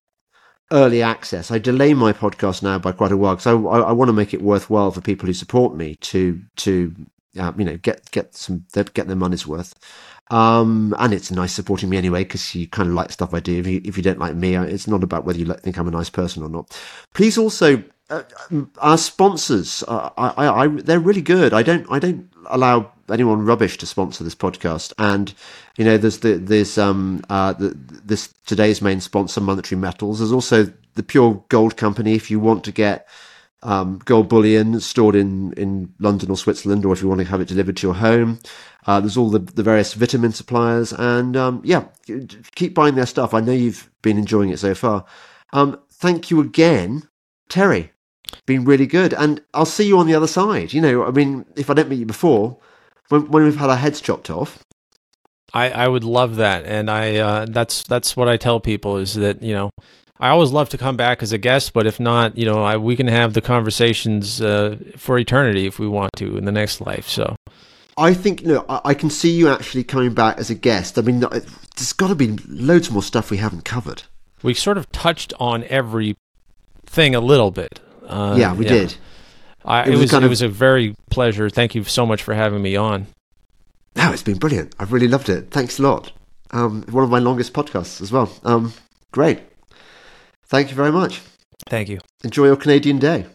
early access. I delay my podcast now by quite a while because I, I, I want to make it worthwhile for people who support me to to uh, you know get get some get their money's worth. Um, and it's nice supporting me anyway because you kind of like stuff I do. If you if you don't like me, uh, it's not about whether you think I'm a nice person or not. Please also uh, um, our sponsors, uh, I, I, I, they're really good. I don't I don't allow anyone rubbish to sponsor this podcast. And you know, there's the there's um uh the, this today's main sponsor, Monetary Metals. There's also the Pure Gold Company. If you want to get um, gold bullion stored in in London or Switzerland, or if you want to have it delivered to your home. Uh, there's all the, the various vitamin suppliers, and um, yeah, keep buying their stuff. I know you've been enjoying it so far. Um, thank you again, Terry. Been really good, and I'll see you on the other side. You know, I mean, if I don't meet you before, when, when we've had our heads chopped off. I, I would love that, and I uh, that's that's what I tell people is that you know I always love to come back as a guest, but if not, you know I, we can have the conversations uh, for eternity if we want to in the next life. So I think know I, I can see you actually coming back as a guest. I mean, there's got to be loads more stuff we haven't covered. We sort of touched on every thing a little bit. Uh, yeah, we yeah. did. I, it, was, it, was, it was a very pleasure. Thank you so much for having me on. No, it's been brilliant. I've really loved it. Thanks a lot. Um, one of my longest podcasts as well. Um, great. Thank you very much. Thank you. Enjoy your Canadian day.